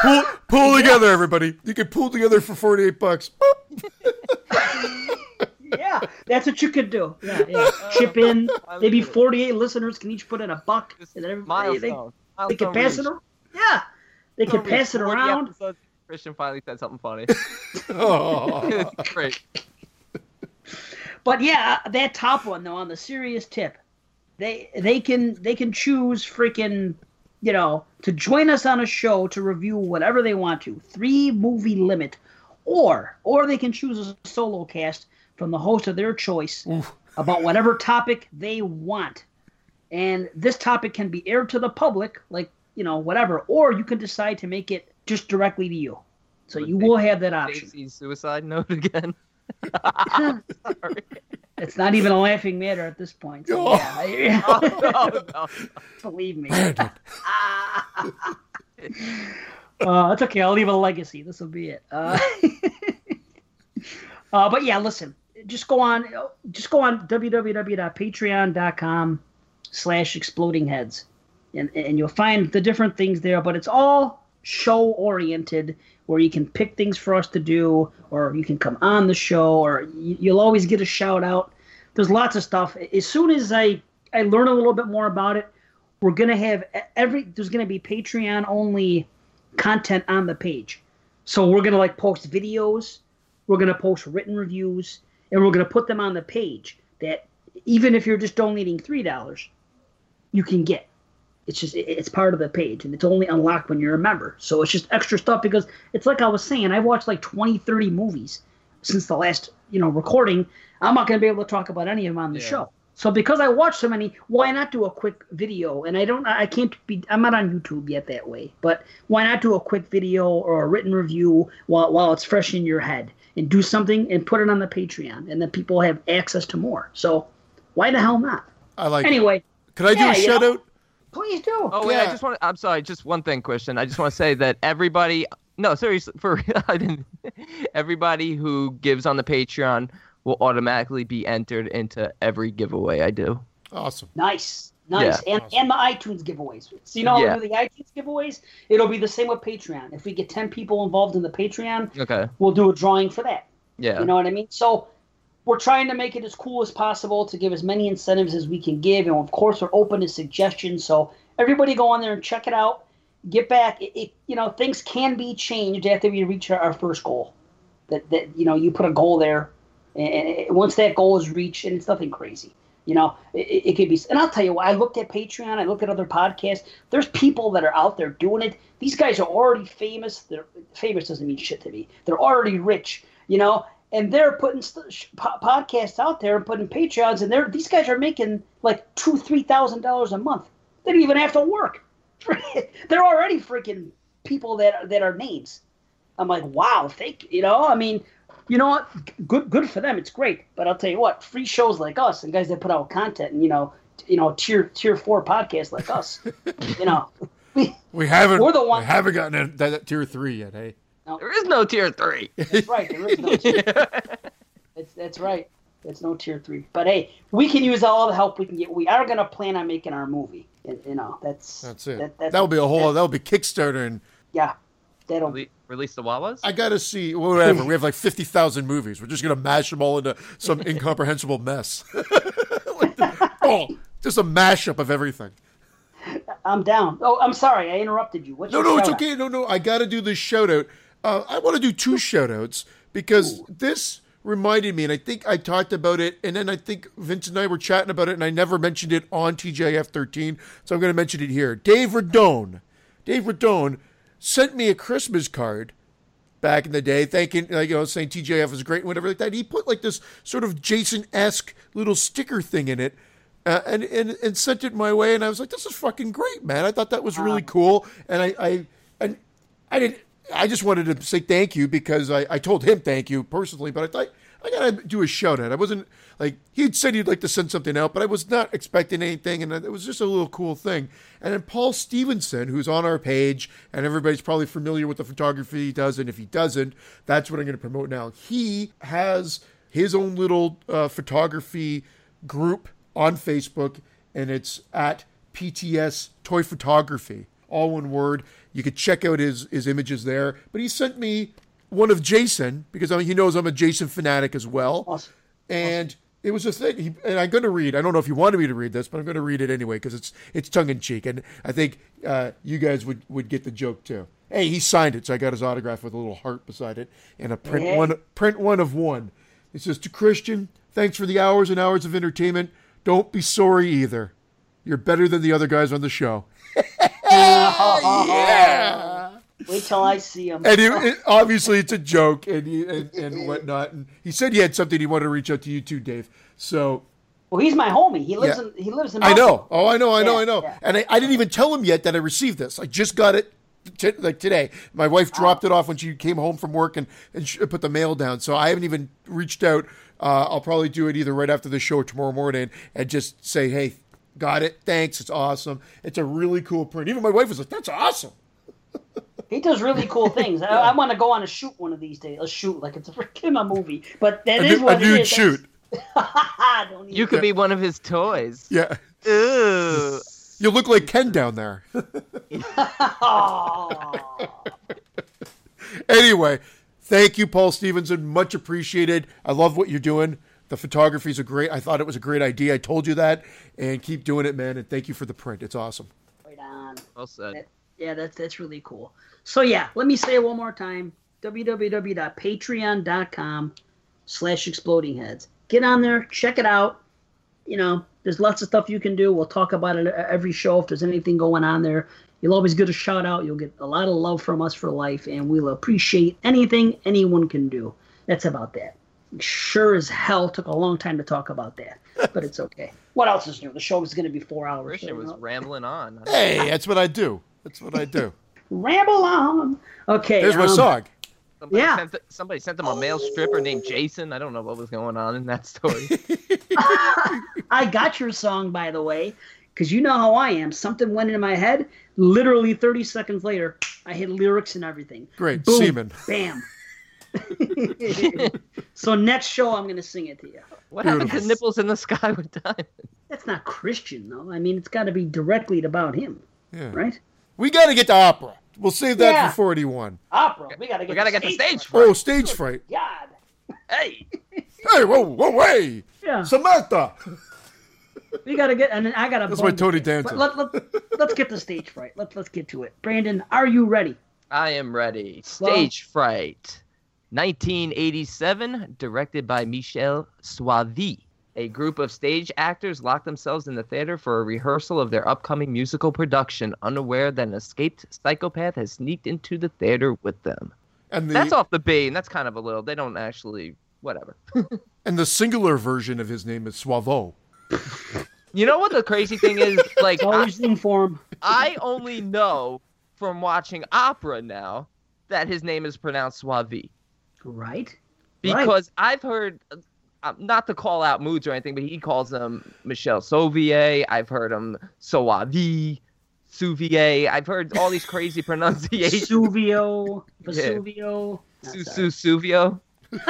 Pull, pull together, everybody. You can pull together for 48 bucks. Boop. Yeah, that's what you could do. Yeah, yeah. Chip in. Maybe 48 listeners can each put in a buck, and then everybody they, Milestone. they can Milestone pass it. reached. ar- Yeah, they can Milestone pass it around. episodes, Christian finally said something funny. Oh. great. But yeah, uh, that top one though, on the serious tip, they they can they can choose freaking, you know, to join us on a show to review whatever they want to, three movie limit, or or they can choose a solo cast from the host of their choice about whatever topic they want, and this topic can be aired to the public, like you know, whatever, or you can decide to make it just directly to you. So you will have that option. Stacy's suicide note again. Sorry. It's not even a laughing matter at this point. So, Oh. yeah, Oh, no, no. believe me. Brandon. Uh, it's okay. I'll leave a legacy. This will be it. Uh, uh, but yeah, listen. Just go on. Just go on www.patreon.com slash exploding heads, and and you'll find the different things there. But it's all show oriented, where you can pick things for us to do, or you can come on the show, or you, you'll always get a shout out. There's lots of stuff. As soon as I I learn a little bit more about it, we're gonna have e, every. There's gonna be Patreon only content on the page. So we're gonna like post videos, we're gonna post written reviews, and we're gonna put them on the page that even if you're just donating three dollars, you can get. It's just it's part of the page and it's only unlocked when you're a member. So it's just extra stuff because it's like I was saying, I've watched like 20, 30 movies since the last, you know, recording. I'm not gonna be able to talk about any of them on the Yeah. show. So because I watched so many, why not do a quick video? And I don't, I can't be, I'm not on YouTube yet that way. But why not do a quick video or a written review while while it's fresh in your head and do something and put it on the Patreon, and then people have access to more. So why the hell not? I like. Anyway, Could I do yeah, a you shout know. out? please do. Oh wait, I just want. I'm sorry. Just one thing, Christian. I just want to say that everybody. No, seriously, for real, I didn't. Everybody who gives on the Patreon will automatically be entered into every giveaway I do. Awesome. Nice. Nice. Yeah. And, and the iTunes giveaways. So you know Yeah. the iTunes giveaways? It'll be the same with Patreon. If we get 10 people involved in the Patreon, Okay. we'll do a drawing for that. Yeah. You know what I mean? So we're trying to make it as cool as possible to give as many incentives as we can give. And of course, we're open to suggestions. So everybody go on there and check it out. Get back. It, it, you know, things can be changed after we reach our, our first goal. That, that, you know, you put a goal there. And, and once that goal is reached, and it's nothing crazy. You know, it, it could be. And I'll tell you what, I looked at Patreon, I looked at other podcasts. There's people that are out there doing it. These guys are already famous. They're famous doesn't mean shit to me. They're already rich, you know, and they're putting st- podcasts out there and putting Patreons, and they're these guys are making like two, three thousand dollars a month. They don't even have to work. they're already freaking people that that are names. I'm like, wow, thank you know. I mean, you know what? Good, good for them. It's great. But I'll tell you what, free shows like us and guys that put out content, and you know, you know, tier tier four podcasts like us, you know, we, We haven't. We're the one- We haven't gotten that, that tier three yet. Hey. no. There is no tier three. that's right. There is no tier. That's that's right. It's no tier three. But hey, we can use all the help we can get. We are gonna plan on making our movie. You know, that's That's it. That, that's, That'll be a whole. that- That'll be Kickstarter, and yeah. That'll Rele- Release the Wawas. I gotta see whatever. we have like fifty thousand movies. We're just gonna mash them all into some incomprehensible mess. Like the- oh, just a mashup of everything. I'm down. Oh, I'm sorry. I interrupted you. What's No, no, it's shout-out? okay. No, no, I got to do this shout out. Uh, I want to do two shout outs because this reminded me, and I think I talked about it, and then I think Vince and I were chatting about it, and I never mentioned it on TJF 13, so I'm going to mention it here. Dave Radone. Dave Radone sent me a Christmas card back in the day, thanking, like, you know, saying TJF was great and whatever like that. He put like this sort of Jason esque little sticker thing in it. Uh, and, and and sent it my way, and I was like, "This is fucking great, man!" I thought that was really cool, and I I and I didn't. I just wanted to say thank you because I, I told him thank you personally, but I thought I gotta do a shout out. I wasn't like he'd said he'd like to send something out, but I was not expecting anything, and it was just a little cool thing. And then Paul Stevenson, who's on our page, and everybody's probably familiar with the photography he does, and if he doesn't, that's what I'm to promote now. He has his own little uh, photography group on Facebook, and it's at PTS Toy Photography, all one word. You could check out his his images there. But he sent me one of Jason because I mean, he knows I'm a Jason fanatic as well, Awesome. and it was a thing. He, and I'm going to read. I don't know if you wanted me to read this, but I'm going to read it anyway because it's it's tongue in cheek, and I think uh, you guys would would get the joke too. Hey, he signed it, so I got his autograph with a little heart beside it and a print Hey. one print one of one. It says to Christian, thanks for the hours and hours of entertainment. Don't be sorry either. You're better than the other guys on the show. yeah. Wait till I see him. And it, it- obviously it's a joke and, he, and and whatnot. And he said he had something he wanted to reach out to you too, Dave. So Well, he's my homie. He lives Yeah. in he lives in. I know. Oh, I know. I know. Yeah, I know. yeah. And I, I didn't even tell him yet that I received this. I just got it t- like today. My wife dropped it off when she came home from work and and put the mail down. So I haven't even reached out. Uh, I'll probably do it either right after the show or tomorrow morning and just say, hey, got it. Thanks. It's awesome. It's a really cool print. Even my wife was like, that's awesome. He does really cool things. I, I want to go on a shoot one of these days. A shoot like it's a freaking a movie, but that A, is nu- what a it nude is. shoot. Don't You even- could be one of his toys. Yeah. Ooh. You look like Ken down there. Aw. anyway, thank you, Paul Stevenson. Much appreciated. I love what you're doing. The photography's a great. I thought it was a great idea. I told you that, and keep doing it, man. And thank you for the print. It's awesome. right on. Well said. That- yeah, that's that's really cool. So yeah, let me say it one more time: www.patreon.com slash exploding heads. Get on there, check it out. You know, there's lots of stuff you can do. We'll talk about it every show if there's anything going on there. You'll always get a shout out. You'll get a lot of love from us for life, and we'll appreciate anything anyone can do. That's about that. Sure as hell took a long time to talk about that, but it's okay. What else is new? The show is going to be four hours. so, Christian you was know. rambling on. Hey, that's what I do. That's what I do. Ramble on. Okay. Here's my um, song. Somebody Yeah. Sent th- somebody sent them a male stripper named Jason. I don't know what was going on in that story. I got your song, by the way, because you know how I am. Something went in my head. Literally 30 seconds later, I hit lyrics and everything. Great. Boom, Semen. Bam. so next show, I'm going to sing it to you. What happened to Beautiful. nipples in the sky with diamonds? That's not Christian, though. I mean, it's got to be directly about him, Yeah. right? We got to get to opera. We'll save that Yeah. for 41. Opera. We got to get We gotta the get the stage fright. Oh, stage fright. God. Hey, Hey, whoa, whoa, hey. Yeah. Samantha. We got to get, and then I got to. That's my Tony Danza. Let, let, let's get the stage fright. Let's let's get to it. Brandon, are you ready? I am ready. Stage fright. 1987, directed by Michel Soavi. A group of stage actors lock themselves in the theater for a rehearsal of their upcoming musical production, unaware that an escaped psychopath has sneaked into the theater with them. And the That's off the B, and that's kind of a little. They don't actually. Whatever. and the singular version of his name is Suavo. You know what the crazy thing is? Like, I, Always inform. I only know from watching opera now that his name is pronounced Suavi. Right. because I've heard, Uh, not to call out moods or anything, but he calls them Michelle Sauvier. I've heard him Soavi, Souvier. I've heard all these crazy pronunciations. Suvio, Vesuvio. No, Su sorry. Su Suvio.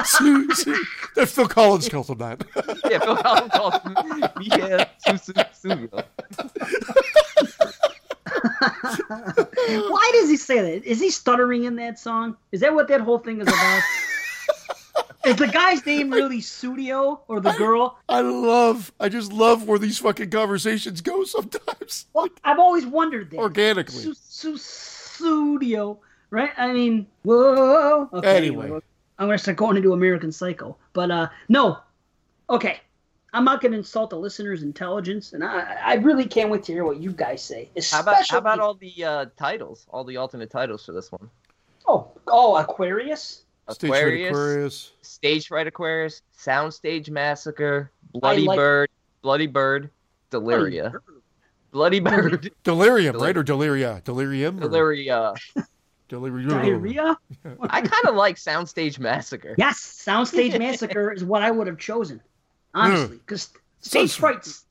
Su- Su- that Phil Collins calls him that. Yeah, Phil Collins calls him Michel Su Su Suvio. Why does he say that? Is he stuttering in that song? Is that what that whole thing is about? Is the guy's name really Studio or the girl? I love, I just love where these fucking conversations go sometimes. Well, I've always wondered that. Organically. Su- su- studio, right? I mean, whoa. Okay, Anyway. I'm gonna start going into American Psycho, but uh, no. Okay, I'm not gonna insult the listeners' intelligence, and I, I really can't wait to hear what you guys say. How about how about all the uh, titles, all the alternate titles for this one? Oh, oh, Aquarius. Stage Fright Aquarius, Aquarius. Stage Fright Aquarius, Soundstage Massacre, Bloody like- Bird, Bloody Bird, Deliria, Bloody Bird, Delirium, right? Or Deliria? Delirium? or Deliria. Delirium. Diarrhea. I kind of like Soundstage Massacre. Yes, Soundstage Massacre is what I would have chosen, honestly, because Stage Sounds- Frights.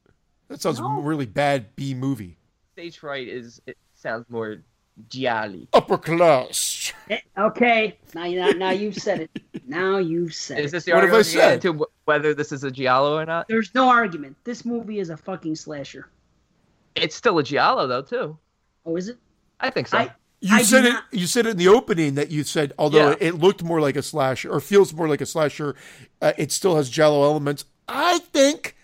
That sounds No. really bad B movie. Stage Fright is it sounds more gialli. Upper class. Eh, Okay, now you now, now you've said it. Now you've said Is this the What have I argument we get said? into wh- whether this is a giallo or not? There's no argument. This movie is a fucking slasher. It's still a giallo though too. Oh, is it? I think so. I You I said it. not- You said it in the opening that you said, although Yeah. it looked more like a slasher or feels more like a slasher, uh, it still has giallo elements. I think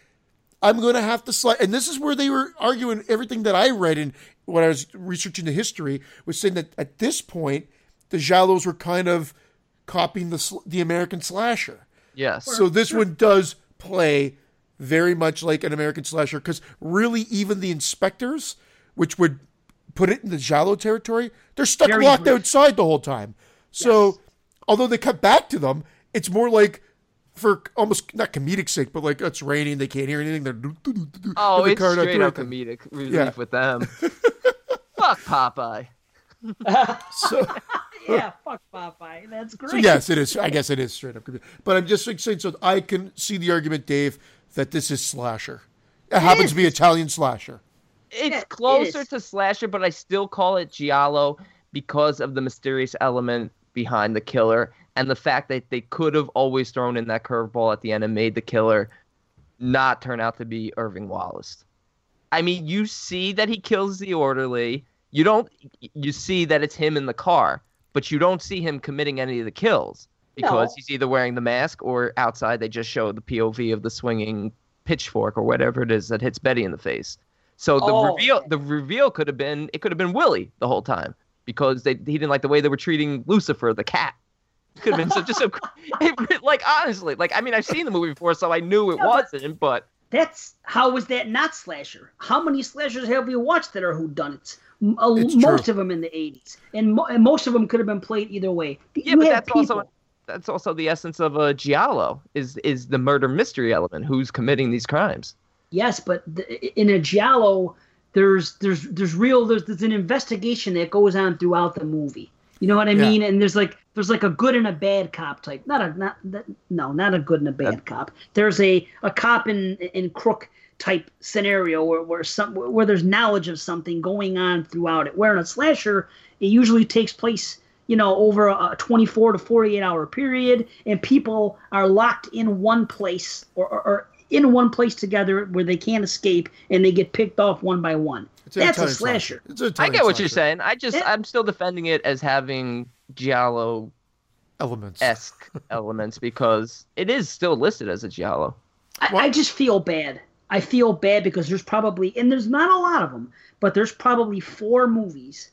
I'm going to have to slide. And this is where they were arguing everything that I read and when I was researching the history was saying that at this point the giallos were kind of copying the the American slasher. yes. So this one does play very much like an American slasher because really even the inspectors, which would put it in the giallo territory, they're stuck Very locked outside the whole time. So although they cut back to them, it's more like for almost not comedic sake, but like it's raining, they can't hear anything. They're Oh, the it's car not straight doing up anything. comedic relief Yeah. with them. Fuck Popeye. So, yeah, fuck Popeye. That's great. so yes, it is. I guess it is straight up comedic. But I'm just like saying, so I can see the argument, Dave, that this is slasher. It, happens to be Italian slasher. It's Yeah, closer is. to slasher, but I still call it giallo because of the mysterious element behind the killer and the fact that they could have always thrown in that curveball at the end and made the killer not turn out to be Irving Wallace. I mean, you see that he kills the orderly. You don't. You see that it's him in the car, but you don't see him committing any of the kills because No. he's either wearing the mask or outside. They just show the POV of the swinging pitchfork or whatever it is that hits Betty in the face. So the Oh, reveal, the reveal could have been it could have been Willie the whole time because they he didn't like the way they were treating Lucifer the cat. It could have been so just so it, like honestly, like I mean I've seen the movie before, so I knew it Yeah, wasn't, but That's how was that not slasher? How many slashers have you watched that are whodunits? M- a- It's most true. of them in the '80s, and, mo- and most of them could have been played either way. Yeah, You but that's people- also that's also the essence of a giallo is is the murder mystery element. Who's committing these crimes? Yes, but the, in a giallo, there's there's there's real there's, there's an investigation that goes on throughout the movie. You know what I Yeah. mean? And there's like there's like a good and a bad cop type. Not a not that, no, not a good and a bad cop. There's a a cop in in crook type scenario where where some where there's knowledge of something going on throughout it. Where in a slasher, it usually takes place you know over a 24 to 48 hour period and people are locked in one place or, or, or in one place together where they can't escape and they get picked off one by one It's that's a Italian slasher It's an I get what you're saying. I just Yeah. I'm still defending it as having giallo Elements. esque elements because it is still listed as a giallo. I, I just feel bad i feel bad because there's probably and there's not a lot of them but there's probably four movies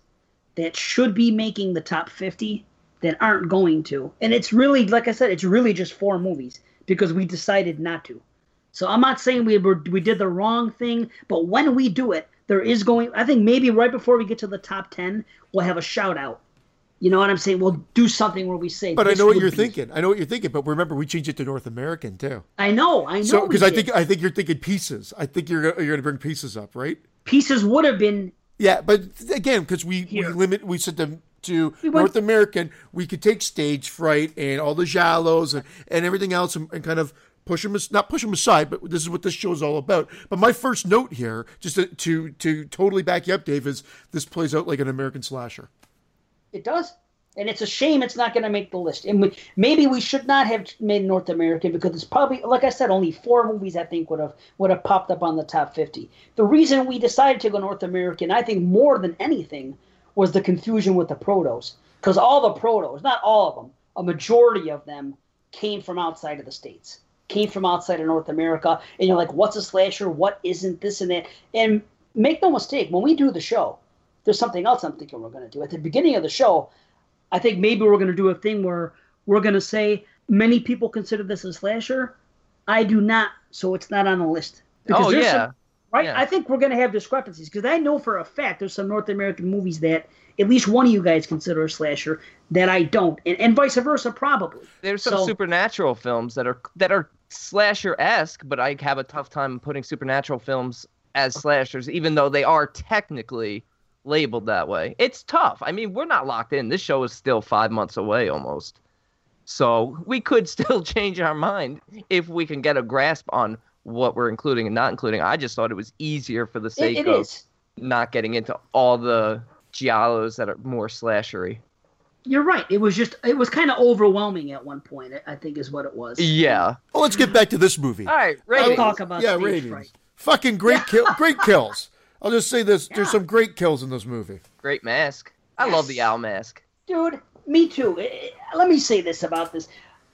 that should be making the top 50 that aren't going to and it's really like i said it's really just four movies because we decided not to so i'm not saying we were we did the wrong thing but when we do it there is going i think maybe right before we get to the top 10 we'll have a shout out you know what i'm saying we'll do something where we say But I know what you're be- thinking. I know what you're thinking. But remember, we changed it to North American too. i know i know So because I think I think you're thinking pieces. I think you're gonna- you're going to bring pieces up, right? pieces would have been Yeah, but again, because we, we limit, we said them to went- North American, we could take stage fright and all the giallos and, and everything else and, and kind of push them, not push them aside, but this is what this show is all about. But my first note here, just to, to, to totally back you up, Dave, is this plays out like an American slasher. It does. And it's a shame it's not going to make the list. And we, maybe we should not have made North American because it's probably, like I said, only four movies I think would have would have popped up on the top fifty. The reason we decided to go North American, I think, more than anything, was the confusion with the protos. Because all the protos, not all of them, a majority of them came from outside of the states, came from outside of North America. And you're like, what's a slasher? What isn't this and that? And make no mistake, when we do the show, there's something else I'm thinking we're going to do. At the beginning of the show, I think maybe we're going to do a thing where we're going to say many people consider this a slasher. I do not, so it's not on the list. oh yeah. some- right? yeah. I think we're going to have discrepancies because I know for a fact there's some North American movies that at least one of you guys consider a slasher that I don't, and, and vice versa, probably. There's some So- supernatural films that are that are slasher esque, but I have a tough time putting supernatural films as slashers, even though they are technically labeled that way. It's tough. I mean, we're not locked in. This show is still five months away almost. So we could still change our mind if we can get a grasp on what we're including and not including. I just thought it was easier for the It, sake it of is. not getting into all the giallos that are more slashery. You're right. It was just it was kind of overwhelming at one point. I- I think is what it was. Yeah. Well, let's get back to this movie. All right, Let's ratings. talk about yeah, stage ratings. fright. Fucking great kill, great kills. I'll just say this: there's some great kills in this movie. Great mask. I love the owl mask. dude me too Eh, eh, let me say this about this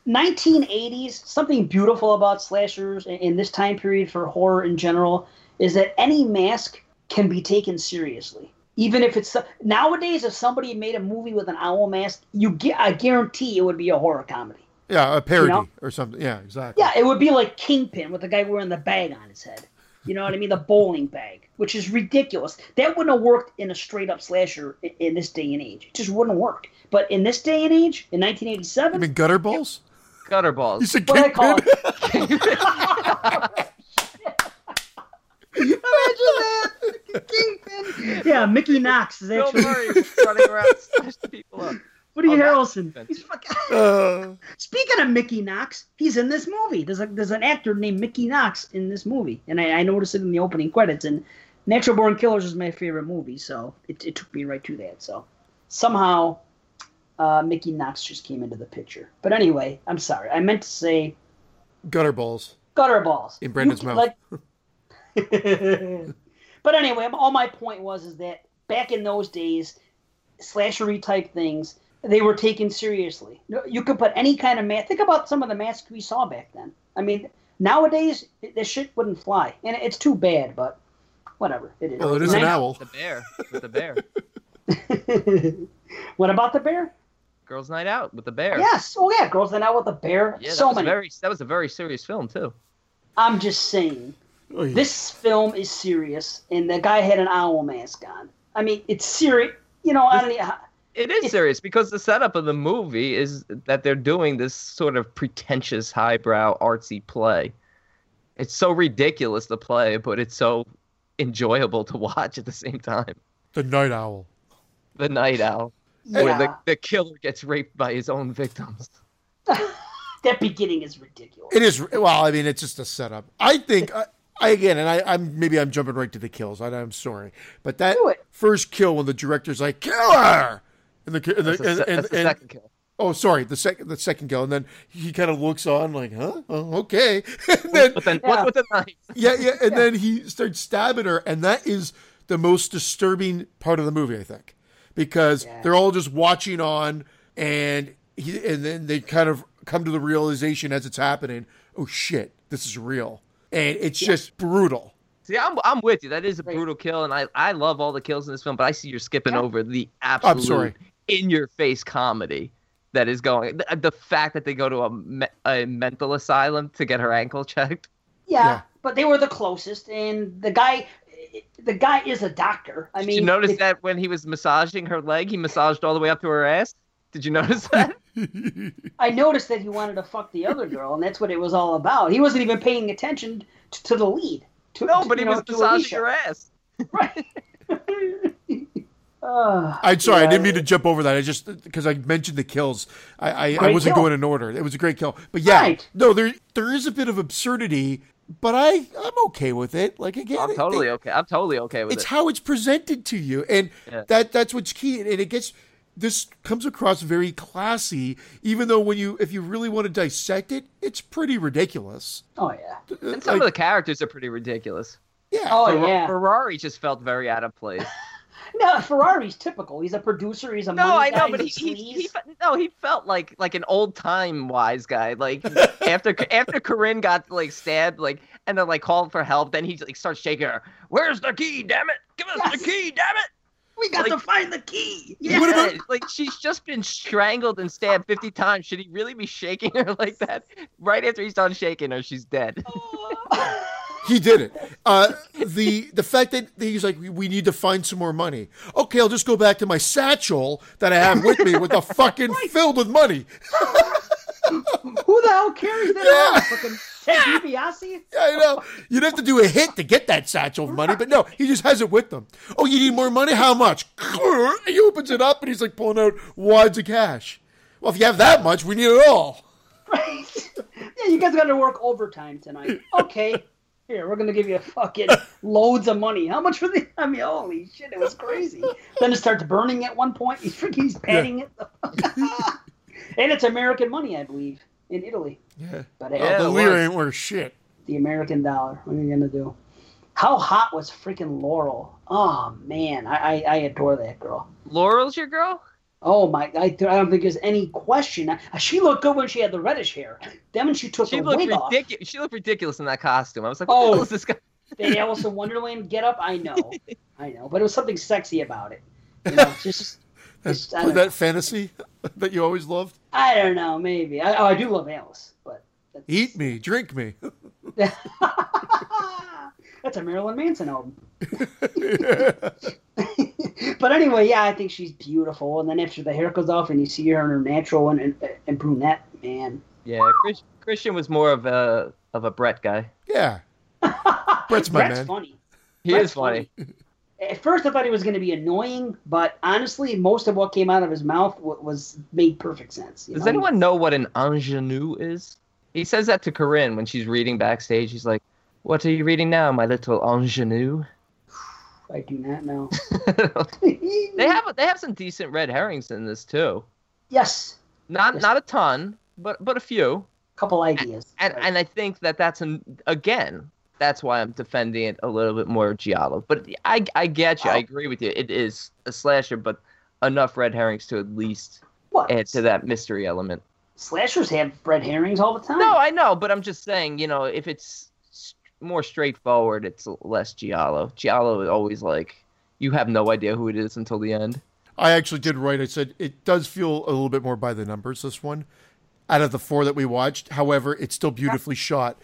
1980s something beautiful about slashers in- in this time period for horror in general is that any mask can be taken seriously even if it's nowadays if somebody made a movie with an owl mask you get i guarantee it would be a horror comedy Yeah, a parody know? or something. Yeah, exactly. yeah it would be like kingpin with the guy wearing the bag on his head you know what i mean the bowling bag which is ridiculous that wouldn't have worked in a straight up slasher i- in this day and age it just wouldn't have worked but in this day and age in I 1987 mean, gutter balls. Gutter balls. You said What I call kingpin. it. Imagine that. Kingpin. Yeah, Mickey Knox is Bill actually Murray running around slashing people up. Woody Oh, that- Harrelson. He's fucking. Uh, Speaking of Mickey Knox, he's in this movie. There's a there's an actor named Mickey Knox in this movie, and I, I noticed it in the opening credits. And Natural Born Killers is my favorite movie, so it, it took me right to that. So somehow, uh, Mickey Knox just came into the picture. But anyway, I'm sorry. I meant to say gutter balls. gutter balls In Brendan's You- mouth. but anyway, all my point was is that back in those days, slashery type things, they were taken seriously. You could put any kind of mask. Think about some of the masks we saw back then. I mean, nowadays this shit wouldn't fly, and it's too bad. But whatever, it is. Well, it is an Nice- owl. The bear with the bear. what about the bear? Girls' Night Out with the bear. Yes. Oh yeah, girls that out with the bear. Yeah, that so was many. very. That was a very serious film too. I'm just saying. Oh, yeah. This film is serious, and the guy had an owl mask on. I mean, it's serious. You know, I don't. e, It is serious because the setup of the movie is that they're doing this sort of pretentious, highbrow, artsy play. It's so ridiculous to play, but it's so enjoyable to watch at the same time. the night owl. The Night Owl, where the, the killer gets raped by his own victims. that beginning is ridiculous. It is well. I mean, it's just a setup. I think. I, I again, and I, I'm maybe I'm jumping right to the kills. I, I'm sorry, but that first kill when the director's like kill her, and the, and the, That's the, and, se- and, the and- second kill. oh sorry, the second the second kill, and then he kind of looks on like, huh, oh, okay, and then But then, Yeah. what's with the knife? yeah, yeah, and then he starts stabbing her, and that is the most disturbing part of the movie, I think, because Yeah. they're all just watching on, and he, and then they kind of come to the realization as it's happening, oh shit, this is real, and it's just brutal. See, I'm I'm with you. That is a Right. brutal kill, and I I love all the kills in this film, but I see you're skipping Yeah. over the I'm absolute sorry. in your face comedy that is going. The, the fact that they go to a, me, a mental asylum to get her ankle checked. Yeah, Yeah. but they were the closest, and the guy, the guy is a doctor. I Did mean, you notice if- that when he was massaging her leg, he massaged all the way up to her ass? Did you notice that? I noticed that he wanted to fuck the other girl, and that's what it was all about. He wasn't even paying attention to, to the lead. To, no, to, but he you know, was massaging Alicia. her ass. Right. Uh, I'm sorry, I didn't mean to jump over that. I just because I mentioned the kills, I I, I wasn't kill. going in order. It was a great kill, but yeah, Right. no, there there is a bit of absurdity, but I I'm okay with it. Like again, I'm totally it- okay. I'm totally okay with it's it. It's how it's presented to you, and Yeah. that that's what's key. And it gets this comes across very classy, even though when you if you really want to dissect it, it's pretty ridiculous. oh yeah. Uh, and some of the characters are pretty ridiculous. yeah, Oh Fer- yeah. Ferrari just felt very out of place. No, Ferrari's typical. He's a producer. He's a No, money I know, guy, but he, he's he, he no, he felt like like an old time wise guy. Like after after Corinne got like stabbed, like and then like called for help, then he like starts shaking her. Where's the key? Damn it! Give us Yes. the key! Damn it! We got like- to find the key. Yeah, What like she's just been strangled and stabbed fifty times. Should he really be shaking her like that? Right after he's done shaking her, she's dead. He did it. Uh, the the fact that he's like, we- we need to find some more money. Okay, I'll just go back to my satchel that I have with me with the fucking filled with money. Who the hell carries that Yeah. Ted DiBiase? Yeah, I know. You'd have to do a hit to get that satchel of money, but no, he just has it with them. Oh, you need more money? How much? He opens it up and he's like pulling out wads of cash. Well, if you have that much, we need it all. Right? Yeah, you guys got to work overtime tonight. Okay. Here, we're gonna give you fucking loads of money. How much for the? I mean, holy shit, it was crazy. then it starts burning at one point. He's freaking, he's patting it, and it's American money, I believe, in Italy. Yeah. But hey, Yeah. the lira ain't worth shit. the American dollar. What are you gonna do? How hot was freaking Laurel? Oh man, I, I, I adore that girl. Laurel's your girl? Oh my! I, I don't think there's any question. Uh, She looked good when she had the reddish hair. Then when she took She her looked wig off, ridiculous. She looked ridiculous in that costume. I was like, what Oh. is this guy? the Alice in Wonderland get up. I know, I know, but it was something sexy about it. You know, just, just That, don't know. that fantasy that you always loved. I don't know, maybe. I, oh, I do love Alice, but that's, Eat me, drink me. that's a Marilyn Manson album. but anyway, yeah, I think she's beautiful. And then after the hair goes off and you see her in her natural and, and, and brunette, man, Yeah, Chris, Christian was more of a of a Brett guy. Yeah. Brett's my Brett's man. funny. He Brett's is funny. At first, I thought he was going to be annoying, but honestly, most of what came out of his mouth wa- was made perfect sense. Does know? anyone know what an ingenue is? He says that to Corinne when she's reading backstage. He's like, "What are you reading now, my little ingenue?" I do not know. they have they have some decent red herrings in this too. yes, Not Yes. not a ton, but but a few. couple ideas. And and I think that that's an again. That's why I'm defending it a little bit more Giallo. But I I get you. I Oh. agree with you. It is a slasher, but enough red herrings to at least what? add to that mystery element. Slashers have red herrings all the time. No, I know, but I'm just saying, you know, if it's more straightforward, it's less Giallo. Giallo is always like you have no idea who it is until the end. I actually did write. I said it does feel a little bit more by the numbers. This one, out of the four that we watched, however, it's still beautifully shot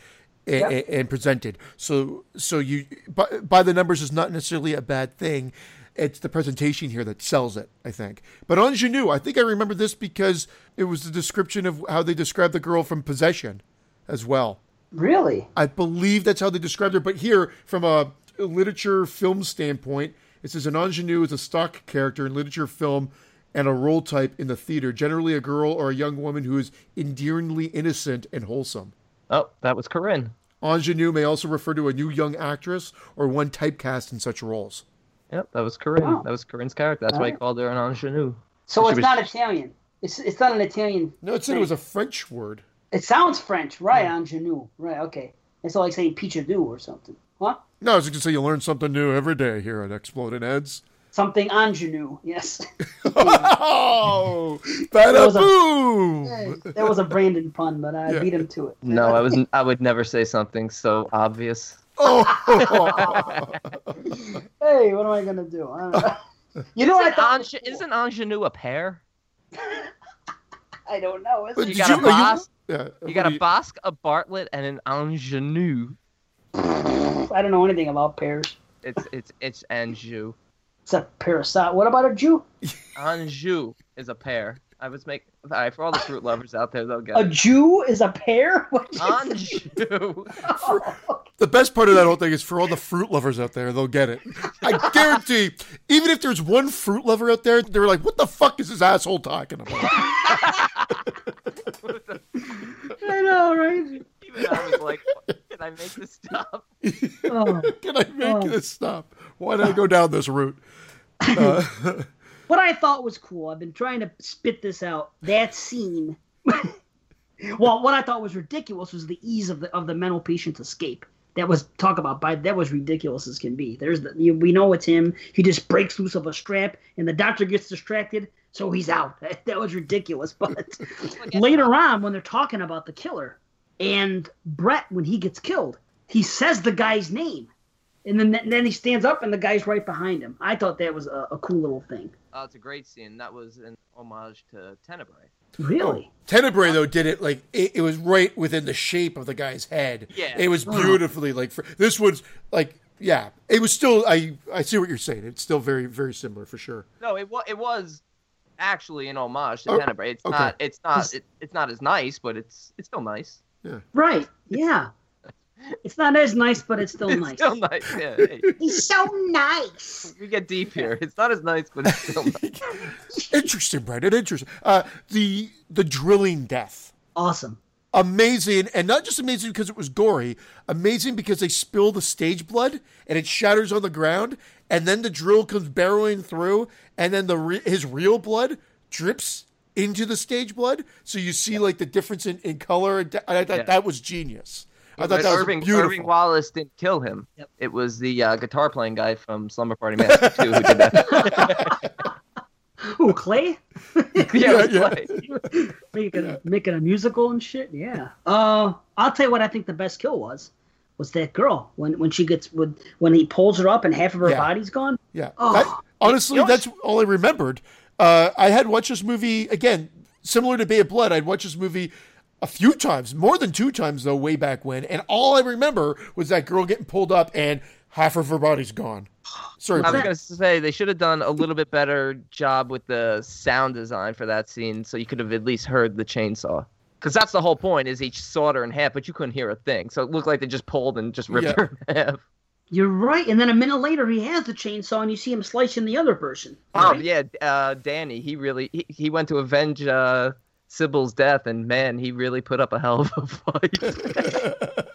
and, Yep. and presented. So, so you by, by the numbers is not necessarily a bad thing. It's the presentation here that sells it, I think. But Ingenue, I think I remember this because it was the description of how they described the girl from Possession, as well. Really? I believe that's how they described her. But here, from a literature film standpoint, it says an ingenue is a stock character in literature, film, and a role type in the theater, generally a girl or a young woman who is endearingly innocent and wholesome. Oh, that was Corinne. Ingenue may also refer to a new young actress or one typecast in such roles. Yep, that was Corinne. Wow. That was Corinne's character. That's why he Alright. called her an ingenue. So She it's was- not Italian. It's it's not an Italian. No, it said it was a French word. It sounds French, right? Ingenue, right? Okay. It's like saying pichadou or something. Huh? No, I was going to say you learn something new every day here at Exploding Heads. Something ingenue. Yes. oh, bada was a- boom! that was a Brandon pun, but I Yeah. beat him to it. No, I was I would never say something so obvious. Oh, Hey, what am I gonna do? I don't know. You know what I Isn't, thought? Ange- isn't ingenue a pear? I don't know. Is But it? You got a are Bos- yeah, You got what a Bosc, a Bartlett, and an ingenue. I don't know anything about pears. It's it's it's Anjou. It's a parasite. What about a Jew? Anjou is a pear. I was make all right, for all the fruit lovers out there, they'll get A it. Jew is a pear? What Anjou. The best part of that whole thing is for all the fruit lovers out there, they'll get it. I guarantee, even if there's one fruit lover out there, they're like, "What the fuck is this asshole talking about?" I know, right? Even I was like, can I make this stop? Oh. Can I make Oh. this stop? Why did I go down this route? Uh, What I thought was cool, I've been trying to spit this out. That scene. well, what I thought was ridiculous was the ease of the of the mental patient's escape. That was talk about by that was ridiculous as can be. There's the you, we know it's him. He just breaks loose of a strap, and the doctor gets distracted, so he's out. That was ridiculous. But later on, when they're talking about the killer, and Brett, when he gets killed, he says the guy's name, and then then he stands up, and the guy's right behind him. I thought that was a, a cool little thing. Oh, it's a great scene. That was an homage to Tenebrae. Really? Tenebrae though did it like it, it was right within the shape of the guy's head. Yeah. it was oh. beautifully like for, this was like yeah, it was still I I see what you're saying. It's still very very similar for sure. No, it was it was actually an homage to Oh, Tenebrae. It's okay. not it's not it, it's not as nice, but it's it's still nice. Yeah. Right. Yeah. It's not as nice, but it's still It's nice. still nice. Yeah, hey, He's so nice. we get deep here. It's not as nice, but it's still nice. Interesting, Brandon. Interesting. Uh, the the drilling death. Awesome. amazing and not just amazing because it was gory amazing because they spill the stage blood and it shatters on the ground and then the drill comes barreling through and then the re- his real blood drips into the stage blood so you see like the difference in, in color and I, I thought Yeah. that was genius i thought But that was Irving, beautiful Irving Wallace didn't kill him. Yep. It was the uh, guitar playing guy from Slumber Party Massacre 2 who did that. Ooh, Clay yeah, it was yeah. Clay. making making a musical and shit. Yeah. Uh, I'll tell you what I think the best kill was. Was that girl when when she gets when when he pulls her up and half of her Yeah. body's gone? Yeah. Oh. That- honestly, You know- that's all I remembered. Uh, I had watched this movie again, similar to Bay of Blood. I'd watched this movie a few times, more than two times though, way back when, and all I remember was that girl getting pulled up and half of her body's gone. Sorry, I was gonna say they should have done a little bit better job with the sound design for that scene, so you could have at least heard the chainsaw. Because that's the whole point is he sawed her in half, but you couldn't hear a thing. So it looked like they just pulled and just ripped Yeah. her in half. You're right. And then a minute later, he has the chainsaw, and you see him slicing the other person. Oh yeah, uh, Danny. He really he, he went to avenge uh, Sybil's death, and man, he really put up a hell of a fight.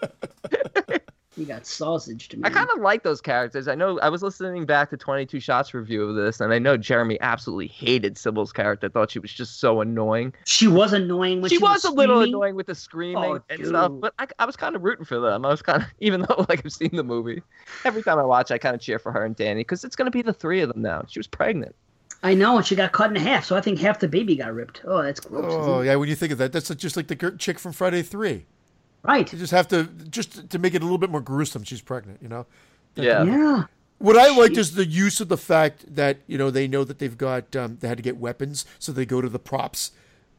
He got sausage to me. I kind of like those characters. I know I was listening back to 22 Shots review of this, and I know Jeremy absolutely hated Sybil's character. Thought she was just so annoying. She was annoying when she she, was a little annoying with the screaming Oh, and stuff, but I, I was kind of rooting for them. I was kind of, even though like I've seen the movie, every time I watch, I kind of cheer for her and Danny because it's going to be the three of them now. She was pregnant. I know, and she got cut in half, so I think half the baby got ripped. Oh, that's gross. Oh it? yeah, when you think of that, that's just like the chick from Friday Three. Right. You just have to just to make it a little bit more gruesome. She's pregnant, you know. Yeah. Yeah. What I liked She- is the use of the fact that you know they know that they've got um, they had to get weapons, so they go to the props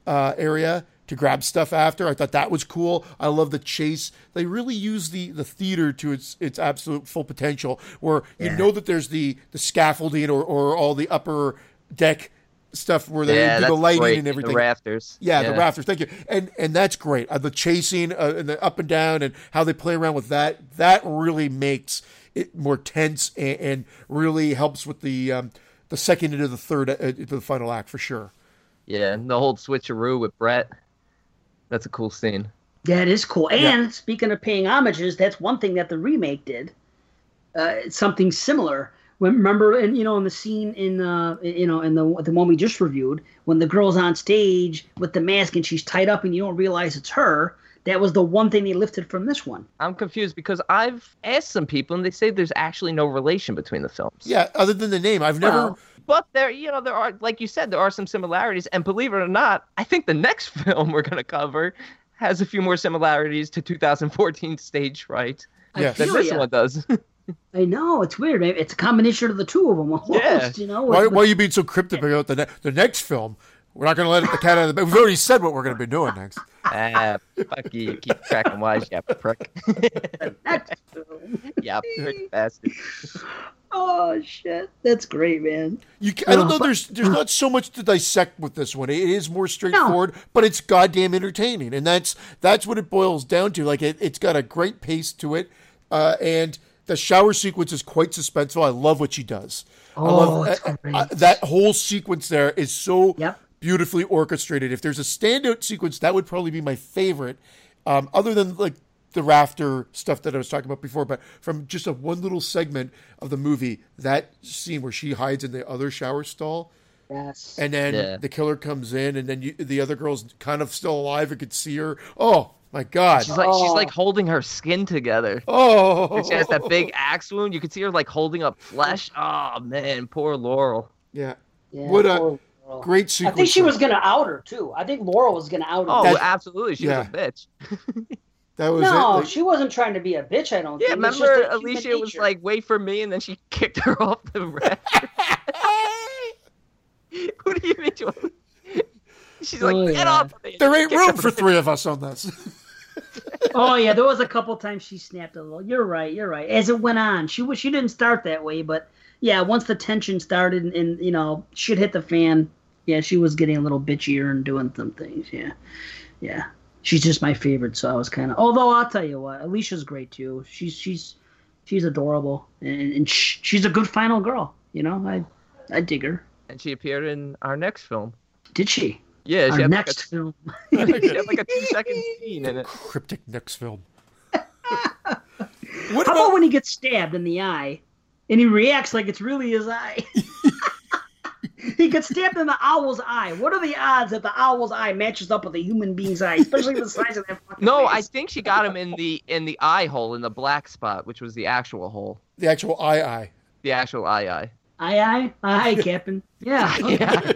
uh, area to grab stuff after. I thought that was cool. I love the chase. They really use the the theater to its its absolute full potential, where you Yeah. know that there's the the scaffolding or or all the upper deck stuff where they yeah, do the lighting great. and everything. The rafters. Yeah, the rafters. Thank you. And and that's great. Uh, the chasing uh, and the up and down and how they play around with that. That really makes it more tense and, and really helps with the um, the second into the third uh, into the final act for sure. Yeah, and the whole switcheroo with Brett. That's a cool scene. That is cool. And Yeah. speaking of paying homages, that's one thing that the remake did. Uh, something similar. When- Remember, and you know, in the scene in uh, you know, in the the one we just reviewed, when the girl's on stage with the mask and she's tied up and you don't realize it's her. That was the one thing they lifted from this one. I'm confused because I've asked some people and they say there's actually no relation between the films. Yeah, other than the name, I've never. Well, But there, you know, there are, like you said, there are some similarities. And believe it or not, I think the next film we're going to cover has a few more similarities to 2014 Stage Fright I Yes. than this ya. one does. I know it's weird. Maybe It's a combination of the two of them. Almost, Yeah. You know. why, why are you being so cryptic about the ne- the next film? We're not going to let the cat out of the bag. We've already said what we're going to be doing next. ah, fuck you. Keep tracking wise, you prick. Next film. yeah, prick bastard. Oh shit, that's great, man. You, I don't know. but- There's there's not so much to dissect with this one. It is more straightforward, but it's goddamn entertaining, and that's that's what it boils down to. Like it, it's got a great pace to it, uh, and the shower sequence is quite suspenseful. I love what she does. I Oh, love it's I- I- that whole sequence. There is so Yep. beautifully orchestrated. If there's a standout sequence, that would probably be my favorite. Um, other than like the rafter stuff that I was talking about before, but from just a one little segment of the movie, that scene where she hides in the other shower stall, Yes. and then Yeah. the killer comes in, and then you, the other girl's kind of still alive and could see her. Oh my god! She's like she's Oh. like holding her skin together. oh, She has that oh. big axe wound. You can see her like holding up flesh. Oh man, poor Laurel. yeah. Yeah, what a poor Laurel. Great I think she was gonna out her too. I think Laurel was gonna out her. Oh, That- absolutely. She yeah. was a bitch. That was no, it. Like, she wasn't trying to be a bitch. I don't Yeah, think. It's remember a Alicia was nature. like, "Wait for me," and then she kicked her off the raft. what do you mean? Joel? She's like, Oh, "Get yeah. off of me!" there ain't Kicked room for three of us on this. Oh yeah, there was a couple times she snapped a little. You're right. You're right. As it went on, she was she didn't start that way, but yeah, once the tension started and, and you know shit hit the fan, yeah, she was getting a little bitchier and doing some things. Yeah, yeah. She's just my favorite, so I was kind of. Although I'll tell you what, Alicia's great too. She's she's she's adorable and, and sh- she's a good final girl. You know, I I dig her. And she appeared in our next film. Did she? Yeah, she Our had, next film. like a, she had like a two second scene in it. Cryptic next film. what How about about when he gets stabbed in the eye and he reacts like it's really his eye? he gets stabbed in the owl's eye. What are the odds that the owl's eye matches up with a human being's eye, especially the size of that fucking No, I think she got him in the in the eye hole in the black spot, which was the actual hole, the actual eye eye? the actual eye eye. Aye, aye, aye, Captain. Yeah, Yeah.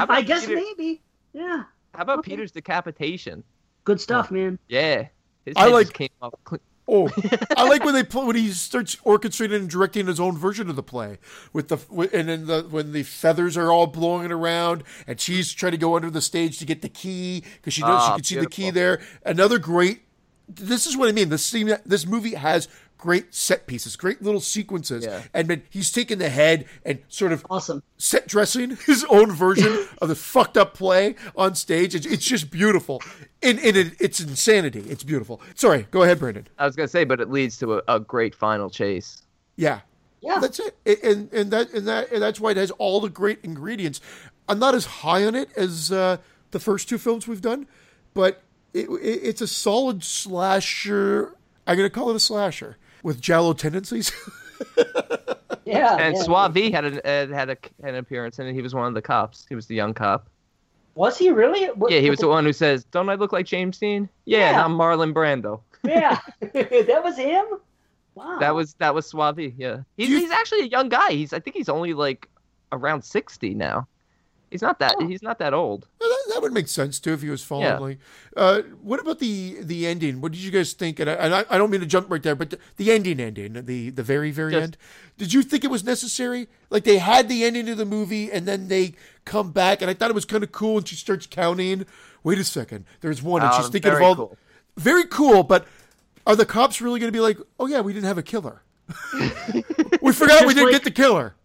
How about I guess Peter- maybe. Yeah, How about Okay. Peter's decapitation? good stuff, man. Yeah, his I head like- came off. clean. Oh, I like when they play, when he starts orchestrating and directing his own version of the play with the and then the when the feathers are all blowing around and she's trying to go under the stage to get the key because she knows she Ah, can see the key there. Another great. This is what I mean. This scene, this movie has great set pieces, great little sequences. Yeah. And then he's taking the head and sort of Awesome. set dressing his own version of the fucked up play on stage. It's, it's just beautiful. And, and it, it's insanity. It's beautiful. Sorry, go ahead, Brandon. I was gonna say, but it leads to a, a great final chase. Yeah. Yeah. That's it. And and that and that and that's why it has all the great ingredients. I'm not as high on it as uh, the first two films we've done, but it, it, it's a solid slasher. I'm gonna call it a slasher with Giallo tendencies. Yeah. And yeah. Soavi had an uh, had a, an appearance and. He was one of the cops. He was the young cop. Was he really? What- Yeah, he was the one who says, "Don't I look like James Dean?" Yeah, Yeah. I'm Marlon Brando. Yeah. that was him. Wow. That was that was Soavi. Yeah, he's you- he's actually a young guy. He's I think he's only like around sixty now. He's not that Oh. he's not that old. that, that would make sense too if he was following. Yeah. Like, uh, what about the the ending? What did you guys think? And I, and I, I don't mean to jump right there, but the, the ending, ending, the the very very Just- end. Did you think it was necessary? Like they had the ending of the movie, and then they come back, and I thought it was kind of cool. And she starts counting. Wait a second, there's one, and Uh, she's thinking of very all. cool. Very cool, but are the cops really going to be like, oh yeah, we didn't have a killer? we forgot we didn't like- get the killer.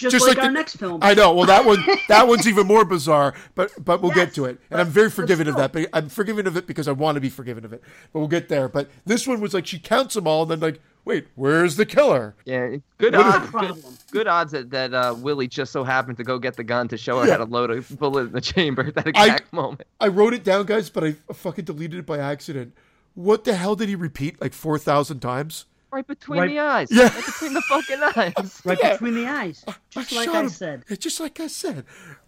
just, just like, like our the- next film. I know. Well, that one that one's even more bizarre, but but we'll get to it. And but- I'm very forgiving of that. But I'm forgiving of it because I want to be forgiven of it. But we'll get there. But this one was like she counts them all, and then like, wait, where's the killer? Yeah, good What is- odds. Good, good odds that, that uh, Willie just so happened to go get the gun to show her how to load a bullet in the chamber at that I- exact moment. I wrote it down, guys, but I fucking deleted it by accident. What the hell did he repeat like four thousand times? Right between Right- the eyes. Yeah. Right between the fucking eyes. right Yeah. between the eyes. Just like I him. said. Yeah, Just like I said,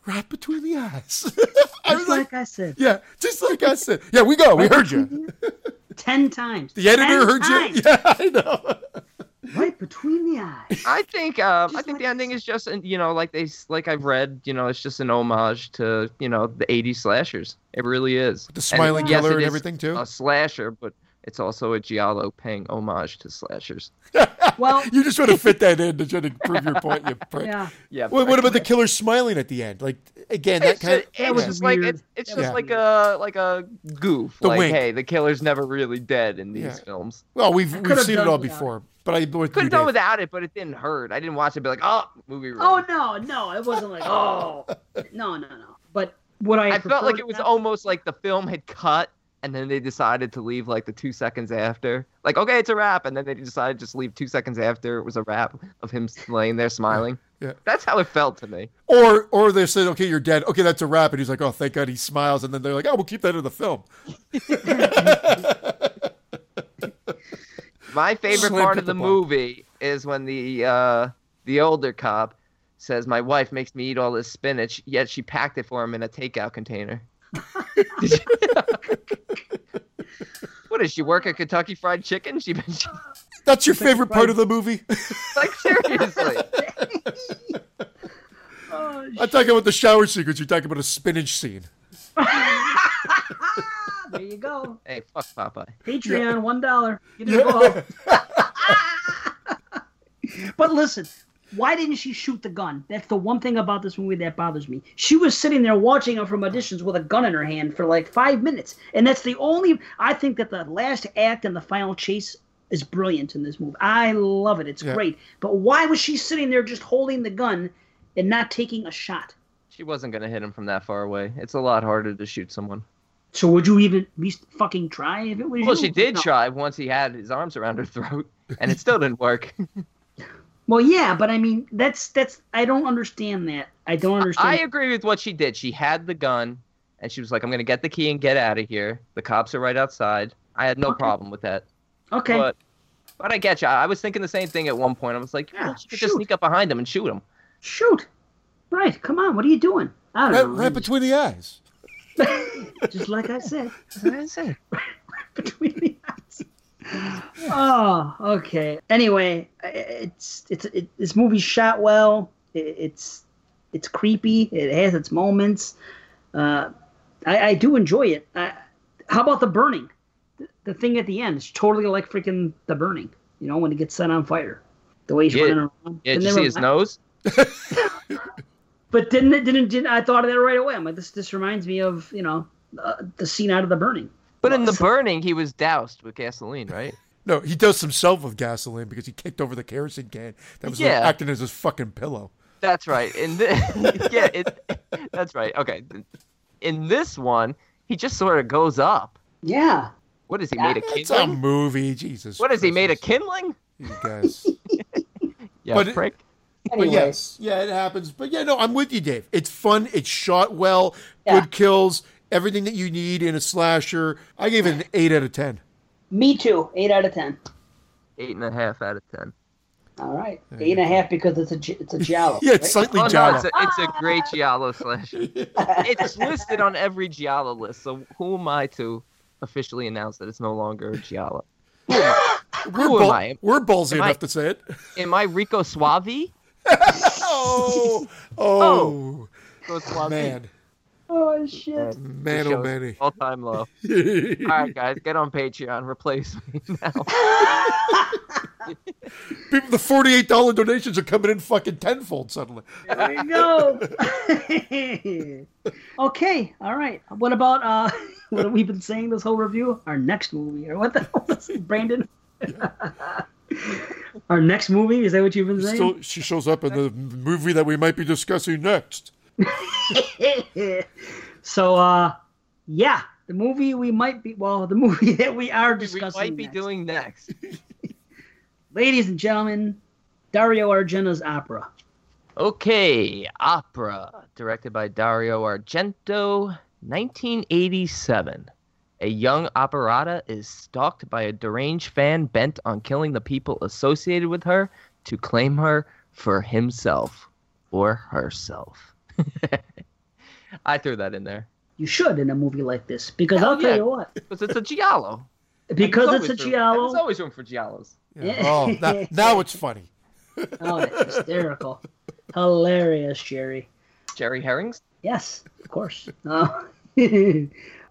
right between the eyes. I was Just like, like I said. yeah, just like I said. Yeah, we go. We heard you. Ten times. The editor Ten heard times. you. Yeah, I know. Right between the eyes. I think um, I think like the ending is just an- you know like they like I've read you know it's just an homage to you know the '80s slashers. It really is. The smiling yes, killer it and everything too. A slasher, but it's also a giallo paying homage to slashers. Well, You just want to fit that in to try to prove your point. You prick. yeah. Yeah. What, what about the killer smiling at the end? Like again, that kind just, of it's was just like weird. it's, it's just was like a like a goof. The like wink. hey, the killer's never really dead in these Yeah. films. well, we've we've seen it all without before, but I could have done without it, but it didn't hurt. I didn't watch it be like, oh, movie. ruined. Oh no, no, it wasn't like oh no, no, no. But what I I felt like it was now- almost like the film had cut and then they decided to leave like the two seconds after. Like, okay, it's a wrap, and then they decided to just leave two seconds after it was a wrap of him laying there smiling. Yeah. That's how it felt to me. Or or they said, okay, you're dead. Okay, that's a wrap, and he's like, oh, thank God, he smiles, and then they're like, oh, we'll keep that in the film. My favorite Slam part of the the movie is when the uh, the older cop says, "My wife makes me eat all this spinach, yet she packed it for him in a takeout container." Did what does she work at Kentucky Fried Chicken? She, she That's your favorite part of the movie. like seriously. Oh, I'm talking about the shower sequence. You're talking about a spinach scene. there you go. Hey, fuck Popeye. Patreon, one dollar. Get involved. but listen, why didn't she shoot the gun? That's the one thing about this movie that bothers me. She was sitting there watching her from auditions with a gun in her hand for like five minutes, and that's the only. I think that the last act and the final chase is brilliant in this movie. I love it. It's Yeah. great. But why was she sitting there just holding the gun and not taking a shot? She wasn't gonna hit him from that far away. It's a lot harder to shoot someone. So would you even at least fucking try if it was Well, you? she did No. try once he had his arms around her throat, and it still didn't work. Well, yeah, but I mean, that's that's I don't understand that. I don't understand. I agree with what she did. She had the gun, and she was like, "I'm gonna get the key and get out of here." The cops are right outside. I had no Okay. problem with that. okay, But, but I get you. I was thinking the same thing at one point. I was like, Yeah, "Yeah, she could just sneak up behind him and shoot him." shoot. Right, come on. What are you doing? I don't know. right between the eyes. Just like I said, That's what I said. right between the eyes. Oh, okay. Anyway, it's it's it, this movie shot well. It, it's it's creepy. It has its moments. Uh, I, I do enjoy it. I, how about the burning? The, the thing at the end is totally like freaking the burning. You know when it gets set on fire. The way he's Yeah. running around. Yeah, And did you see his nose? But didn't it? Didn't, didn't I thought of that right away? I'm like, this this reminds me of you know uh, the scene out of the burning. But in the burning, he was doused with gasoline, right? No, he does himself with gasoline because he kicked over the kerosene can that was like, acting as his fucking pillow. That's right. In this, yeah, it, that's right. Okay. In this one, he just sort of goes up. Yeah. What is he made of kindling? It's a movie, Jesus. What is he made of kindling? You guys. Yeah, But it- prick. Anyway, But yes, yeah, it happens. But yeah, no, I'm with you, Dave. It's fun. It's shot well. Yeah. Good kills. Everything that you need in a slasher. I gave it an eight out of ten. me too. Eight out of ten. Eight and a half out of ten. All right, eight and a half because it's a it's a giallo. Yeah, it's right? slightly Oh no, giallo. it's a, it's a great giallo slasher. It's listed on every giallo list. So who am I to officially announce that it's no longer a giallo? we're, who am ball- I? we're ballsy Am I- enough to say it. Am I Rico Suave? Oh, oh, oh, Rico Suave. man, Oh shit! man, oh, show's many. All time low. All right, guys, get on Patreon. Replace me now. People, the forty-eight dollar donations are coming in fucking tenfold suddenly. There you go. okay, all right. What about uh, what have we been saying this whole review? Our next movie, or what the hell is it, Brandon? Our next movie is that what you've been saying? Still, she shows up in the movie that we might be discussing next. so, uh, yeah, the movie we might be well, the movie that we are we discussing. might be next. doing next. ladies and gentlemen, Dario Argento's opera. Okay, Opera, directed by Dario Argento, 1987. A young operata is stalked by a deranged fan bent on killing the people associated with her to claim her for himself or herself. I threw that in there You should in a movie like this because Hell I'll tell you what, because it's a giallo. because There's it's a always room- giallo. There's always room for giallos. Yeah. Oh, now, now it's funny. Oh, that's hysterical. Hilarious, Jerry. Jerry Herrings. Yes, of course. No.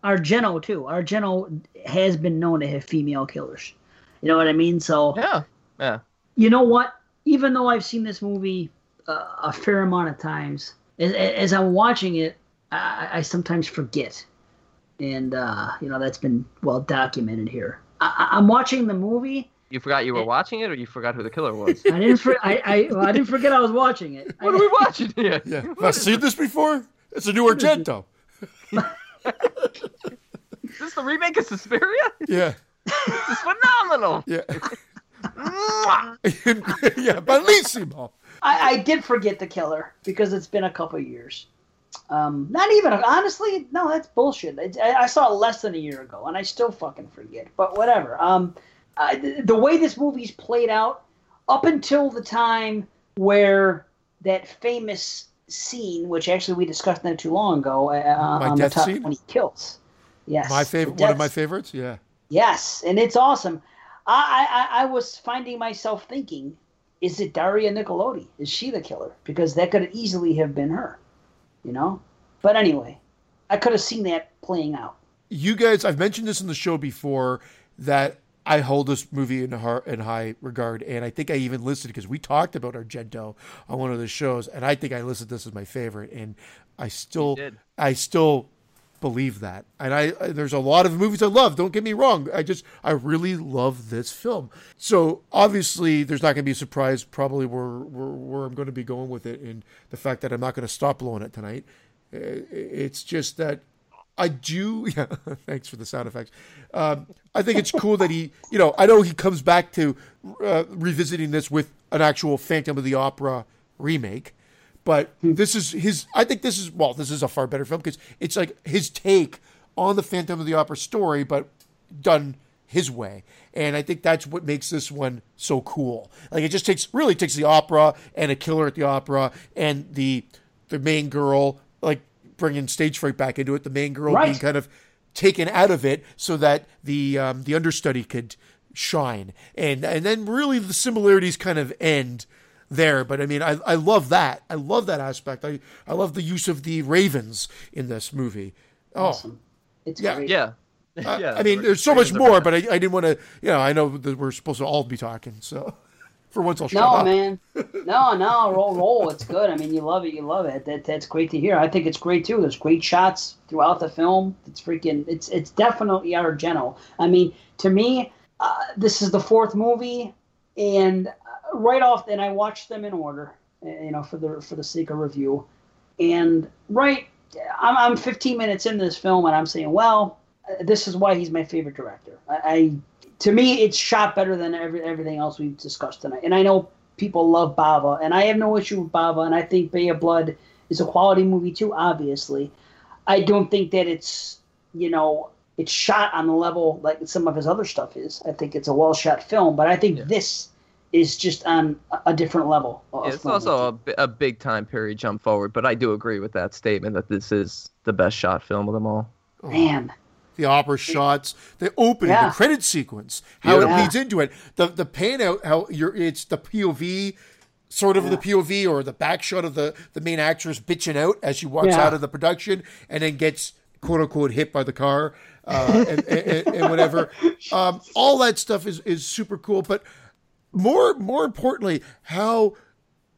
Argento, too. Argento has been known to have female killers. You know what I mean? So, Yeah, yeah. you know what? Even though I've seen this movie uh, a fair amount of times, as, as I'm watching it, I, I sometimes forget. And, uh, you know, that's been well documented here. I, I- I'm watching the movie. You forgot you were watching it, or you forgot who the killer was? I didn't, for, I, I, well, I didn't forget I was watching it. what are we watching here? Yeah. Have I seen this before? It's a new Argento. Is this the remake of Suspiria? Yeah. This is phenomenal. Yeah. Yeah. Bellissimo. I, I did forget the killer because it's been a couple years. Um, not even honestly, no, that's bullshit. I, I saw it less than a year ago, and I still fucking forget. But whatever. Um, I, the, the way this movie's played out, up until the time where that famous scene, which actually we discussed not too long ago, uh, My on the top scene? twenty kills. Yes, My favorite. One of my favorites. Yeah. Yes, and it's awesome. I, I, I was finding myself thinking, is it Daria Nicolodi? Is she the killer? Because that could easily have been her, you know? But anyway, I could have seen that playing out. you guys, I've mentioned this in the show before that I hold this movie in, har in high regard, and I think I even listed because we talked about Argento on one of the shows, and I think I listed this as my favorite, and I still. I still believe that. And I, I there's a lot of movies I love. Don't get me wrong. I just I really love this film. So obviously there's not going to be a surprise probably where, where where I'm going to be going with it, and the fact that I'm not going to stop blowing it tonight. It's just that I do. Yeah, thanks for the sound effects. Um, I think it's cool that he, you know, I know he comes back to uh, revisiting this with an actual Phantom of the Opera remake, but this is his. I think this is well, this is a far better film because it's like his take on the Phantom of the Opera story, but done his way. And I think that's what makes this one so cool. Like it just takes really takes the opera and a killer at the opera and the the main girl like bringing stage fright back into it. The main girl Right. being kind of taken out of it so that the um, the understudy could shine. And and then really the similarities kind of end there. But I mean, I, I love that. I love that aspect. I, I love the use of the ravens in this movie. Oh, Awesome. It's Yeah. great. Yeah. I- yeah. I mean, there's so much more, but I, I didn't want to. You know, I know that we're supposed to all be talking, so for once I'll shut No, up. No, man. No, no, roll, roll. It's good. I mean, you love it. You love it. That that's great to hear. I think it's great too. There's great shots throughout the film. It's freaking. It's it's definitely Argento. I mean, to me, uh, this is the fourth movie, and uh, right off, and I watched them in order, uh, you know, for the for the sake of review, and right, I'm, I'm 15 minutes into this film, and I'm saying, well, uh, this is why he's my favorite director. I, I to me, it's shot better than every, everything else we've discussed tonight, and I know people love Bava, and I have no issue with Bava, and I think Bay of Blood is a quality movie too. Obviously, I don't think that it's you know it's shot on the level like some of his other stuff is. I think it's a well shot film, but I think Yeah. this is just on a- a different level. of Yeah, it's filmmaking. also a, a big time period jump forward, but I do agree with that statement that this is the best shot film of them all. man. the opera shots, the opening, Yeah. the credit sequence, how Yeah. it leads into it, the the pan out, how you're it's the POV, sort of the POV or the back shot of the the main actress bitching out as she walks Yeah. out of the production and then gets quote unquote hit by the car uh, and, and, and whatever. Um, all that stuff is is super cool, but more more importantly, how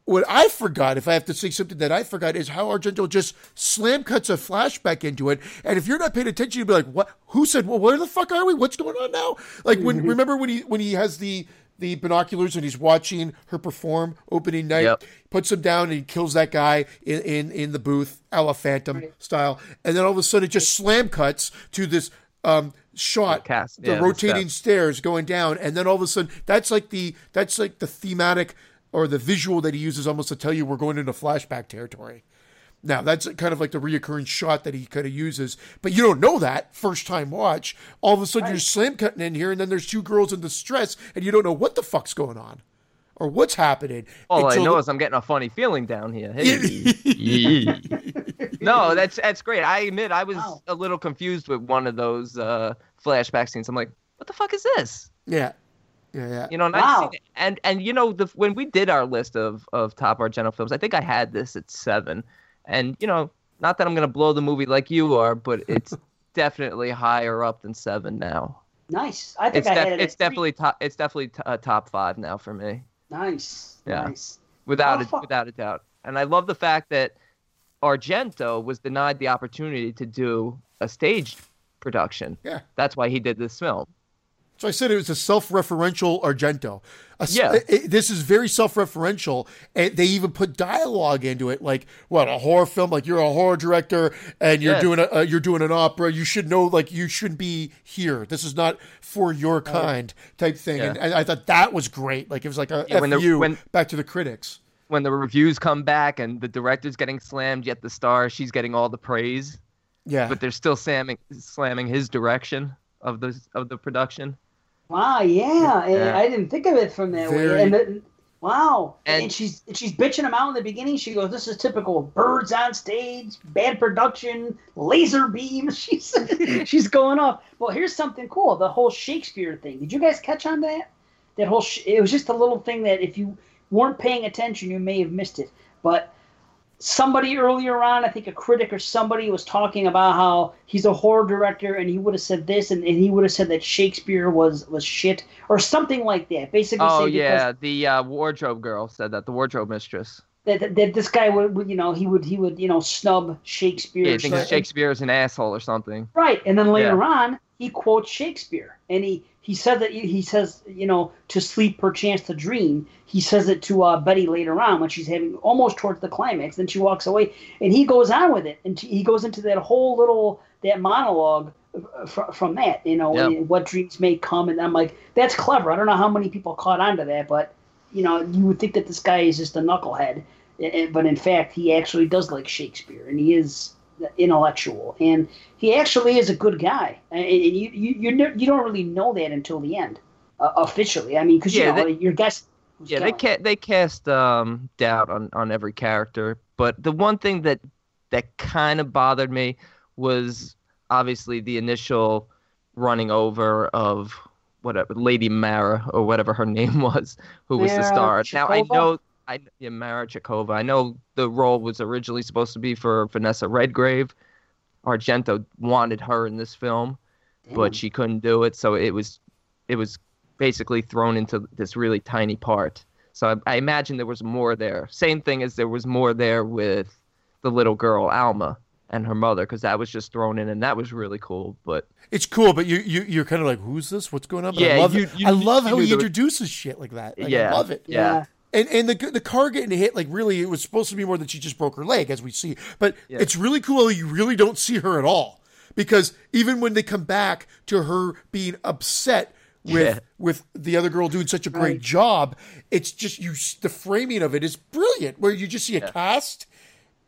what I forgot, if I have to say something that I forgot, is how Argento just slam cuts a flashback into it. And if you're not paying attention, you'd be like, "What? Who said? Well, where the fuck are we? What's going on now?" Like when remember when he when he has the the binoculars and he's watching her perform opening night, Yep. puts him down and he kills that guy in in, in the booth, a la Phantom style, and then all of a sudden it just slam cuts to this. Um, shot cast, the yeah, rotating steps. stairs going down and then all of a sudden that's like the that's like the thematic or the visual that he uses almost to tell you we're going into flashback territory now that's kind of like the reoccurring shot that he kind of uses but you don't know that first time watch all of a sudden you're slam cutting in here and then there's two girls in distress and you don't know what the fuck's going on or what's happening All I know is I'm getting a funny feeling down here. Hey. no, that's that's great. I admit I was Wow. a little confused with one of those uh, flashback scenes. I'm like, what the fuck is this? yeah yeah yeah You know, and Wow. Seen it- and and you know, the when we did our list of of top Argento films, I think I had this at seven, and you know, not that I'm gonna blow the movie like you are, but it's definitely higher up than seven now. Nice. I think It's I def- had it. it's at three. definitely top. It's definitely t- uh, top five now for me. nice. Yeah. Nice. without Oh, a, fuck. without a doubt. And I love the fact that Argento was denied the opportunity to do a stage production. Yeah. That's why he did this film. So I said it was a self-referential Argento. A Yeah. it- it- this is very self-referential, and they even put dialogue into it, like what a horror film. Like you're a horror director, and you're Yeah. doing a uh, you're doing an opera. You should know, like you shouldn't be here. This is not for your kind, type thing. Yeah. And, and I thought that was great. Like it was like a Yeah, when the- when- back to the critics. When the reviews come back and the director's getting slammed, yet the star she's getting all the praise, Yeah, but they're still slamming slamming his direction of the of the production. Wow, yeah, and Yeah. I didn't think of it from that Very- way. And the, wow, and, And- she's she's bitching him out in the beginning. She goes, "This is typical birds on stage, bad production, laser beams." She's she's going off. Well, here's something cool: the whole Shakespeare thing. Did you guys catch on that? That whole sh- it was just a little thing that if you weren't paying attention, you may have missed it. But somebody earlier on, I think a critic or somebody was talking about how he's a horror director and he would have said this and, and he would have said that Shakespeare was was shit or something like that. Basically, Oh yeah, the uh, wardrobe girl said that. The wardrobe mistress. that, that, that this guy would, would, you know, he would he would you know snub Shakespeare. Yeah, or I think Shakespeare is an asshole or something. Right, and then later Yeah. on, he quotes Shakespeare, and he he said that he says you know to sleep perchance to dream. He says it to uh, Betty later on when she's having almost towards the climax. Then she walks away, and he goes on with it, and he goes into that whole little that monologue from, from that. You know, Yeah. what dreams may come, and I'm like, that's clever. I don't know how many people caught on to that, but you know, you would think that this guy is just a knucklehead, eh, eh, but in fact, he actually does like Shakespeare, and he is intellectual, and he actually is a good guy. And, you you you, you don't really know that until the end, uh, officially. I mean, because Yeah, you know they- your guess. who's Yeah, they ca- they cast um, doubt on, on every character, but the one thing that that kind of bothered me was obviously the initial running over of whatever Lady Mara or whatever her name was, who was the star. Now I know I yeah, Mara Cecova. I know the role was originally supposed to be for Vanessa Redgrave. Argento wanted her in this film Damn. but she couldn't do it. So it was, it was basically thrown into this really tiny part. So I, I imagine there was more there. Same thing as there was more there with the little girl Alma, and her mother because that was just thrown in and that was really cool. But It's cool, but you you you're kind of like, who's this? What's going on? But I Yeah, love you- you- I love you how knew he there was- introduces shit like that. Like, I Yeah. love it. Yeah. And and the the car getting hit, like really, it was supposed to be more than she just broke her leg, as we see. But it's really cool. You really don't see her at all because even when they come back to her being upset with Yeah. with the other girl doing such a great Right. job, it's just you. The framing of it is brilliant, where you just see a cast,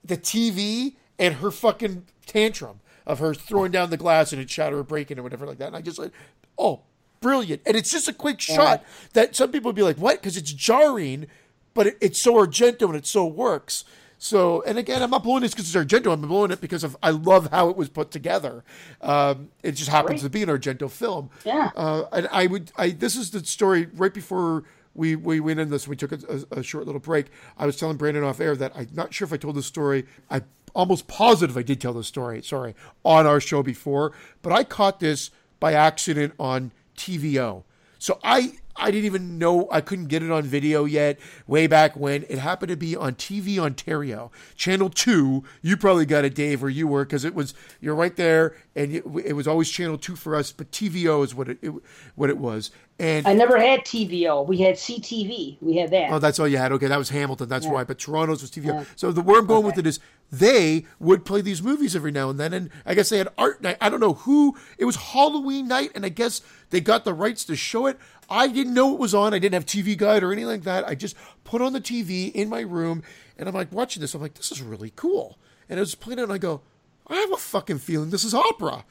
the TV, and her fucking tantrum of her throwing down the glass and it shatter or breaking or whatever like that. And I just like, oh, brilliant. And it's just a quick shot that some people would be like, what? Because it's jarring, but it, it's so Argento and it so works. So, and again, I'm not blowing this because it's Argento. I'm blowing it because of I love how it was put together. Um, it just happens to be an Argento film. Yeah. Uh, and I would, I this is the story right before we we went in this. We took a, a, a short little break. I was telling Brandon off air that I'm not sure if I told this story. I almost positive I did tell this story. Sorry, on our show before, but I caught this by accident on TVO. So I I didn't even know I couldn't get it on video yet. Way back when it happened to be on TV Ontario, Channel Two. You probably got it, Dave, where you were, because it was you're right there, and it, it was always Channel Two for us. But TVO is what it, it what it was. And I never had TVO. We had CTV. We had that. Oh, that's all you had. Okay, that was Hamilton. That's why. But Toronto's was TVO. So the where I'm going with it is they would play these movies every now and then, and I guess they had art night. I don't know who. It was Halloween night, and I guess they got the rights to show it. I didn't know it was on. I didn't have TV Guide or anything like that. I just put on the TV in my room, and I'm like watching this. I'm like, this is really cool. And it was playing, it, and I go, I have a fucking feeling this is opera.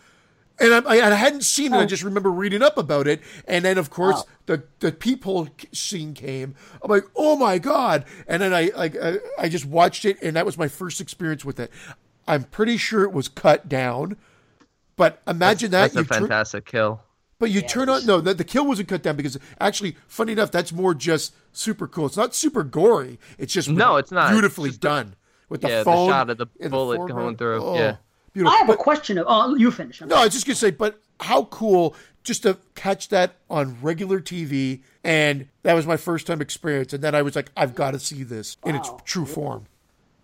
And I, I I hadn't seen it. I oh. just remember reading up about it. And then, of course, the the peephole scene came. I'm like, oh my god! And then I like I, I just watched it, and that was my first experience with it. I'm pretty sure it was cut down, but imagine that that's a you tur- fantastic kill. but you turn on no, the, the kill wasn't cut down because actually, funny enough, that's more just super cool. It's not super gory. It's just No, it's not. beautifully It's just the- done with the yeah, the shot of the bullet foreground. going through, Oh, yeah. Beautiful. I have But- a question. Of, oh, you finish. I'm no, I was just gonna say, but how cool just to catch that on regular TV, and that was my first time experience, and then I was like, I've got to see this in its true form.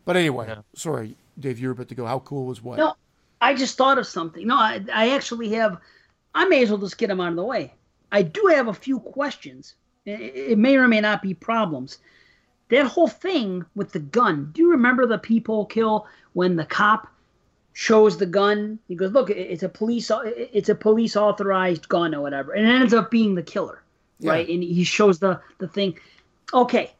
But anyway, sorry, Dave, you're about to go. How cool was what? No, I just thought of something. No, I, I actually have. I may as well just get them out of the way. I do have a few questions. It, it may or may not be problems. That whole thing with the gun. Do you remember the people kill when the cop shows the gun? He goes, "Look, it's a police. It's a police authorized gun or whatever," and it ends up being the killer, right? And he shows the the thing. Okay,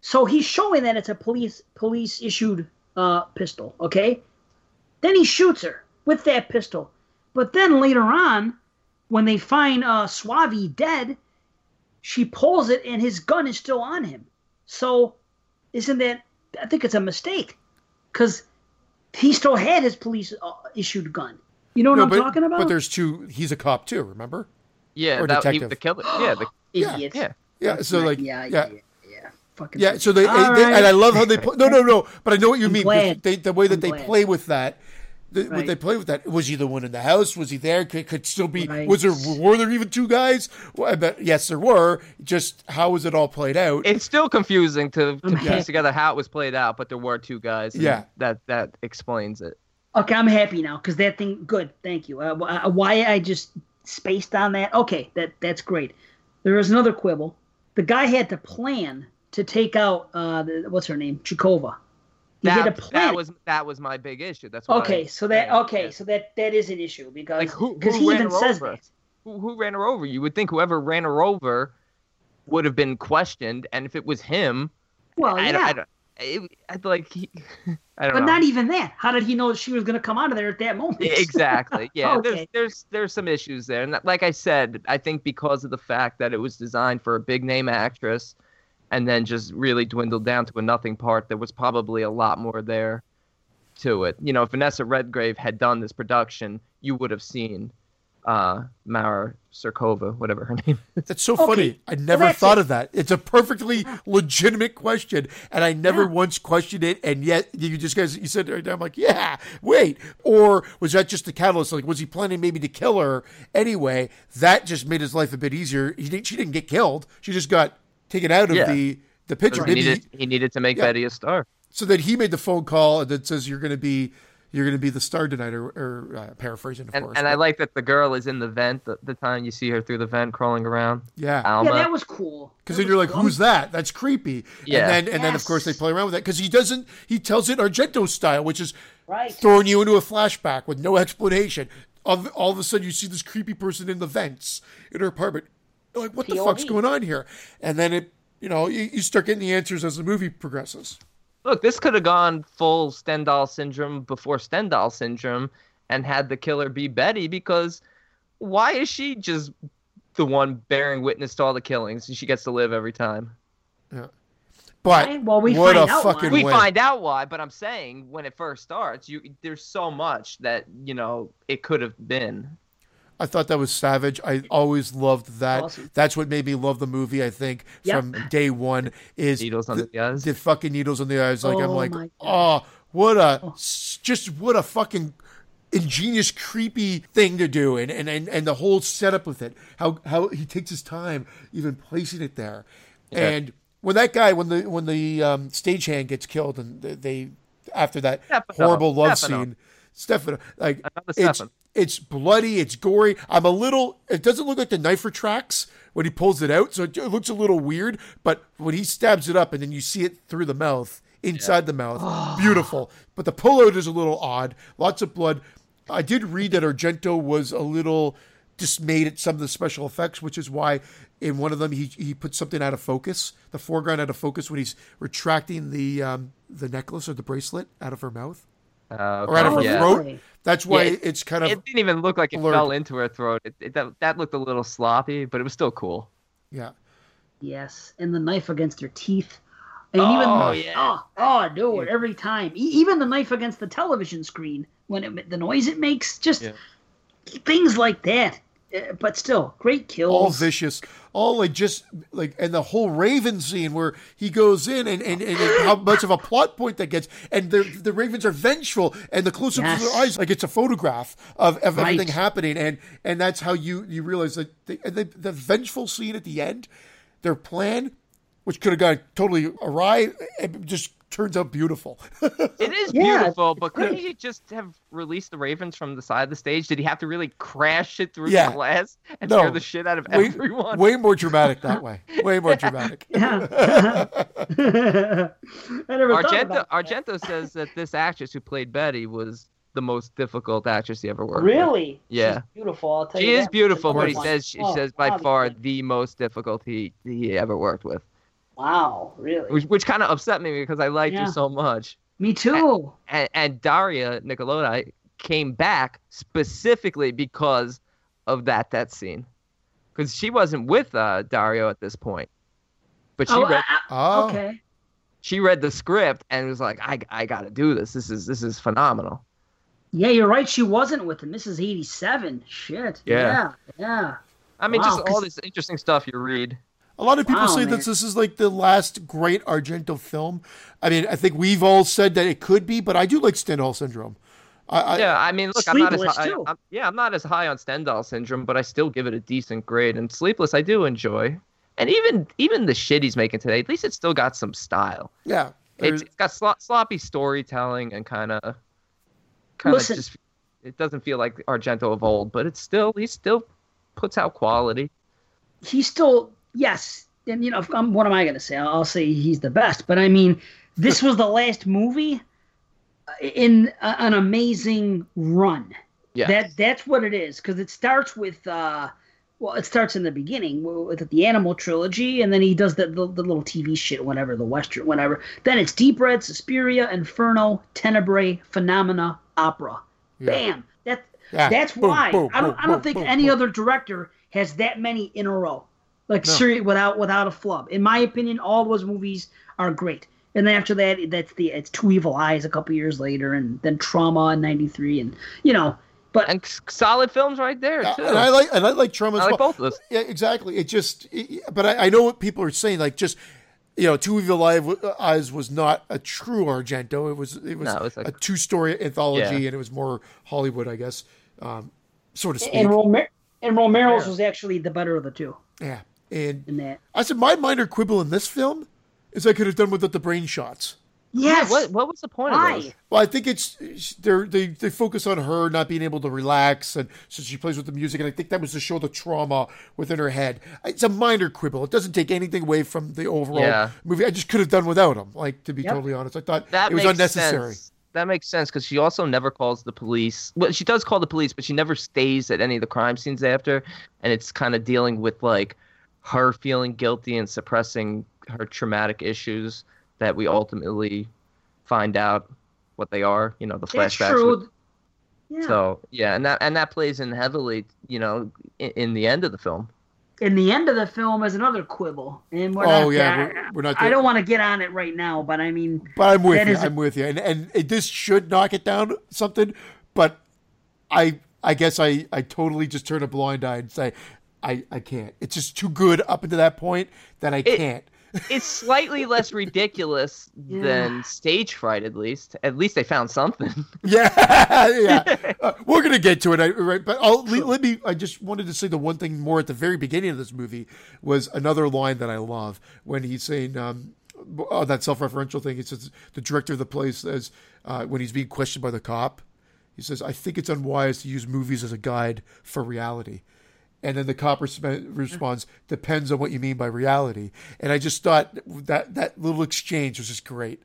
so he's showing that it's a police police issued uh, pistol. Okay, then he shoots her with that pistol. But then later on, when they find uh, Soavi dead, she pulls it and his gun is still on him. So, isn't that? I think it's a mistake, because he still had his police uh, issued gun. You know what No, I'm but, talking about? but there's two. He's a cop too. Remember? Yeah, Or that he, detective. the killer. Yeah, the, idiots. yeah. Yeah. so Right, like, yeah, yeah, yeah, yeah. Fucking Yeah, so they, they- right. and I love how they play. No, no, no. But I know what you mean. because glad. They, the way that I'm they glad. play with that, the, what Right. they play with that. Was he the one in the house? Was he there? Could, could still be. Right. Was there? Were there even two guys? Well, I bet yes, there were. Just how was it all played out? It's still confusing to, to Yeah. piece together how it was played out, but there were two guys. Yeah. that that explains it. Okay, I'm happy now because that thing. Good, thank you. Uh, uh, why I just spaced on that? Okay, that that's great. There is another quibble. The guy had to plan to take out uh, the, what's her name, Cecova. That, that was that was my big issue. That's what okay. I- So that okay. yeah. So that that is an issue because Like, who- he ran even her says over? that. who, who ran her over? You would think whoever ran her over would have been questioned, and if it was him, Well, I, yeah, don't, I don't. It, I'd like he, I don't but know. not even that. How did he know she was going to come out of there at that moment? exactly. Yeah, there's there's there's some issues there, and like I said, I think because of the fact that it was designed for a big name actress, and then just really dwindled down to a nothing part, there was probably a lot more there to it. You know, if Vanessa Redgrave had done this production, you would have seen uh, Mara Surkova, whatever her name is. That's so Okay, funny. I never that's thought it. of that. It's a perfectly legitimate question, and I never once questioned it. And yet, you just guys, you said, it right now, I'm like, yeah, wait. Or was that just the catalyst? Like, was he planning maybe to kill her anyway? That just made his life a bit easier. He didn't, she didn't get killed. She just got taken out of Yeah. the the picture. He Maybe needed he- he needed to make Yeah. Betty a star. so then he made the phone call and then says you're going to be you're going to be the star tonight, or, or uh, paraphrasing, of And, course. and I like that the girl is in the vent the, the time you see her through the vent crawling around. yeah. Alma. Yeah, that was cool. Because then you're like, cool. who's that? That's creepy. Yeah. And then, and then of course they play around with that because he doesn't. He tells it Argento style, which is Right. throwing you into a flashback with no explanation. Of all of a sudden, you see this creepy person in the vents in her apartment. You're like, what the fuck's going on here? And then it, you know, you, you start getting the answers as the movie progresses. Look, this could have gone full Stendhal syndrome before Stendhal syndrome and had the killer be Betty because why is she just the one bearing witness to all the killings and she gets to live every time? Yeah. But Right, well, we what find a out why. We find out why, but I'm saying when it first starts, you there's so much that, you know, it could have been. I thought that was savage. I always loved that. Awesome. That's what made me love the movie. I think Yep. from day one is Needles under the eyes. The fucking needles in the eyes. Like I'm Oh like, my oh, what a s- just what a fucking ingenious, creepy thing to do, and and and, and the whole setup with it. How how he takes his time even placing it there, and when that guy when the when the um, stagehand gets killed and they, they after that Stefano, horrible love Stefano. scene, Stefano like it's it's bloody, it's gory. I'm a little. It doesn't look like the knife retracts when he pulls it out, so it, it looks a little weird. But when he stabs it up and then you see it through the mouth, inside the mouth, beautiful. But the pullout is a little odd. Lots of blood. I did read that Argento was a little dismayed at some of the special effects, which is why in one of them he he put something out of focus, the foreground out of focus when he's retracting the um, the necklace or the bracelet out of her mouth Uh, or out of her yeah. throat. That's why Yeah, it- it's kind of It didn't even look like it blurred. fell into her throat. It, it, that, that looked a little sloppy, but it was still cool. yeah. Yes, and the knife against her teeth. And Oh, even yeah. oh, oh, dude, every time. E- even the knife against the television screen when it, the noise it makes, just Yeah. things like that. Uh, But still, great kills. all vicious, all like just like, and the whole Raven scene where he goes in and, and, and how much of a plot point that gets, and the the Ravens are vengeful, and the close up to Yes. their eyes, like it's a photograph of, of Right. everything happening, and and that's how you you realize that the, and the the vengeful scene at the end, their plan, which could have gone totally awry, it just turns out beautiful. It is Yeah, beautiful, but couldn't he just have released the Ravens from the side of the stage? Did he have to really crash it through Yeah. the glass and No. scare the shit out of way, everyone? way more dramatic that way. Way more dramatic. Yeah. I never thought Argento. Argento says that this actress who played Betty was the most difficult actress he ever worked with. Really? Yeah. She's beautiful. I'll tell She you is that. beautiful, but he says she Oh, says by far the most difficult he he ever worked with, Wow, really? which which kind of upset me because I liked Yeah. her so much. Me too. And, and Daria Nicolodi came back specifically because of that that scene, because she wasn't with uh, Dario at this point, but she Oh, read I- Oh, okay. she read the script and was like, I I got to do this. This is this is phenomenal. Yeah, you're right. She wasn't with him. This is 87. Shit. Yeah. Yeah. Yeah. I mean, Wow, just all this interesting stuff you read. A lot of people Wow, say man. that this is like the last great Argento film. I mean, I think we've all said that it could be, but I do like Stendhal syndrome. I, I, Yeah, I mean, look, I'm not as high, too. I'm, yeah, I'm not as high on Stendhal syndrome, but I still give it a decent grade. And Sleepless, I do enjoy. And even even the shit he's making today, at least it's still got some style. yeah. It's, it's got slo- sloppy storytelling and kind of, kind of just. It doesn't feel like Argento of old, but it's still he still puts out quality. He still, yes. And, you know, I'm, what am I going to say? I'll, I'll say he's the best. But I mean, this was the last movie in a, an amazing run. Yeah. That That's what it is. Because it starts with, uh, well, it starts in the beginning with the Animal trilogy, and then he does the, the, the little TV shit, whatever, the Western, whatever. Then it's Deep Red, Suspiria, Inferno, Tenebrae, Phenomena, Opera. Bam. That Yeah. that's Boom, why boom, I don't boom, I don't think any other director has that many in a row. Like No. seri- without without a flub. In my opinion, all those movies are great. And then after that, that's the it's Two Evil Eyes a couple years later, and then Trauma in '93, and you know. But And solid films right there too. and I like and I like Trauma as I like well. both of those. Yeah, exactly. It just, it, but I, I know what people are saying. Like, just you know, Two Evil Eyes was not a true Argento. It was it was, No, it was a two story anthology, Yeah. and it was more Hollywood, I guess, um, so to speak. and Romer- and Romero's was actually the better of the two yeah, and. I said my minor quibble in this film is I could have done without the brain shots. Yes. What what was the point of Why? those? Well, I think it's they they they focus on her not being able to relax, and so she plays with the music, and I think that was to show the trauma within her head. It's a minor quibble. It doesn't take anything away from the overall Yeah. movie. I just could have done without them. Like to be Yep. totally honest, I thought That it was unnecessary. Sense. That makes sense because she also never calls the police. Well, she does call the police, but she never stays at any of the crime scenes after, and it's kind of dealing with like her feeling guilty and suppressing her traumatic issues that we ultimately find out what they are. You know, the That's flashbacks. with- true. Yeah. So yeah, and that and that plays in heavily, you know, in, in the end of the film. in the end of the film is another quibble, and we're Oh, not. yeah, there. we're- we're not I don't want to get on it right now, but I mean, But I'm with you. is a- I'm with you, and and it, this should knock it down something. But I I guess I I totally just turn a blind eye and say I I can't. It's just too good up until that point that I can't. It's slightly less ridiculous Yeah. than stage fright, at least. At least they found something. Yeah, yeah. Uh, we're gonna get to it, I- right? But I'll, let, let me. I just wanted to say the one thing more at the very beginning of this movie was another line that I love when he's saying um, oh, that self-referential thing. He says the director of the place says uh, when he's being questioned by the cop, he says, "I think it's unwise to use movies as a guide for reality." And then the cop resp- responds, "Depends on what you mean by reality." And I just thought that that little exchange was just great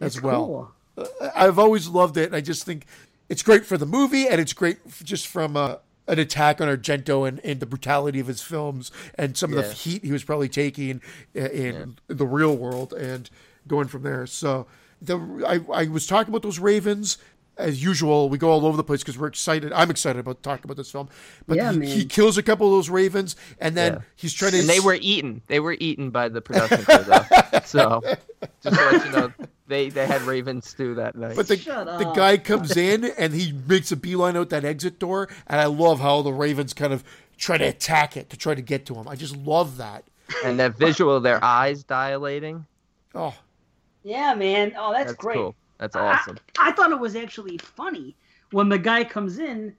as it's well. cool. I've always loved it. I just think it's great for the movie, and it's great just from uh, an attack on Argento and, and the brutality of his films and some of the heat he was probably taking i- in the real world and going from there. So the I, I was talking about those Ravens. As usual, we go all over the place because we're excited. I'm excited about talking about this film. But Yeah, he, he kills a couple of those Ravens, and then Yeah. he's trying to. and they were eaten. They were eaten by the production crew, though. So just to let you know, they they had ravens stew that night. But the, Shut the up. guy comes in and he makes a beeline out that exit door, and I love how the Ravens kind of try to attack it to try to get to him. I just love that. and that visual of their eyes dilating. Oh, Yeah, man. Oh, that's, That's great. cool. That's awesome. I, thought it was actually funny when the guy comes in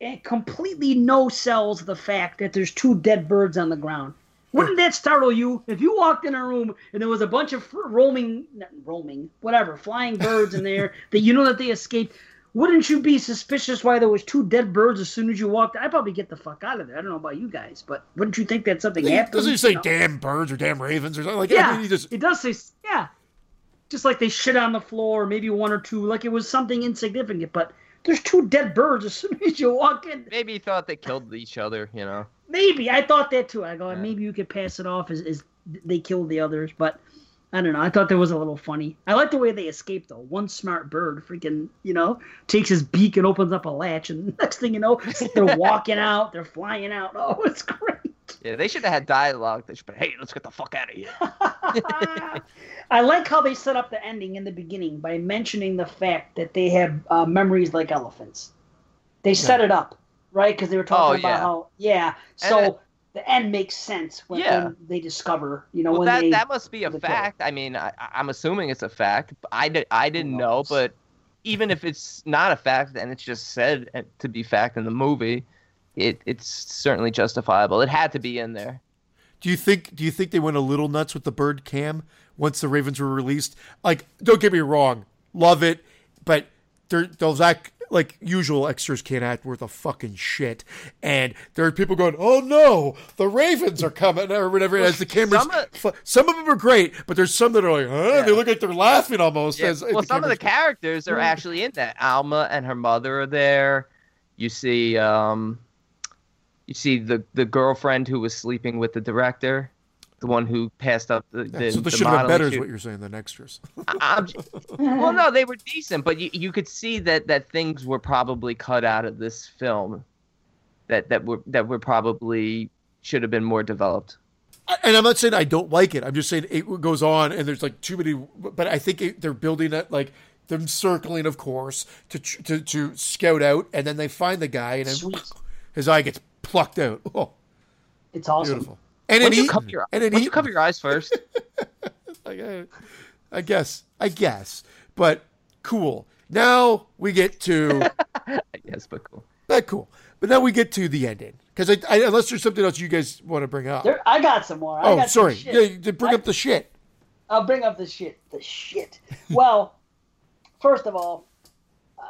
and completely no sells the fact that there's two dead birds on the ground. Wouldn't that startle you if you walked in a room and there was a bunch of roaming, not roaming, whatever, flying birds in there that you know that they escaped? Wouldn't you be suspicious why there was two dead birds as soon as you walked? I'd probably get the fuck out of there. I don't know about you guys, but wouldn't you think that something he, happened? doesn't he say You know? damn birds or damn ravens or something like Yeah, I mean, he just it does say yeah. Just like they shit on the floor, maybe one or two, like it was something insignificant. But there's two dead birds as soon as you walk in. Maybe he thought they killed each other. You know. Maybe I thought that too. I go, Yeah. maybe you could pass it off as, as they killed the others, but I don't know. I thought that was a little funny. I like the way they escaped though. One smart bird, freaking, you know, takes his beak and opens up a latch, and next thing you know, they're walking out, they're flying out. Oh, it's great. Yeah, they should have had dialogue. They should be, hey, let's get the fuck out of here. I like how they set up the ending in the beginning by mentioning the fact that they have uh, memories like elephants. They set it up, right? Because they were talking Oh, about yeah. how, yeah. So the end makes sense when, Yeah. when they discover, you know, Well, when that they. that must be a fact. I mean, I, I'm assuming it's a fact. I, did, I didn't know, but even if it's not a fact and it's just said uh, to be fact in the movie, it it's certainly justifiable. It had to be in there. Do you think? Do you think they went a little nuts with the bird cam once the Ravens were released? Like, don't get me wrong, love it, but those act like usual extras can't act worth a fucking shit, and there are people going, "Oh no, the Ravens are coming" or whatever. As the cameras, some of- some of them are great, but there's some that are like, "Huh?" They look like they're laughing almost. Yeah, As, well, some of the characters are actually in that. Alma and her mother are there. You see, um, you see the the girlfriend who was sleeping with the director, the one who passed up the. the so the they should have better, is what you're saying, than extras. I'm, well, no, they were decent, but you, you could see that, that things were probably cut out of this film, that that were that were probably should have been more developed. and I'm not saying I don't like it. I'm just saying it goes on, and there's like too many. But I think it, they're building it like them circling, of course, to to to scout out, and then they find the guy, and his eye gets plucked out. Oh, it's awesome. beautiful. And Why then you cover your and then you cover your eyes first? Like, I, I guess. I guess. But cool. Now we get to yes, but cool. that cool. But now we get to the ending because I, I, unless there's something else you guys want to bring up. There, I got some more. I oh, got some sorry. shit. Yeah, bring I- up the shit. I'll bring up the shit. The shit. Well, first of all, uh,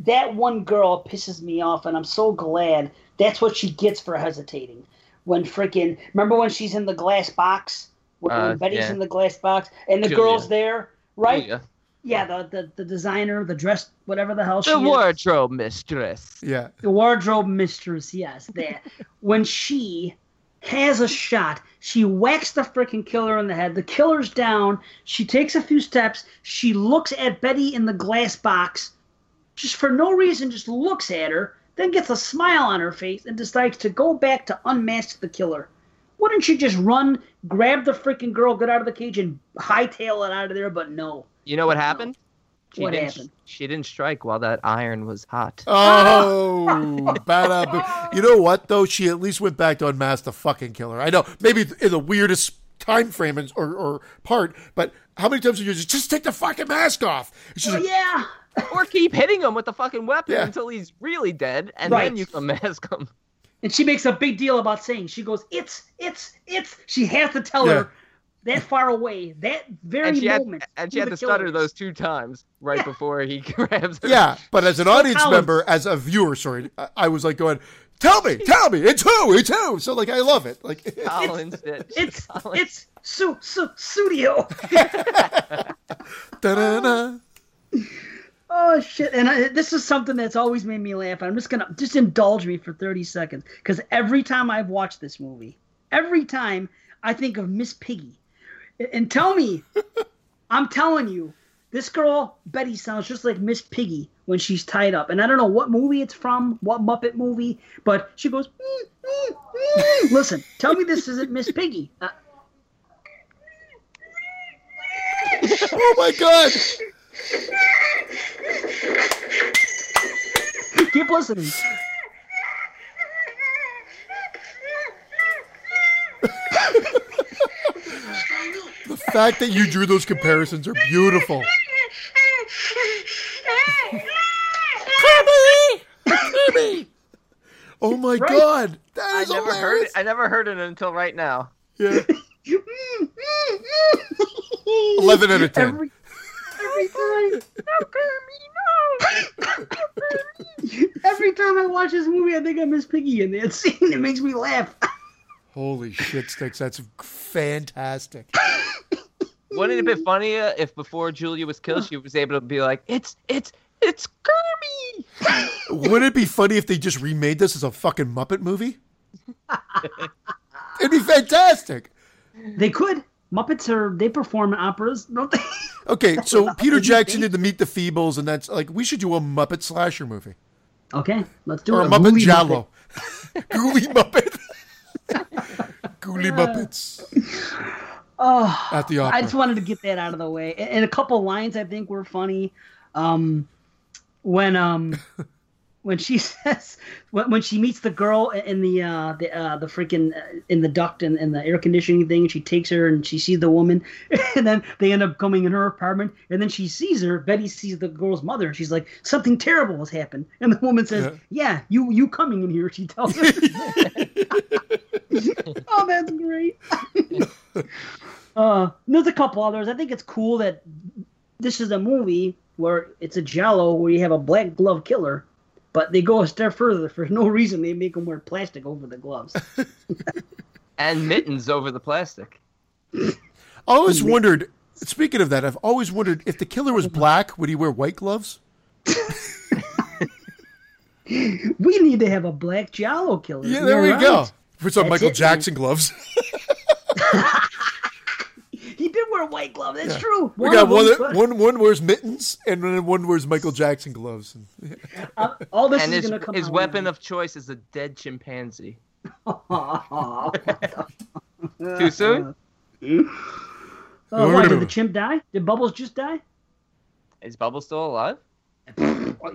that one girl pisses me off, and I'm so glad that's what she gets for hesitating. When freaking remember when she's in the glass box when, Uh, Betty's yeah. in the glass box and the Julia. girl's there, right? Julia. Yeah, the, the the designer, the dress, whatever the hell she The is. wardrobe mistress. Yeah. The wardrobe mistress, yes, that. when she has a shot, she whacks the freaking killer in the head. The killer's down. She takes a few steps. She looks at Betty in the glass box, just for no reason, just looks at her, then gets a smile on her face and decides to go back to unmask the killer. Wouldn't she just run, grab the freaking girl, get out of the cage, and hightail it out of there? But no. You know what happened? She What didn't, happened? She didn't strike while that iron was hot. Oh, bad up. You know what though? She at least went back to unmask the fucking killer. I know, maybe in the weirdest time frame and- or, or part, but how many times did you just just take the fucking mask off? She's Oh, like, yeah. Or keep hitting him with the fucking weapon Yeah. until he's really dead, and Right. then you can mask him. And she makes a big deal about saying, she goes, it's, it's, it's. She has to tell Yeah. her that far away, that very And she had, moment. and she had to stutter killer those two times right before he grabs her. yeah, but as an audience Collins. member, as a viewer, sorry, I, I was like going, "Tell me, tell me, it's who, it's who." So like, I love it. Like, Collins did. It's, Collins. it's su, su, studio. da-da-da. Oh, shit. And I, this is something that's always made me laugh. I'm just going to, just indulge me for 30 seconds. Because every time I've watched this movie, every time I think of Miss Piggy. And tell me, I'm telling you, this girl, Betty, sounds just like Miss Piggy when she's tied up. And I don't know what movie it's from, what Muppet movie, but she goes, "Mm, mm, mm." listen, tell me this isn't Miss Piggy. Uh, oh my god! Keep listening. The fact that you drew those comparisons are beautiful. Oh my Right. god, that I is never heard it. I never heard it until right now. Yeah, eleven out of ten. Every, every time. Every time I watch this movie, I think I miss Piggy in that scene. It makes me laugh. Holy shit sticks, that's fantastic. Wouldn't it have been funnier if before Julia was killed, she was able to be like, "It's it's it's Kirby." Wouldn't it be funny if they just remade this as a fucking Muppet movie? It'd be fantastic. They could. Muppets are they perform in operas, don't they? Okay, so Peter Jackson did the Meet the Feebles, and that's like we should do a Muppet slasher movie Okay, let's do or it. a Muppet movie Giallo, Ghoulie Muppet, Ghoulie Muppets Oh, at the I just wanted to get that out of the way. And and a couple lines I think were funny. Um, when um, when she says when, when she meets the girl in the uh the uh the freaking uh, in the duct and, and the air conditioning thing, and she takes her and she sees the woman, and then they end up coming in her apartment, and then she sees her. Betty sees the girl's mother, and she's like, something terrible has happened, and the woman says, Yeah. "Yeah, you you coming in here?" She tells her. oh, that's great. Uh, there's a couple others. I think it's cool that this is a movie where it's a giallo where you have a black glove killer, but they go a step further. For no reason, they make them wear plastic over the gloves. and mittens over the plastic. I always wondered. Speaking of that, I've always wondered if the killer was mm-hmm. black, would he wear white gloves? we need to have a black giallo killer. Yeah, You're there we right. go. For some That's Michael it, man. Jackson gloves. He did wear white gloves. That's true. We got one, that, one. One wears mittens, and then one wears Michael Jackson gloves. uh, all this And is his, going to come his out weapon now. of choice is a dead chimpanzee. Too soon? Oh, why, did the chimp die? Did Bubbles just die? Is Bubbles still alive?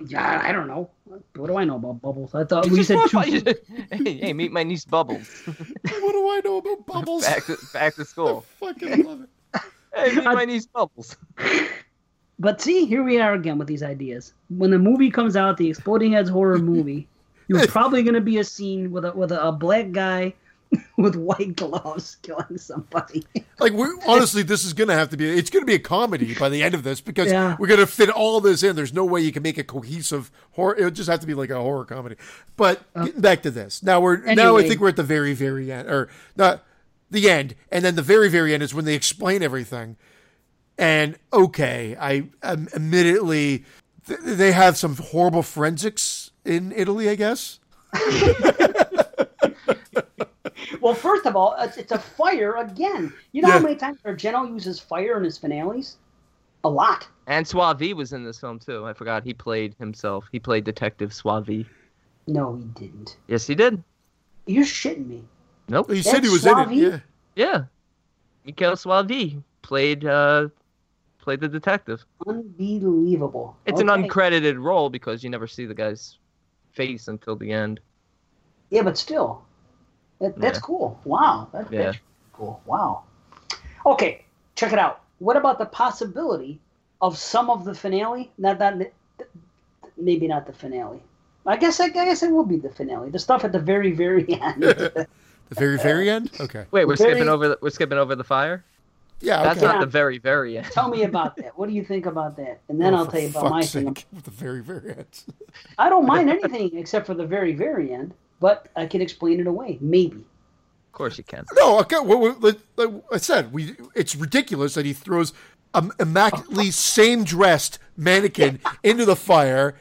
Yeah, I don't know. What do I know about Bubbles? I thought we said two. hey, hey, meet my niece Bubbles. what do I know about bubbles? back to back to school. Fucking love it. Hey, my niece Bubbles. But see, here we are again with these ideas. When the movie comes out, the Exploding Heads horror movie, you're probably going to be a scene with a with a, a black guy with white gloves killing somebody. Like, we honestly, this is going to have to be. It's going to be a comedy by the end of this because Yeah. we're going to fit all this in. There's no way you can make a cohesive horror. It'll just have to be like a horror comedy. But getting back to this, now we're now I Uh, think we're at the very very end, or not the end, and then the very very end is when they explain everything. And okay, I um, immediately th- they have some horrible forensics in Italy, I guess. Well, first of all, it's, it's a fire again. You know Yeah. how many times Argento uses fire in his finales? A lot. And Soavi was in this film too. I forgot he played himself. He played Detective Soavi. No, he didn't. Yes, he did. You're shitting me. Nope. He said he was Soavi? in it. Yeah. Yeah. Michele Soavi played uh played the detective. Unbelievable. It's an uncredited role because you never see the guy's face until the end. Yeah, but still, that, that's Yeah. cool. Wow, that, Yeah. that's cool. Wow. Okay, check it out. What about the possibility of some of the finale? Not that, maybe not the finale. I guess I guess it will be the finale. The stuff at the very very end. The very very end. Okay. Wait, we're Very- skipping over the, we're skipping over the fire? Yeah. That's okay. not the very very end. Tell me about that. What do you think about that? And then Oh, I'll tell you about my sake, thing. The very very end. I don't mind anything except for the very very end, but I can explain it away. Maybe. Of course you can. No, okay. Well, well, like, like I said, we it's ridiculous that he throws an immaculately same dressed mannequin into the fire,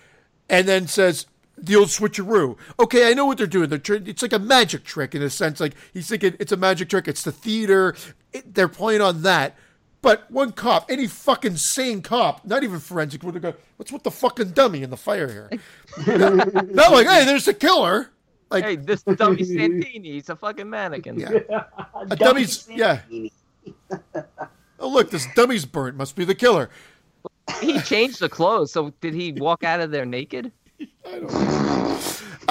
and then says the old switcheroo. Okay, I know what they're doing. They're tr- it's like a magic trick in a sense. Like he's thinking it's a magic trick. It's the theater. It, they're playing on that. But one cop, any fucking sane cop, not even forensic, would have go, "What's with the fucking dummy in the fire here?" not like, "Hey, there's the killer." Like Hey, this dummy Santini, he's a fucking mannequin. Yeah. a dummy's yeah. Oh look, this dummy's burnt. Must be the killer. He changed the clothes, so did he walk out of there naked? I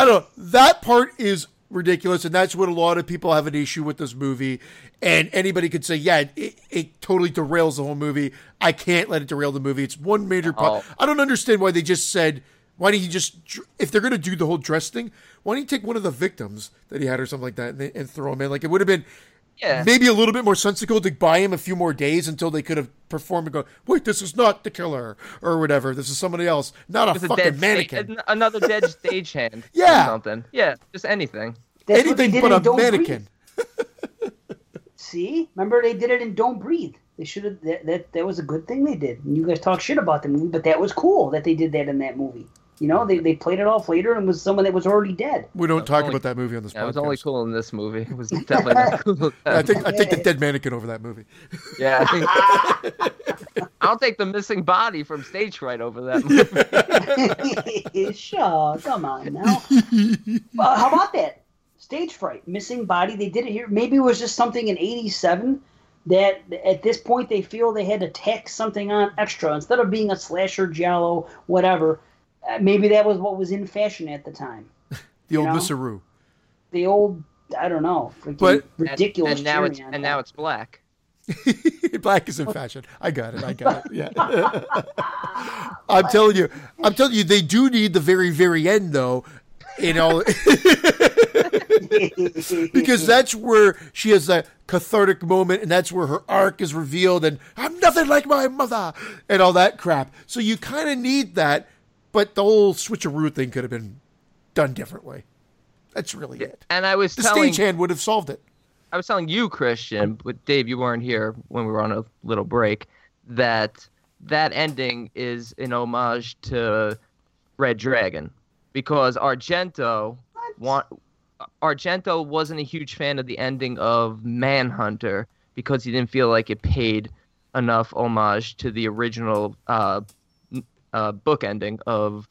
don't know. That part is ridiculous, and that's what a lot of people have an issue with this movie. And anybody could say, yeah, it, it totally derails the whole movie. I can't let it derail the movie. It's one major part. Oh. I don't understand why they just said, why don't you just, if they're going to do the whole dress thing, why don't you take one of the victims that he had or something like that and, and throw him in? Like, it would have been Yeah. maybe a little bit more sensible to buy him a few more days until they could have performed and go, wait, this is not the killer or whatever. This is somebody else, not a a fucking dead mannequin. sta- another dead stagehand. or Yeah. something. Yeah, just anything. That's Anything but a mannequin. See, remember they did it in Don't Breathe. They should have. That, that that was a good thing they did. And you guys talk shit about the movie, but that was cool that they did that in that movie. You know, they, they played it off later and was someone that was already dead. We don't talk only- about that movie on this Yeah, it was only cool in this movie. It was definitely not cool. I think I take the dead mannequin over that movie. yeah, I think- I'll take the missing body from stage fright over that movie. sure, come on now. well, how about that? Stage fright, missing body. They did it here. Maybe it was just something in '87 that at this point they feel they had to tack something on extra instead of being a slasher, giallo whatever. Uh, maybe that was what was in fashion at the time. The old know? Miss The old, I don't know, freaking But- And- ridiculous. And, now it's and top. now it's black. Black is in fashion. I got it. I got it. Yeah. I'm telling you. I'm telling you. They do need the very, very end, though. You know, because that's where she has that cathartic moment, and that's where her arc is revealed, and I'm nothing like my mother, and all that crap. So you kind of need that, but the whole switcheroo thing could have been done differently. That's really it. And I was The telling stagehand would have solved it. I was telling you, Christian, but Dave, you weren't here when we were on a little break, that that ending is an homage to Red Dragon because Argento want Argento wasn't a huge fan of the ending of Manhunter because he didn't feel like it paid enough homage to the original uh, n- uh, book ending of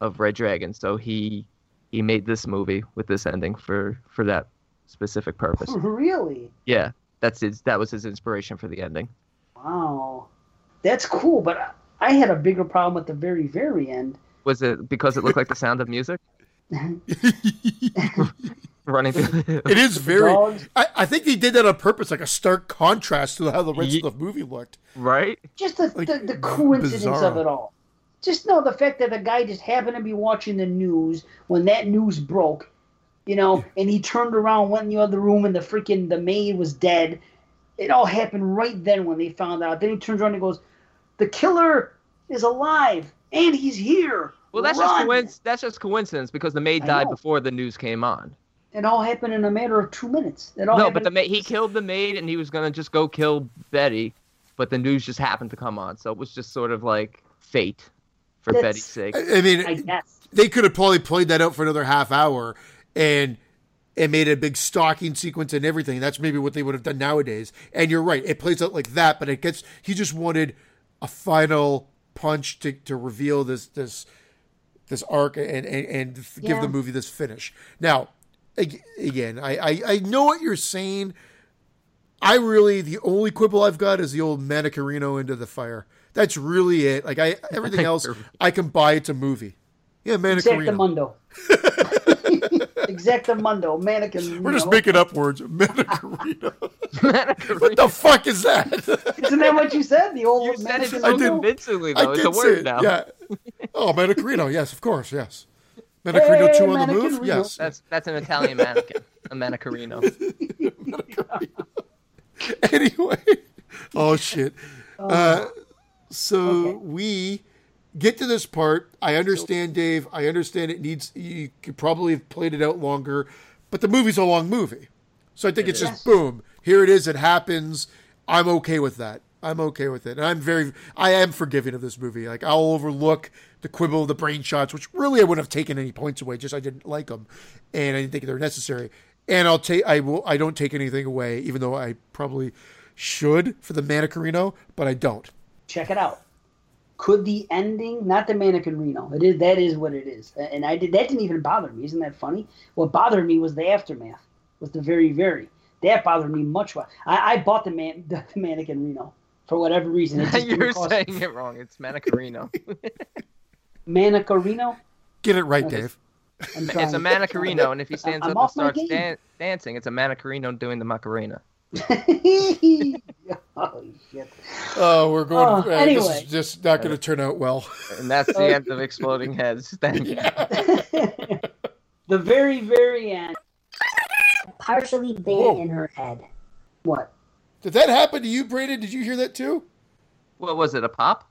of Red Dragon. So he he made this movie with this ending for for that specific purpose. really? Yeah, that's his. That was his inspiration for the ending. Wow, that's cool. But I- I had a bigger problem at the very, very end. Was it because it looked like the sound of music running through? It is very. I, I think they did that on purpose, like a stark contrast to how the rest Ye- of the movie looked. right? Just the, Like, the, the coincidence bizarre. of it all. Just know the fact that the guy just happened to be watching the news when that news broke, you know, and he turned around, went in the other room, and the freaking the maid was dead. It all happened right then when they found out. Then he turns around and goes, "The killer is alive and he's here." Well, that's Run!" just coinc- that's just coincidence because the maid died before the news came on. It all happened in a matter of two minutes. It all No, but the maid he killed the maid and he was gonna just go kill Betty, but the news just happened to come on, so it was just sort of like fate for That's- Betty's sake. I I mean, I guess. they could have probably played that out for another half hour and and made a big stalking sequence and everything. That's maybe what they would have done nowadays. And you're right, it plays out like that, but it gets he just wanted a final punch to, to reveal this this this arc and and, and give Yeah. the movie this finish. Now, ag- again, I, I I know what you're saying. I really the only quibble I've got is the old Manicarino into the fire. That's really it. Like I everything else I can buy it's a movie. Yeah, Manicarino. Exactamundo. Exactamundo. Mannequin. We're just no. making up words. Manicarino. what the fuck is that? Isn't that what you said? The old you said it so mannequin did. logo? convincingly I though. It's did a word it. now. Yeah. Oh, Manicarino. Yes, of course. Yes. Manicarino Hey, two on the move. Manicarino. Yes. That's that's an Italian mannequin, a manicarino. anyway. Oh shit. Uh, so Okay. we get to this part. I understand, Dave. I understand it needs. You could probably have played it out longer, but the movie's a long movie, so I think it's just boom. Here it is. It happens. I'm okay with that. I'm okay with it. And I'm very, I am forgiving of this movie. Like I'll overlook the quibble, the brain shots, which really I wouldn't have taken any points away. Just I didn't like them, and I didn't think they were necessary. And I'll take, I will, I don't take anything away, even though I probably should for the Manicarino, but I don't. Check it out. Could the ending, not the mannequin Reno, it is that is what it is, and I did that didn't even bother me. Isn't that funny? What bothered me was the aftermath, was the very very that bothered me much. more. I, I bought the man the, mannequin Reno for whatever reason. It just didn't You're cost- saying it wrong. It's manicarino. Manicarino. Get it right, Dave. It's a manicarino, and if he stands I'm up and starts dan- dancing, it's a manicarino doing the macarena. oh shit! Oh, we're going. Oh, uh, This anyway. is just not going to turn out well. And that's the end of exploding heads. Thank you. the very very end. partially been Whoa. in her head. What? Did that happen to you, Brandon? Did you hear that too? What was it? A pop?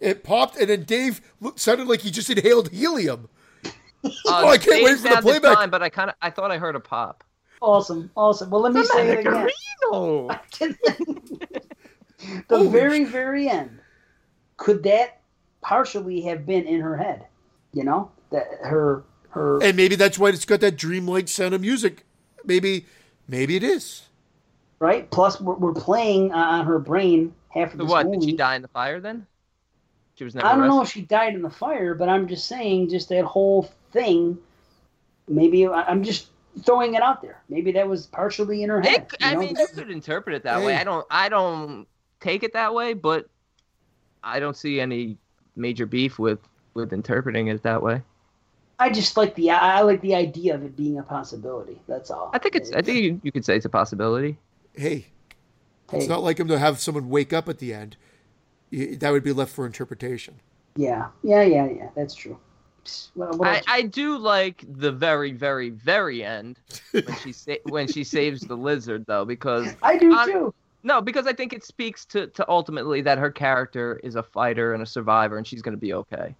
It popped, and then Dave looked, sounded like he just inhaled helium. Uh, Oh, I can't wait for the sounded playback. Fine, but I kind of I thought I heard a pop. Awesome, awesome. Well, let me say it again. The Holy very, very end. Could that partially have been in her head? You know, that her her. And maybe that's why it's got that dreamlike sound of music. Maybe, maybe it is. right. Plus, we're, we're playing uh, on her brain half of the. this what? movie. Did she die in the fire then? She was never I don't know if she died in the fire, but I'm just saying, just that whole thing. Maybe I- I'm just throwing it out there. Maybe that was partially in her head. It, you I know? mean, you could interpret it that way. I don't. I don't take it that way, but I don't see any major beef with with interpreting it that way. I just like the I I like the idea of it being a possibility. That's all. I think it's. I think you, you could say it's a possibility. Hey, it's not like him to have someone wake up at the end. Y- That would be left for interpretation. yeah, yeah, yeah, yeah. That's true. Psst, What, what I. I do like the very, very, very end when she sa- when she saves the lizard, though, because I do I'm- too. no, because I think it speaks to to ultimately that her character is a fighter and a survivor, and she's going to be okay.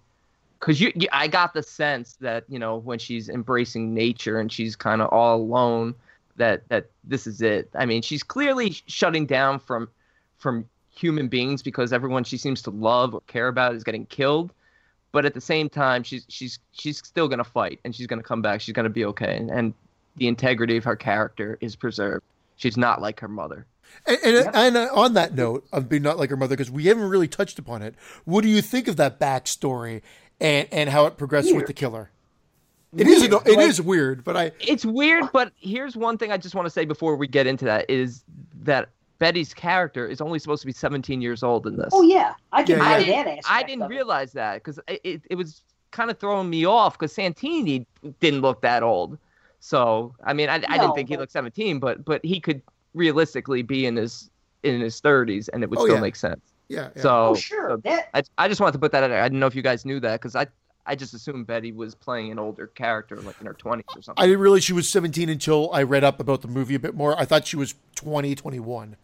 Because you, you, I got the sense that you know when she's embracing nature and she's kind of all alone, that that this is it. I mean, she's clearly shutting down from from human beings because everyone she seems to love or care about is getting killed. But at the same time, she's she's she's still gonna fight and she's gonna come back. She's gonna be okay, and, and the integrity of her character is preserved. She's not like her mother. And, and, and uh, on that note of being not like her mother, because we haven't really touched upon it, what do you think of that backstory and, and how it progressed with the killer? It is Weird. it Like- is weird, but I It's weird, but here's one thing I just want to say before we get into that is that Betty's character is only supposed to be 17 years old in this. Oh yeah, I can Yeah, I yeah. that didn't, aspect. I didn't of it. realize that because it, it, it was kind of throwing me off because Santini didn't look that old. So I mean, I, I didn't think he looked 17, but but he could realistically be in his in his 30s and it would Oh, still yeah. make sense. yeah, yeah. So Oh sure, so that I, I just wanted to put that out there. I didn't know if you guys knew that because I I just assumed Betty was playing an older character, like in her twenties or something. I didn't realize she was 17 until I read up about the movie a bit more. I thought she was 20, 21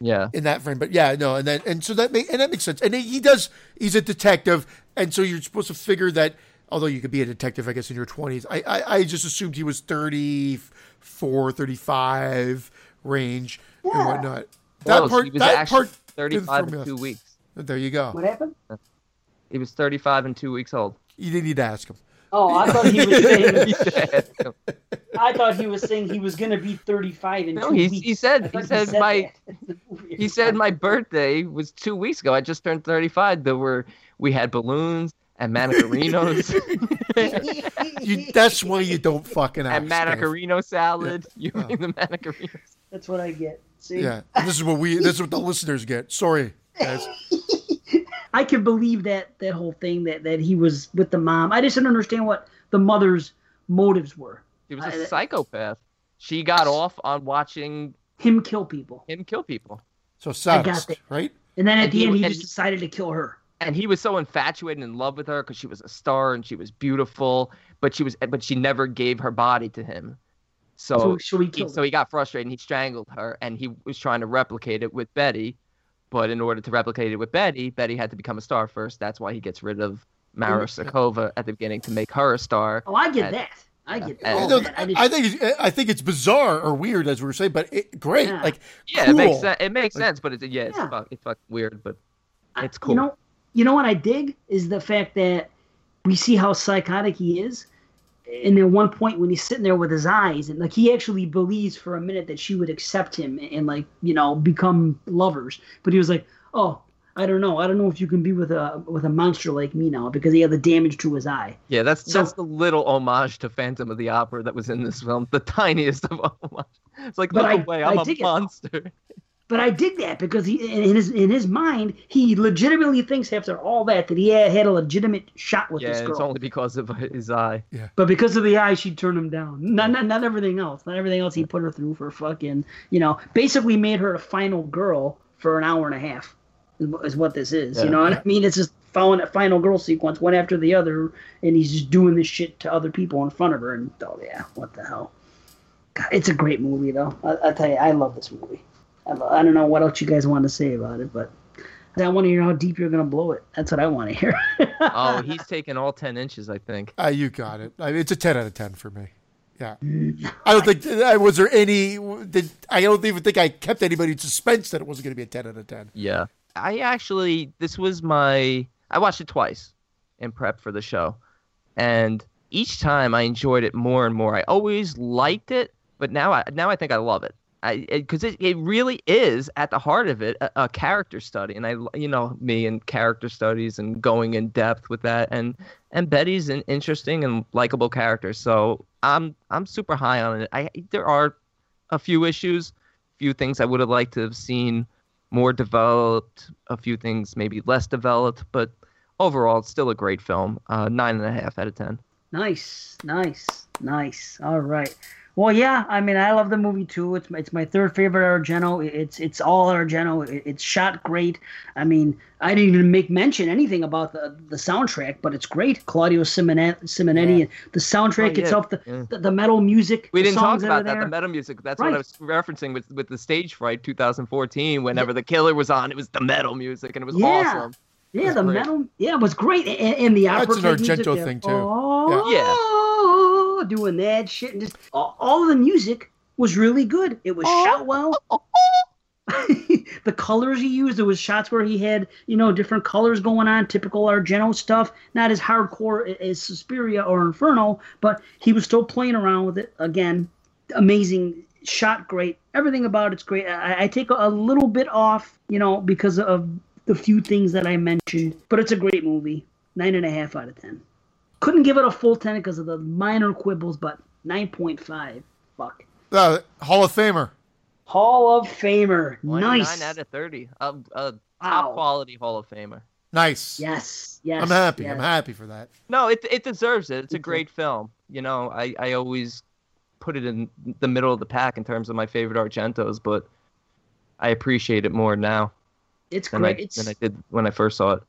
yeah, in that frame. But yeah, no, and then and so that make and that makes sense. And he does. He's a detective, and so you're supposed to figure that. Although you could be a detective, I guess in your 20s. I I, I just assumed he was 34, 35 range and whatnot. That Close. part. he was that part. didn't thirty-five throw in two weeks. There you go. What happened? He was thirty-five and two weeks old. You didn't need to ask him. Oh, I thought he was saying. I thought he was saying he was gonna be 35 in two he, weeks. he said thought he said said my he said my birthday was two weeks ago. I just turned thirty-five. There were we had balloons and manicarinos You, that's why you don't fucking ask. and Steph. manicurino salad. You Oh. mean the manicarinos? That's what I get. See, Yeah, this is what we. This is what the listeners get. Sorry, guys. I can believe that that whole thing that that he was with the mom. I just didn't understand what the mother's motives were. He was I- a psychopath. She got off on watching Him kill people, him kill people. So got sadist, right? and then at And the he- end he just decided to kill her. and he was so infatuated and in love with her because she was a star and she was beautiful but she was but she never gave her body to him so So, so he he, so he got frustrated and he strangled her and he was trying to replicate it with betty but in order to replicate it with betty betty had to become a star first that's why he gets rid of mara Cecova at the beginning to make her a star Oh, I get and- that. I get and- all You know, that. I, just, I think it's, I think it's bizarre or weird, as we were saying, but it, great. Yeah. Like, yeah cool. it makes sense it makes Like- sense but it's yeah it's Yeah. fuck, it's fuck weird but it's cool. You know, you know what I dig is the fact that we see how psychotic he is. And at one point when he's sitting there with his eyes, and like he actually believes for a minute that she would accept him and, like you know become lovers. But he was like, "Oh, I don't know. I don't know if you can be with a with a monster like me now because he had the damage to his eye." Yeah, that's So- that's the little homage to Phantom of the Opera that was in this film, the tiniest of homage. It's like, look I- away, I I'm a dig it. monster. But I dig that because he in his in his mind he legitimately thinks after all that that he had, had a legitimate shot with Yeah, this and girl. it's only because of his eye. Yeah. But because of the eye, she turned him down. Not, not not everything else. Not everything else he put her through for fucking, you know, basically made her a final girl for an hour and a half. Is, what this is. Yeah. You know what I mean? It's just following a final girl sequence one after the other, and he's just doing this shit to other people in front of her. And oh yeah, what the hell? God, it's a great movie though. I, I tell you, I love this movie. I, don't know what else you guys want to say about it, but I want to hear how deep you're gonna blow it. That's what I want to hear. Oh, he's taking all ten inches, I think. uh, you got it. I mean, it's a ten out of ten for me. Yeah, I don't think was there any. Did, I don't even think I kept anybody in suspense that it wasn't going to be a ten out of ten. Yeah. I actually this was my I watched it twice in prep for the show. And each time I enjoyed it more and more. I always liked it, but now I now I think I love it. Because it, it really is at the heart of it a, a character study, and I you know me and character studies and going in depth with that, and and Betty's an interesting and likable character, so I'm I'm super high on it. I there are a few issues, few things I would have liked to have seen more developed, a few things maybe less developed, but overall, it's still a great film. Uh, nine and a half out of ten. Nice, nice, nice. All right. Well, yeah. I mean, I love the movie too. It's my, it's my third favorite Argento. It's it's all Argento. It, it's shot great. I mean, I didn't even make mention anything about the the soundtrack, but it's great. Claudio Simonetti, Simonetti Yeah. the soundtrack Oh, yeah, itself, the, yeah. the the metal music. We didn't talk about are that. The metal music. That's Right. what I was referencing with with the stage fright 2014. Whenever the killer was on, it was the metal music, and it was Yeah. awesome. Yeah, was the great. metal. Yeah, it was great, and, and the opera. That's an type music Argento thing, too. Oh, doing that shit, and just all, all the music was really good. It was oh. shot well. the colors he used, there was shots where he had you know different colors going on, typical Argento stuff. Not as hardcore as Suspiria or Inferno, but he was still playing around with it. Again, amazing shot, great. Everything about it's great. I, I take a, a little bit off, you know, because of the few things that I mentioned, but it's a great movie. Nine and a half out of ten. Couldn't give it a full ten because of the minor quibbles, but nine point five. Fuck. Uh, Hall of Famer. Hall of Famer. 29 Nice. out of 30. A, a Wow. top quality Hall of Famer. Nice. Yes. Yes. I'm happy. yes. I'm happy for that. No, it it deserves it. It's a great film. You know, I, I always put it in the middle of the pack in terms of my favorite Argentos, but I appreciate it more now It's than I great. It's than I did when I first saw it.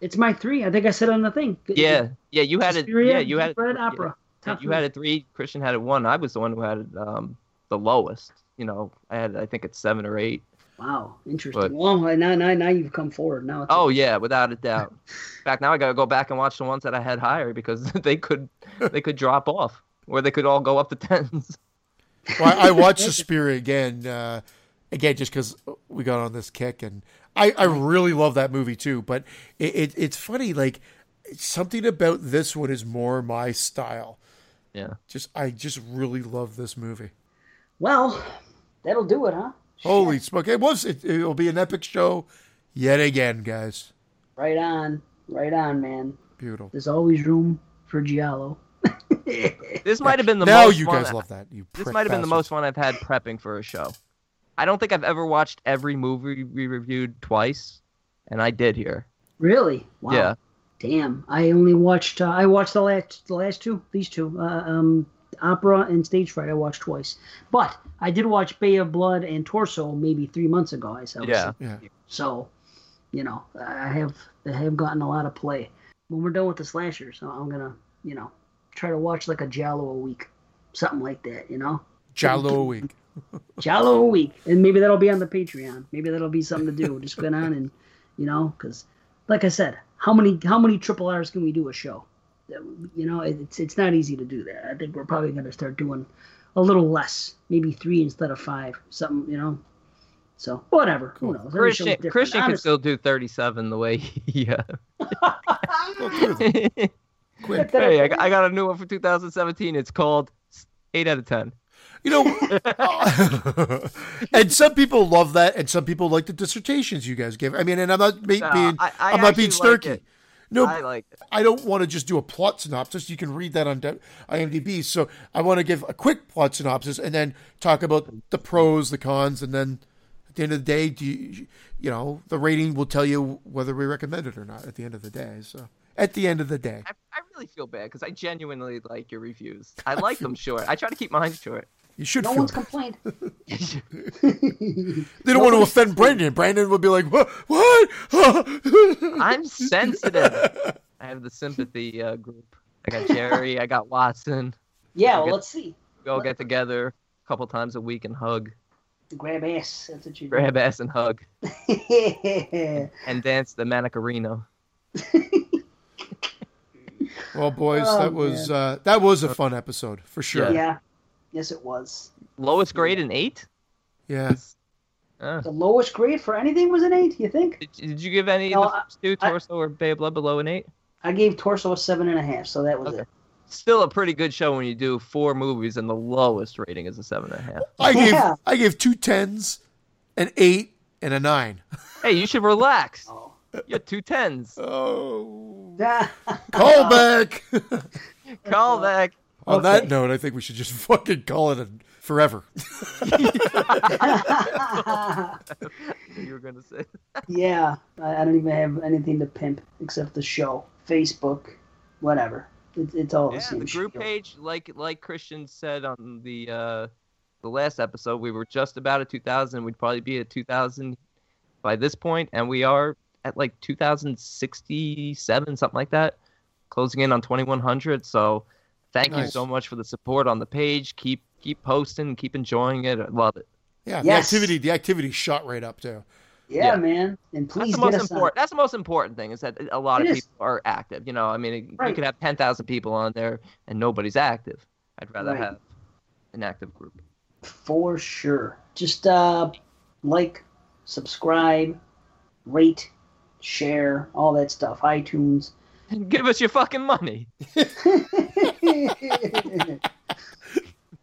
It's my three. I think I said on the thing. Yeah, yeah, you had it. Suspiria, Yeah, you had Red yeah. Opera. Top You three. had it three. Christian had it one. I was the one who had it um, the lowest. You know, I had I think it's seven or eight. Wow, interesting. But- well, now, now, now you've come forward. Now it's Oh yeah, without a doubt. In fact, now I gotta go back and watch the ones that I had higher because they could they could drop off, or they could all go up to tens. Well, I, I watched Suspiria again, uh, again just because we got on this kick, and I, I really love that movie too. But it, it it's funny, like something about this one is more my style. Yeah. Just I just really love this movie. well, that'll do it, huh? Holy smoke! It was. It, it'll be an epic show yet again, guys. Right on, right on, man. Beautiful. There's always room for Giallo. This might have been the now most you fun guys I- love that. You This might have been the most fun I've had prepping for a show. I don't think I've ever watched every movie we reviewed twice, and I did here. Really? Wow. Yeah. Damn. I only watched. Uh, I watched the last, the last two. These two. Uh, um, Opera and Stage Fright. I watched twice. But I did watch Bay of Blood and Torso maybe three months ago. I said. Yeah. Yeah. So, you know, I have I have gotten a lot of play. When we're done with the slashers, so I'm gonna, you know, try to watch like a Giallo a week, something like that. You know. Giallo a week. Giallo a week, and maybe that'll be on the Patreon. Maybe that'll be something to do. Just go on and, you know, because, like I said, how many how many triple R's can we do a show? You know, it's it's not easy to do that. I think we're probably going to start doing a little less, maybe three instead of five, something, you know. So whatever, who knows? Every Christian different. Christian can still do 37 the way he. Uh... Quick. hey, I, I got a new one for 2017. It's called eight out of ten. You know, and some people love that, and some people like the dissertations you guys give. I mean, and I'm not be- No, being, I- I'm not being actually like snarky. no, I like it. I don't want to just do a plot synopsis. You can read that on IMDb. So I want to give a quick plot synopsis and then talk about the pros, the cons, and then at the end of the day, do you, you know, the rating will tell you whether we recommend it or not. At the end of the day, so at the end of the day, I, I really feel bad because I genuinely like your reviews. I like them short. I try to keep mine short. You should no feel. one's complained. They don't want to offend Brandon. Brandon would be like, "What? What? I'm sensitive. I have the sympathy uh, group. I got Jerry. I got Watson. Yeah, well, Okay. let's see. We all get together a couple times a week and hug, Grab ass. That's what you grab ass and hug, do. and dance the Manicarino. well, boys, Oh, that was uh, that was a fun episode for sure. yeah. Yes, it was. Lowest grade an eight. Yes. Uh, The lowest grade for anything was an eight. You think? did, did you give any No, of the first two, I- Torso or Bay of Blood, below an eight? I gave Torso a seven and a half, so that was Okay. it. Still a pretty good show when you do four movies and the lowest rating is a seven and a half. I gave I gave two tens, an eight, and a nine. Hey, you should relax. Oh. You had two tens. Oh, Yeah. call back. Call back. On that note, I think we should just fucking call it a forever. You were gonna say. yeah. I, I don't even have anything to pimp except the show, Facebook, whatever. It, it's all the Yeah, same the group shit. page, like like Christian said on the uh, the last episode, we were just about at 2,000. We'd probably be at 2,000 by this point, and we are at like 2,067, something like that, closing in on 2,100. So, thank you so much for the support on the page. Keep keep posting, keep enjoying it. I love it. Yeah, Yes. the activity the activity shot right up too. Yeah, Yeah. man. And please That's the most important. That's the most important thing is that a lot It of is. people are active. You know, I mean, you Right. could have 10,000 people on there and nobody's active. I'd rather Right. have an active group. for sure. Just uh, like, subscribe, rate, share, all that stuff. iTunes. Give us your fucking money.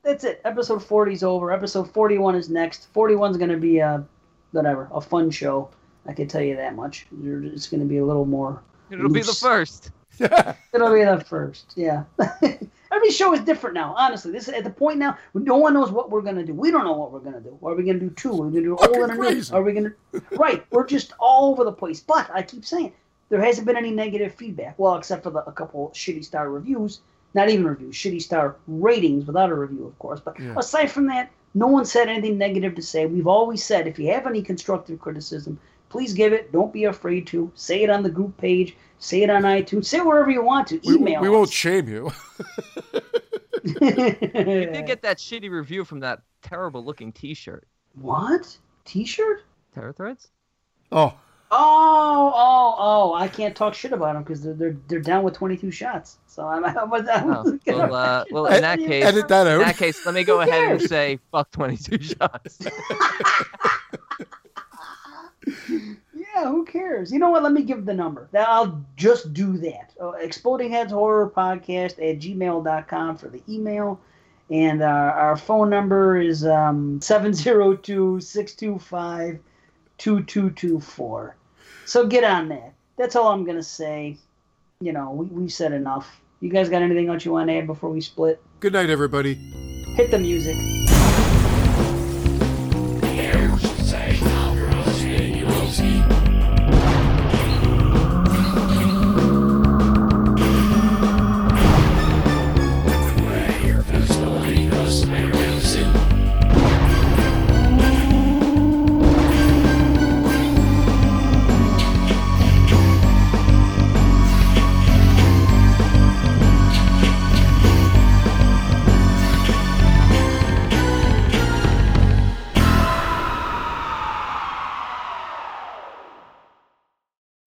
That's it. Episode 40 is over. Episode 41 is next. 41 is going to be a, whatever, a fun show. I can tell you that much. It's going to be a little more. It'll be the first. It'll be the first. Yeah. Every show is different now. Honestly, this is at the point now. No one knows what we're gonna do. We don't know what we're gonna do. Are we gonna do two? Are we gonna do all Fucking and a new? Are we gonna? Right. We're just all over the place. But I keep saying there hasn't been any negative feedback. Well, except for the, a couple shitty star reviews. Not even reviews. Shitty star ratings without a review, of course. But Yeah. aside from that, no one said anything negative to say. We've always said if you have any constructive criticism, please give it. Don't be afraid to. Say it on the group page. Say it on iTunes. Say it wherever you want to. We, Email we won't shame you. You did get that shitty review from that terrible looking T-shirt. what? T-shirt? Terror Threads. Oh, Oh, oh, oh! I can't talk shit about them because they're, they're they're down with 22 shots. So I'm. I was, I was Oh, gonna- well, uh, well, in that case, edit that out. in that case, let me go ahead and say fuck 22 shots. Yeah, who cares? You know what? Let me give the number. That I'll just do that. Uh, Exploding Heads Horror Podcast at gmail.com for the email. And uh, our phone number is um, 702 625 2224. So get on that. That's all I'm going to say. You know, we, we've said enough. You guys got anything else you want to add before we split? good night, everybody. Hit the music.